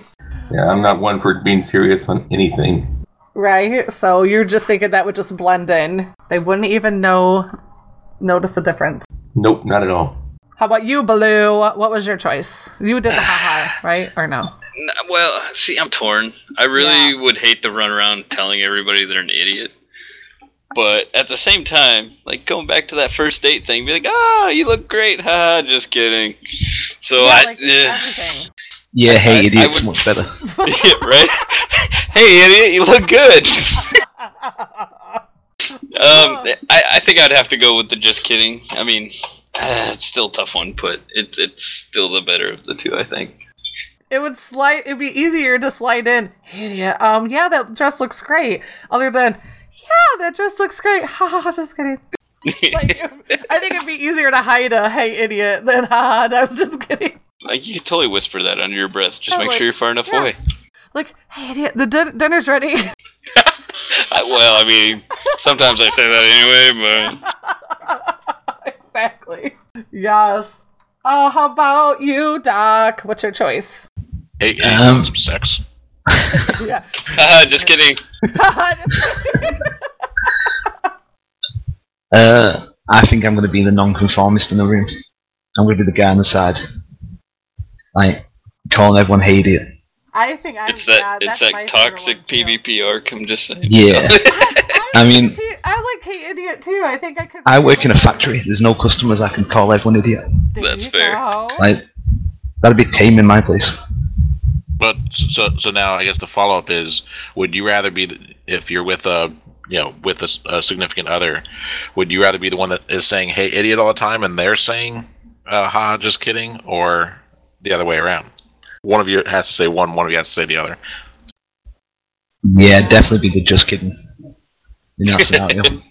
D: Yeah, I'm not one for being serious on anything.
A: Right? So you're just thinking that would just blend in. They wouldn't even know notice the difference.
D: Nope, not at all.
A: How about you, Baloo? What was your choice? You did the haha, right? Or no?
B: Well, see, I'm torn. I really would hate to run around telling everybody they're an idiot. But at the same time, like going back to that first date thing, be like, ah, you look great. Haha, just kidding. So
A: yeah,
B: I,
A: like
B: yeah,
A: everything.
F: Yeah, hey,
B: I- I would-
F: much better.
B: yeah, right? hey, idiot, you look good. Um, I, I think I'd have to go with the just kidding. I mean, uh, it's still a tough one, but it's it's still the better of the two, I think.
A: It would slide. It'd be easier to slide in. Hey, idiot. Um, yeah, that dress looks great. Other than, yeah, that dress looks great. Haha, just kidding. Like, I think it'd be easier to hide a hey idiot than ha ha. I was just kidding.
B: Like you could totally whisper that under your breath. Just
A: Yeah,
B: make
A: like-
B: sure you're far enough
A: yeah.
B: away.
A: Like, hey, idiot, the din- dinner's ready.
B: I, well, I mean, sometimes I say that anyway, but
A: exactly. Yes. Oh, how about you, Doc? What's your choice?
E: Hey, hey
F: Um,
E: some sex.
A: yeah.
B: just kidding.
F: Uh, I think I'm going to be the non-conformist in the room. I'm going to be the guy on the side, like calling everyone hey idiot.
A: I think I.
B: It's that
A: yeah,
B: it's that toxic. PvP ARK. I'm just saying.
F: Yeah. I mean,
A: I like Hey Idiot too. I think I could.
F: I work in a factory. There's no customers. I can call everyone idiot.
B: That's fair.
F: Like that'd be tame in my place.
E: But so so now I guess the follow up is: Would you rather be the, if you're with a you know with a significant other? Would you rather be the one that is saying "Hey, idiot" all the time, and they're saying uh, "Ha, just kidding," or the other way around? One of you has to say one. One of you has to say the other.
F: Yeah, definitely be the just kidding. In that scenario,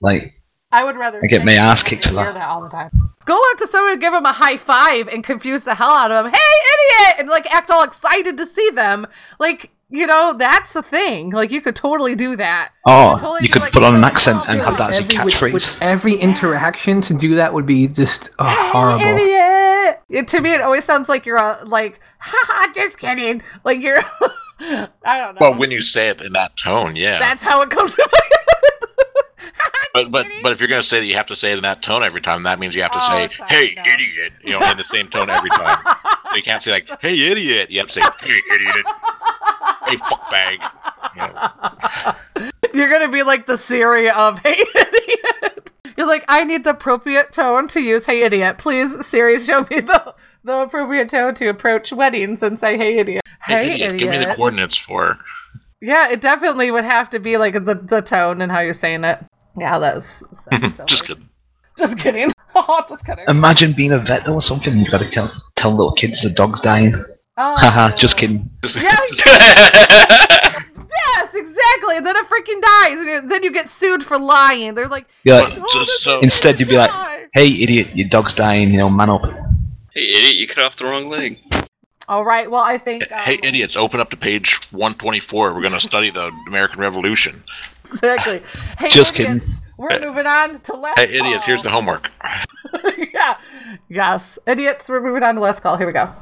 F: like
A: I would rather.
F: I get my ass kicked for that.
A: that all the time. Go up to someone and give them a high five and confuse the hell out of them. Hey, idiot! And like act all excited to see them. Like you know, that's the thing. Like you could totally do that.
F: oh,
A: totally
F: you could
A: like,
F: put on an accent and have that as a
C: Every, with,
F: catchphrase.
C: with every interaction to do that would be just oh, horrible.
A: Idiot! It, to me, it always sounds like you're like, haha, just kidding. Like you're. I don't know.
E: Well, when you say it in that tone, yeah.
A: That's how it comes
E: but but but if you're gonna say that you have to say it in that tone every time, that means you have to
A: Oh,
E: say
A: sorry,
E: "Hey,
A: no.
E: idiot," you know, in the same tone every time. so you can't say like "Hey, idiot." You have to say "Hey, idiot." Hey, fuckbag. You know.
A: You're gonna be like the Siri of Hey Idiot. You're like, I need the appropriate tone to use Hey Idiot. Please, Siri, show me the the appropriate tone to approach weddings and say Hey Idiot. Hey, idiot.
E: Give me the coordinates for.
A: Yeah, it definitely would have to be like the, the tone and how you're saying it. Yeah, that's, that's silly.
E: Just kidding.
A: Just kidding. Oh, just kidding.
F: Imagine being a vet though or something. You've got to tell tell little kids the dog's dying.
A: Oh,
F: Haha, just kidding.
A: Yeah. yes, exactly. And then it freaking dies, and then you get sued for lying. They're like,
F: You're like,
A: "Oh, this
E: so-
F: instead, you'd be like, "Hey, idiot, your dog's dying. You know, man up."
B: Hey, idiot! You cut off the wrong leg.
A: All right. Well, I think um,
E: Hey, idiots! Open up to page 124. We're gonna study the American Revolution.
A: exactly. Hey,
E: Just
A: idiots, We're moving on to last.
E: Hey, idiots! Here's the homework.
A: yeah. Yes, idiots. We're moving on to last call. Here we go.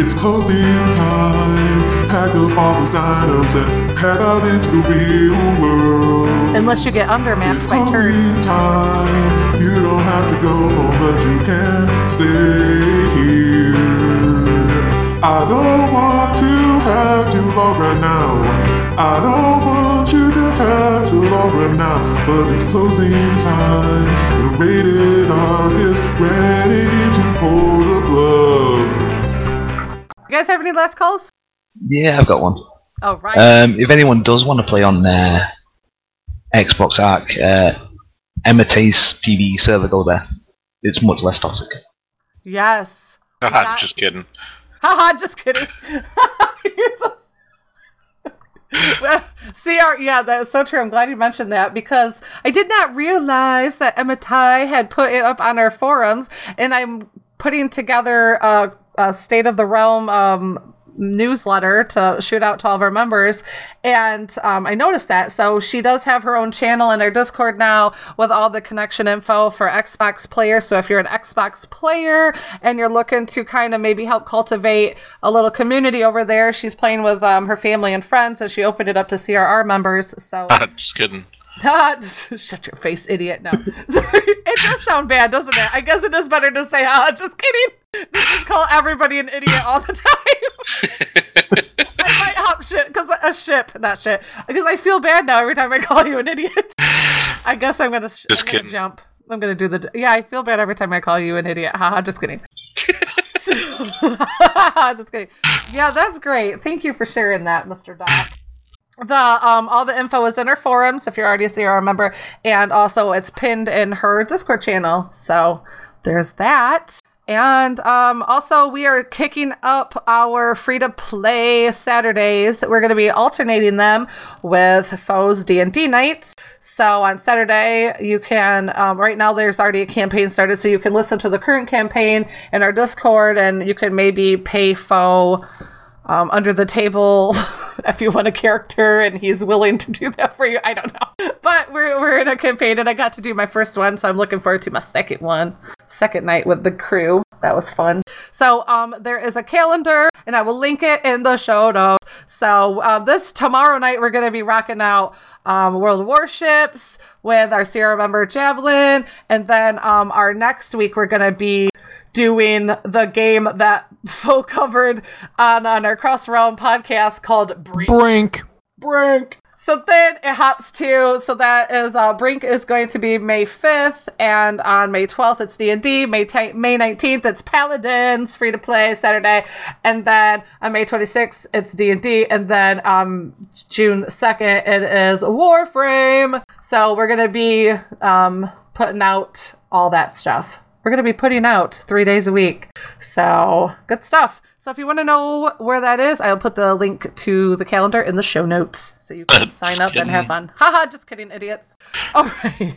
L: It's closing time. Pack up all those dinos and head out into the real world.
A: Unless you get undermatched by
L: Closing
A: turds.
L: time. You don't have to go home, but you can stay here. I don't want to have too long right now. I don't want you to have too long right now. But it's closing time. The rated R is ready to pull the plug.
A: You guys have any last calls?
F: Yeah, I've got one.
A: Oh right.
F: Um, if anyone does want to play on uh, Xbox ARK, uh, Emity's PvE server, go there. It's much less toxic.
A: yes.
E: Just kidding.
A: Haha, just kidding. You're so- CR, yeah, that's so true. I'm glad you mentioned that because I did not realize that Emma Tai had put it up on our forums, and I'm putting together a, a State of the Realm um, newsletter to shoot out to all of our members, and um, I noticed that. So she does have her own channel in our Discord now with all the connection info for Xbox players. So if you're an Xbox player and you're looking to kind of maybe help cultivate a little community over there, she's playing with um, her family and friends, and she opened it up to CRR members. So
E: Just kidding.
A: Ah, shut your face, idiot. No. Sorry. It does sound bad, doesn't it? I guess it is better to say, ah, just kidding. Than just call everybody an idiot all the time. I might hop shit, because a ship, not shit. Because I feel bad now every time I call you an idiot. I guess I'm gonna, sh-
E: Just
A: I'm gonna
E: kidding.
A: jump. I'm gonna do the, yeah, I feel bad every time I call you an idiot. Haha, just kidding. just kidding. Yeah, that's great. Thank you for sharing that, Mr. Doc the um all the info is in her forums if you're already a CRR member and also it's pinned in her discord channel so there's that And um, also, we are kicking up our free to play Saturdays. We're going to be alternating them with Foes D and D nights. So on Saturday, you can. Um, right now, there's already a campaign started, so you can listen to the current campaign in our Discord, and you can maybe pay Foe um, under the table if you want a character and he's willing to do that for you. I don't know. But we're, we're in a campaign and I got to do my first one, so I'm looking forward to my second one, second night with the crew. That was fun. So um, there is a calendar and I will link it in the show notes. So uh, this tomorrow night we're going to be rocking out um, World Warships with our CRR member Javelin. And then um, our next week we're going to be doing the game that Fo covered on, on our Cross Realm podcast called Brink.
C: Brink.
A: Brink. So then it hops to so that is uh, Brink is going to be May fifth, and on May twelfth it's D and D. May t- May nineteenth it's Paladins free to play Saturday, and then on May twenty sixth it's D and D, and then um June second it is Warframe. So we're gonna be um putting out all that stuff. We're gonna be putting out three days a week. So good stuff. So if you want to know where that is, I'll put the link to the calendar in the show notes so you can sign up and have fun. Haha, just kidding, idiots. All right.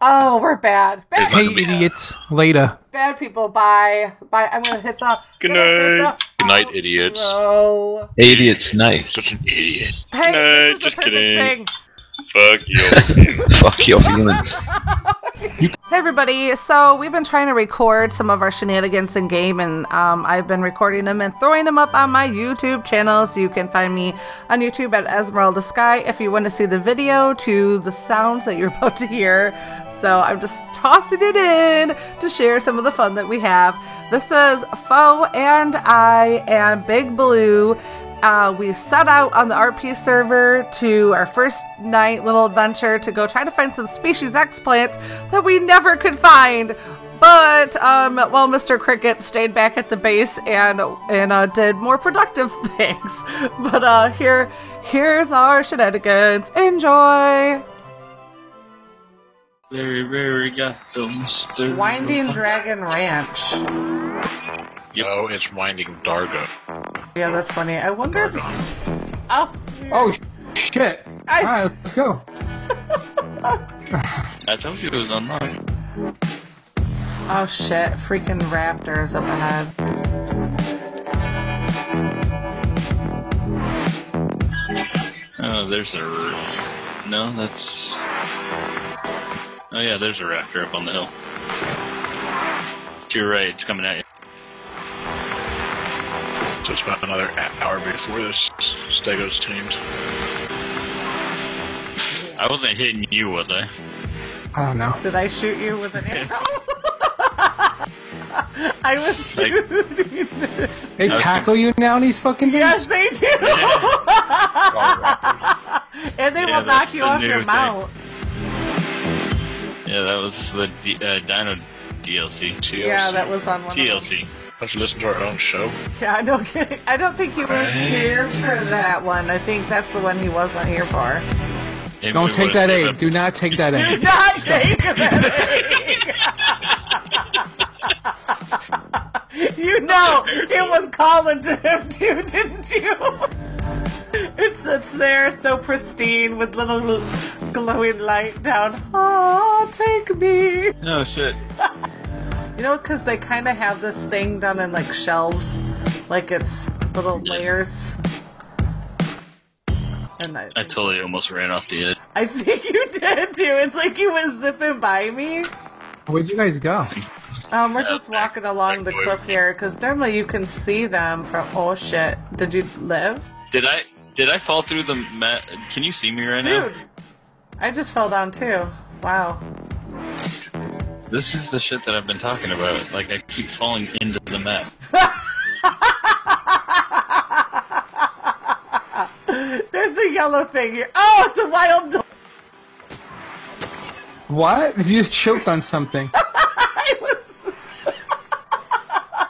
A: oh, we're bad. Bad,
C: Hey, idiots. Later.
A: bad people. Bye. Bye. I'm gonna hit the.
E: Good night. Good night, idiots.
A: Oh.
F: Idiots night.
E: Such an idiot.
A: the- Hey,
B: No,
A: this is
B: just
A: the
B: kidding.
A: thing.
B: Fuck you.
F: Fuck your feelings.
A: Hey everybody! So we've been trying to record some of our shenanigans in game, and um, I've been recording them and throwing them up on my YouTube channel. So you can find me on YouTube at Esmeralda Sky if you want to see the video to the sounds that you're about to hear. So I'm just tossing it in to share some of the fun that we have. This is Foe and I and Big Blue. Uh, we set out on the RP server to our first night little adventure to go try to find some species X plants that we never could find. But um, well, Mr. Cricket stayed back at the base and and uh, did more productive things. But uh, here here's our shenanigans. Enjoy.
B: Very, very got them stir.
A: Winding Dragon Ranch.
E: No, it's winding Dargo.
A: Yeah, that's funny. I wonder if. Oh.
C: Oh, shit.
A: I-
C: Alright, let's go.
B: I told you it was online.
A: Oh shit! Freaking raptors up ahead.
B: Oh, there's a. No, that's. Oh yeah, there's a raptor up on the hill. To your right, it's coming at you.
E: So it's about another hour before this Stego's tamed.
B: I wasn't hitting you, was I?
C: I don't know.
A: Did I shoot you with an arrow? I was
B: Like-
A: shooting.
C: They
B: was
C: tackle you now in these fucking things?
A: yes, they do. and they
B: Yeah,
A: will knock you off your
B: thing.
A: mount.
B: Yeah, that was the D- uh, Dino DLC.
E: TLC.
A: Yeah, that was on one. Of them.
B: TLC.
E: Don't you listen to our own show?
A: Yeah, I don't get. I don't think he was here for that one. I think that's the one he wasn't here for.
B: Maybe
C: Don't
B: we
C: take that
B: saved
C: aid. Do not take that aid.
A: Not take that. you know, it was calling to him too, didn't you? It sits there so pristine with little glowing light down. Oh, take me.
B: No shit.
A: You know, because they kind of have this thing done in like shelves, like it's little layers. And I,
B: I totally almost ran off the edge.
A: I think you did too. It's like he was zipping by me.
C: Where'd you guys go?
A: Um, we're just walking along the cliff here because normally you can see them from. Oh shit! Did you live,
B: Did I? Did I fall through the mat? Can you see me right now?
A: dude? I just fell down too. Wow.
B: This is the shit that I've been talking about. Like I keep falling into the map.
A: There's a yellow thing here. Oh, it's a wild dog.
C: What? You just choked on something.
A: I was.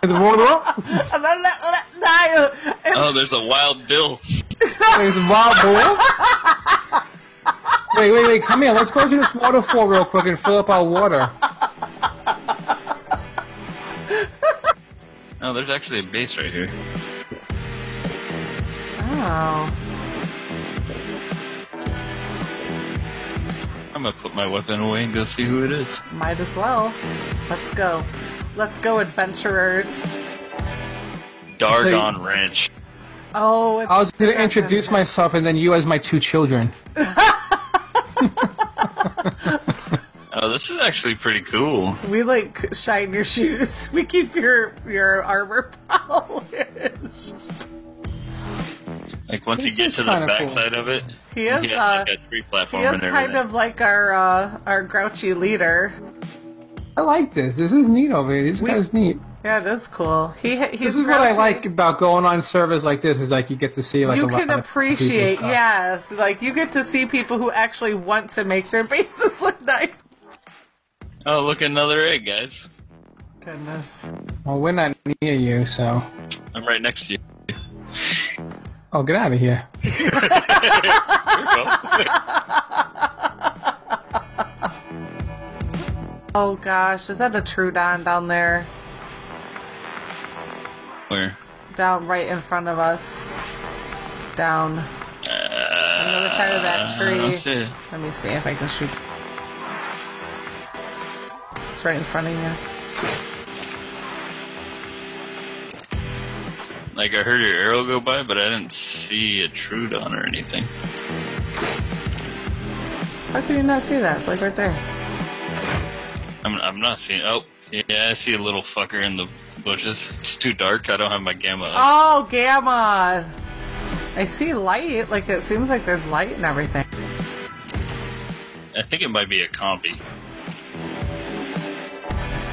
C: Is it roll roll?
A: And then let, let, die. And-
B: Oh, there's a wild bill.
C: There's a wild bill. Wait, wait, wait. Come here. Let's go to this waterfall real quick and fill up our water.
B: Oh, there's actually a base right here.
A: Oh.
B: I'm gonna put my weapon away and go see who it is.
A: Might as well. Let's go. Let's go, adventurers.
B: Dargon Ranch.
A: Oh, it's
C: I was going to introduce myself and then you as my two children.
B: Oh, this is actually pretty cool.
A: we like shine your shoes. We keep your your armor polished.
B: Like once
A: This
B: you get to the
A: kinda cool.
B: backside of it,
A: He is,
B: has
A: uh,
B: like a tree
A: He is kind of like our uh, our grouchy leader.
C: I like this. This is neat over here. This guy's neat.
A: Yeah, it is cool. He he's
C: This is what I like about going on servers like this. Is like you get to see like
A: you
C: a
A: can
C: of
A: appreciate,
C: people's
A: yes, like you get to see people who actually want to make their bases look nice.
B: Oh, look, another egg, guys.
A: Goodness.
C: Well, we're not near you, so.
B: I'm right next to you.
C: Oh, get out of here.
A: Oh gosh, is that a Troodon down there?
B: Where?
A: Down right in front of us. Down. On the other side of that
B: uh,
A: tree.
B: don't see it.
A: Let me see if I can shoot. It's right in front of you.
B: Like I heard your arrow go by, but I didn't see a Troodon or anything.
A: How could you not see that? It's like right there.
B: I'm, I'm not seeing. Oh, yeah, I see a little fucker in the bushes. It's too dark. I don't have my gamma. up.
A: Oh, gamma! I see light. Like it seems like there's light and everything.
B: I think it might be a Compy.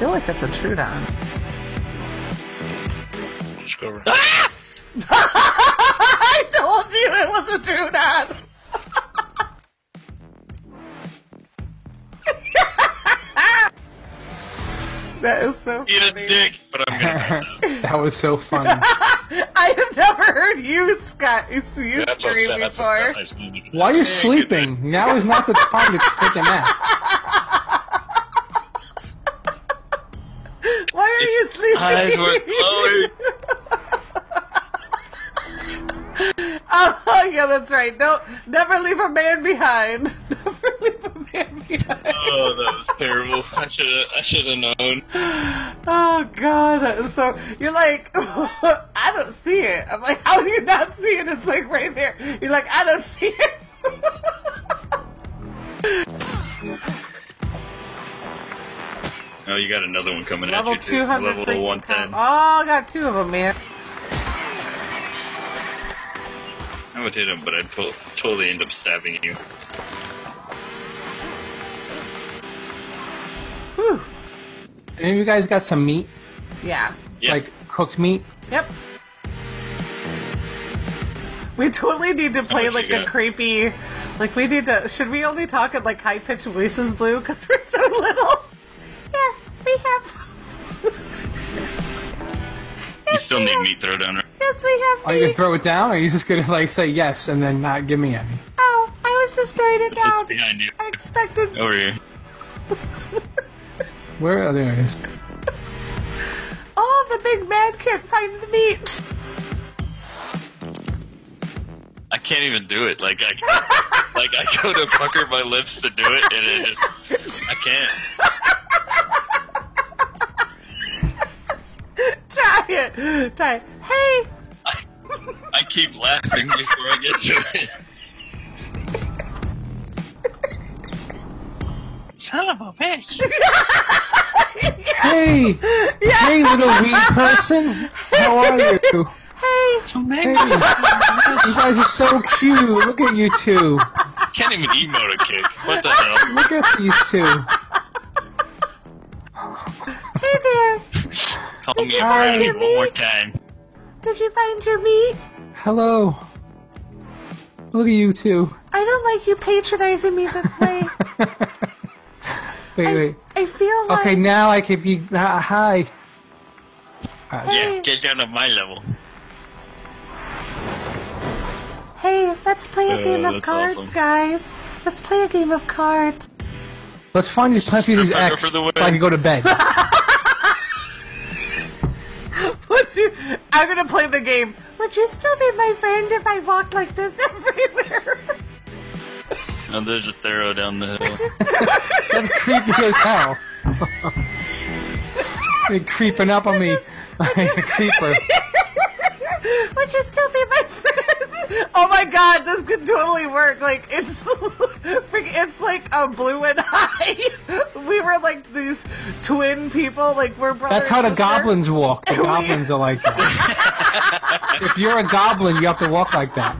A: I feel like it's a Troodon.
E: Just go over. Ah!
A: I told you it was a Troodon. that is so
B: Eat a
A: funny.
B: dick, but I'm gonna.
C: that was so funny.
A: I have never heard you, Scott, you, you
B: Yeah, that's what I'm
A: scream.
B: That's,
A: before.
B: that's nice.
C: While you're sleeping, now is not the time to take a nap.
B: Eyes were glowing.
A: oh yeah, that's right. Don't never leave a man behind. Never leave a man behind.
B: Oh, that was terrible. I should have. I should have known.
A: Oh god, that is so. You're like, I don't see it. I'm like, how do you not see it? It's like right there. You're like, I don't see it.
B: Oh, you got another one coming
A: Level
B: at you too.
A: 200
B: Level
A: freaking
B: 110.
A: com- Oh, I got two of them, man.
B: I would hit him, but I'd to- totally end up stabbing you.
A: Whew.
C: Any of you guys got some meat?
A: Yeah.
C: Like cooked meat?
A: Yep. We totally need to play like a creepy. Like we need to. Should we only talk in like high pitched voices, Blue? Because we're so little. Yes, we have.
B: You still need meat throwdown.
A: Yes, we have.
C: Are you gonna throw it down, or are you just gonna like say yes and then not give me any?
A: Oh, I was just throwing it down.
B: It's behind you.
A: I expected.
B: Over here.
C: Where? Oh, there it is.
A: Oh, the big man can't find the meat.
B: I can't even do it. Like I, like I go to pucker my lips to do it, and it just I can't.
A: Try it. Try it. Hey.
B: I keep laughing before I get to it. Son of a bitch!
C: Hey, hey, little weed person, how are you?
A: Hey.
C: Hey, you guys are so cute. Look at you two.
B: Can't even emote a kick. What the hell?
C: Look at these two.
A: Hey there.
B: Call me a
C: Hi.
B: birdie one more time.
A: Did you find your meat?
C: Hello. Look at you two.
A: I don't like you patronizing me this way.
C: Wait, wait.
A: I feel like.
C: Okay, now I can be. Uh, hi. Uh,
B: Yeah, get down to my level.
A: Hey, let's play a
B: Uh,
A: game of cards,
B: awesome.
A: guys. Let's play a game of cards.
C: Let's find these plenty of these
B: Strip
C: X so I can go to bed.
A: What's I'm gonna play the game. Would you still be my friend if I walked like this everywhere?
B: And there's a Thero down the hill.
C: That's creepy as hell. You're creeping up on me like a creeper.
A: Would you still be my friend? Oh my god, this could totally work. Like it's, it's like a blue and I. We were like these twin people. Like we're brothers.
C: That's how the
A: and
C: goblins walk. The
A: We-
C: goblins are like that. if you're a goblin, you have to walk like that.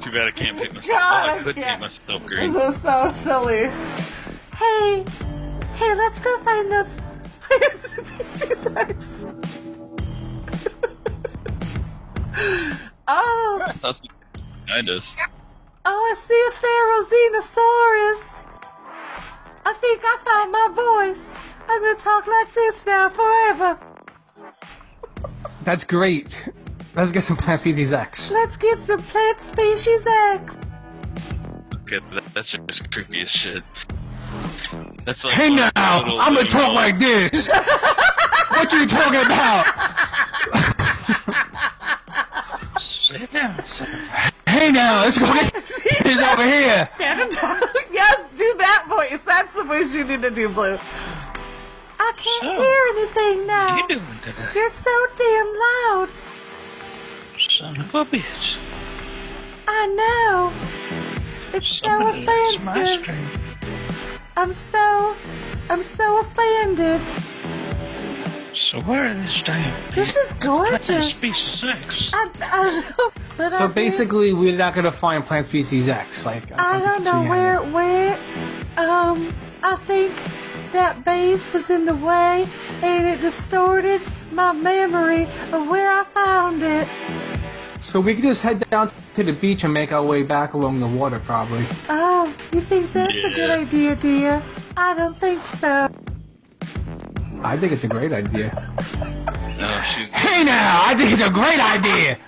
B: Too bad I can't paint myself.
A: God,
B: oh,
A: I
B: I could
A: can't.
B: paint myself green.
A: This is so silly. Hey, hey, let's go find those pictures. X. oh,
B: Sounds kind of.
A: oh, I see a Therizinosaurus. I think I found my voice. I'm gonna talk like this now forever.
C: That's great. Let's get some Plant Species X.
A: Let's get some plant species X.
B: Okay, that's just creepy as shit. That's like
C: Hey now, I'm gonna talk like this. what you talking about?
B: Sit down, son.
C: Hey now, let's go get this over here.
A: Stand down. yes, do that voice. That's the voice you need to do, Blue. I can't
B: So,
A: hear anything now.
B: you doing today?
A: You're so damn loud.
B: Son of a bitch.
A: I know. It's so
B: Somebody likes my
A: offensive.
B: string.
A: I'm so, I'm so offended.
B: So where are this damn
A: This is gorgeous.
B: Plant species X?
A: I, I, but I
C: So
A: did-
C: basically, we're not gonna find Plant Species X. Like
A: I don't know where, where, um, I think that base was in the way and it distorted my memory of where I found it.
C: So we can just head down to the beach and make our way back along the water, probably.
A: Oh, you think that's a good idea, do you? I don't think so.
C: I think it's a great idea.
B: No, she's.
C: Hey now, I think it's a great idea.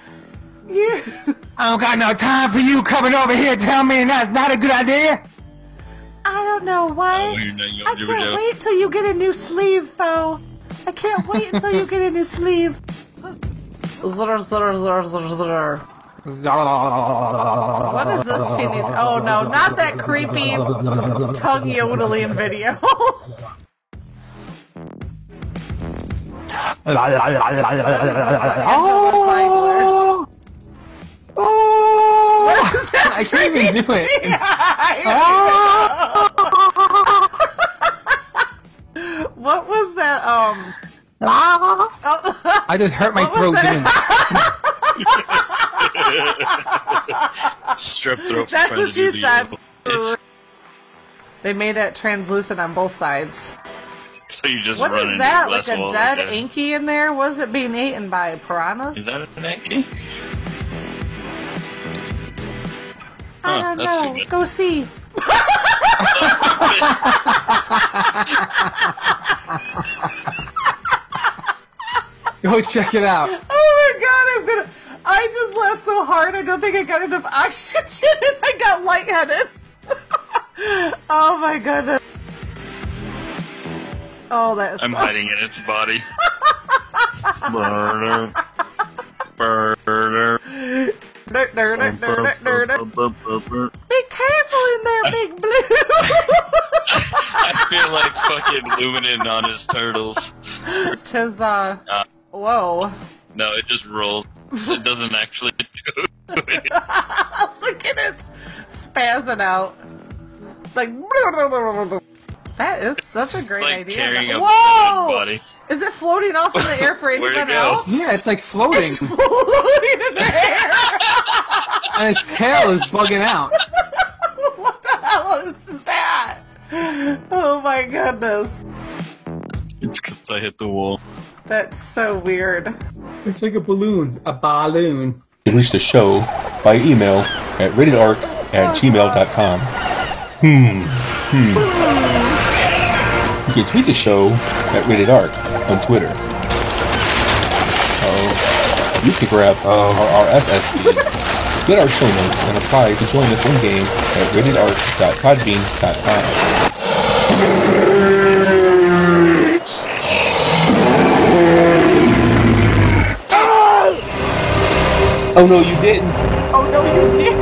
A: Yeah.
C: I don't got no time for you coming over here telling me that's not a good idea.
A: I don't know why.
B: Oh, you're not gonna
A: I can't wait till you get a new sleeve, Fo. I can't wait until you get a new sleeve. What is this teeny? Oh no, not that creepy tongue yodeling video.
C: Oh,
A: What is that?
C: I can't even do it.
A: what was that? Um.
C: I just hurt my
A: What was
C: throat
A: that?
C: doing
B: Strep throat.
A: That's what she said. They made it translucent on both sides.
B: So you just
A: What
B: run
A: is
B: into
A: that? Like a
B: wall
A: dead
B: right
A: inky in there? Was it being eaten by piranhas?
B: Is that an Anki?
A: I
B: Huh,
A: don't
B: that's too
A: know. Go see.
C: Go check it out.
A: Oh my god, I'm gonna. I just laughed so hard, I don't think I got enough oxygen and I got lightheaded. oh my goodness. Oh, that's.
B: I'm hiding in its body. Burner. Burner.
A: Be careful in there, Big Blue.
B: I feel like fucking Luminin on his turtles.
A: Just his, uh.
B: Uh,
A: Whoa.
B: no, it just rolls. It doesn't actually do it.
A: Look at it spazzing out. It's like. That is such a great
B: like
A: idea.
B: carrying a
A: Whoa!
B: body.
A: Is it floating off in the air for
B: Where'd
A: anyone else?
C: Yeah, it's like floating, It's
A: Floating in the air.
C: and its tail is bugging out.
A: what the hell is that? Oh my goodness.
B: It's because I hit the wall.
A: That's so weird.
C: It's like a balloon. A balloon.
D: You can reach the show by email at ratedarc at gmail.com. Hmm. Hmm. You can tweet the show at Rated Arc on Twitter. Uh-oh. You can grab oh. our RSS feed, get our show notes, and apply to join us in game at ratedarc.podbean.com. Oh no, you didn't.
A: Oh no, you didn't.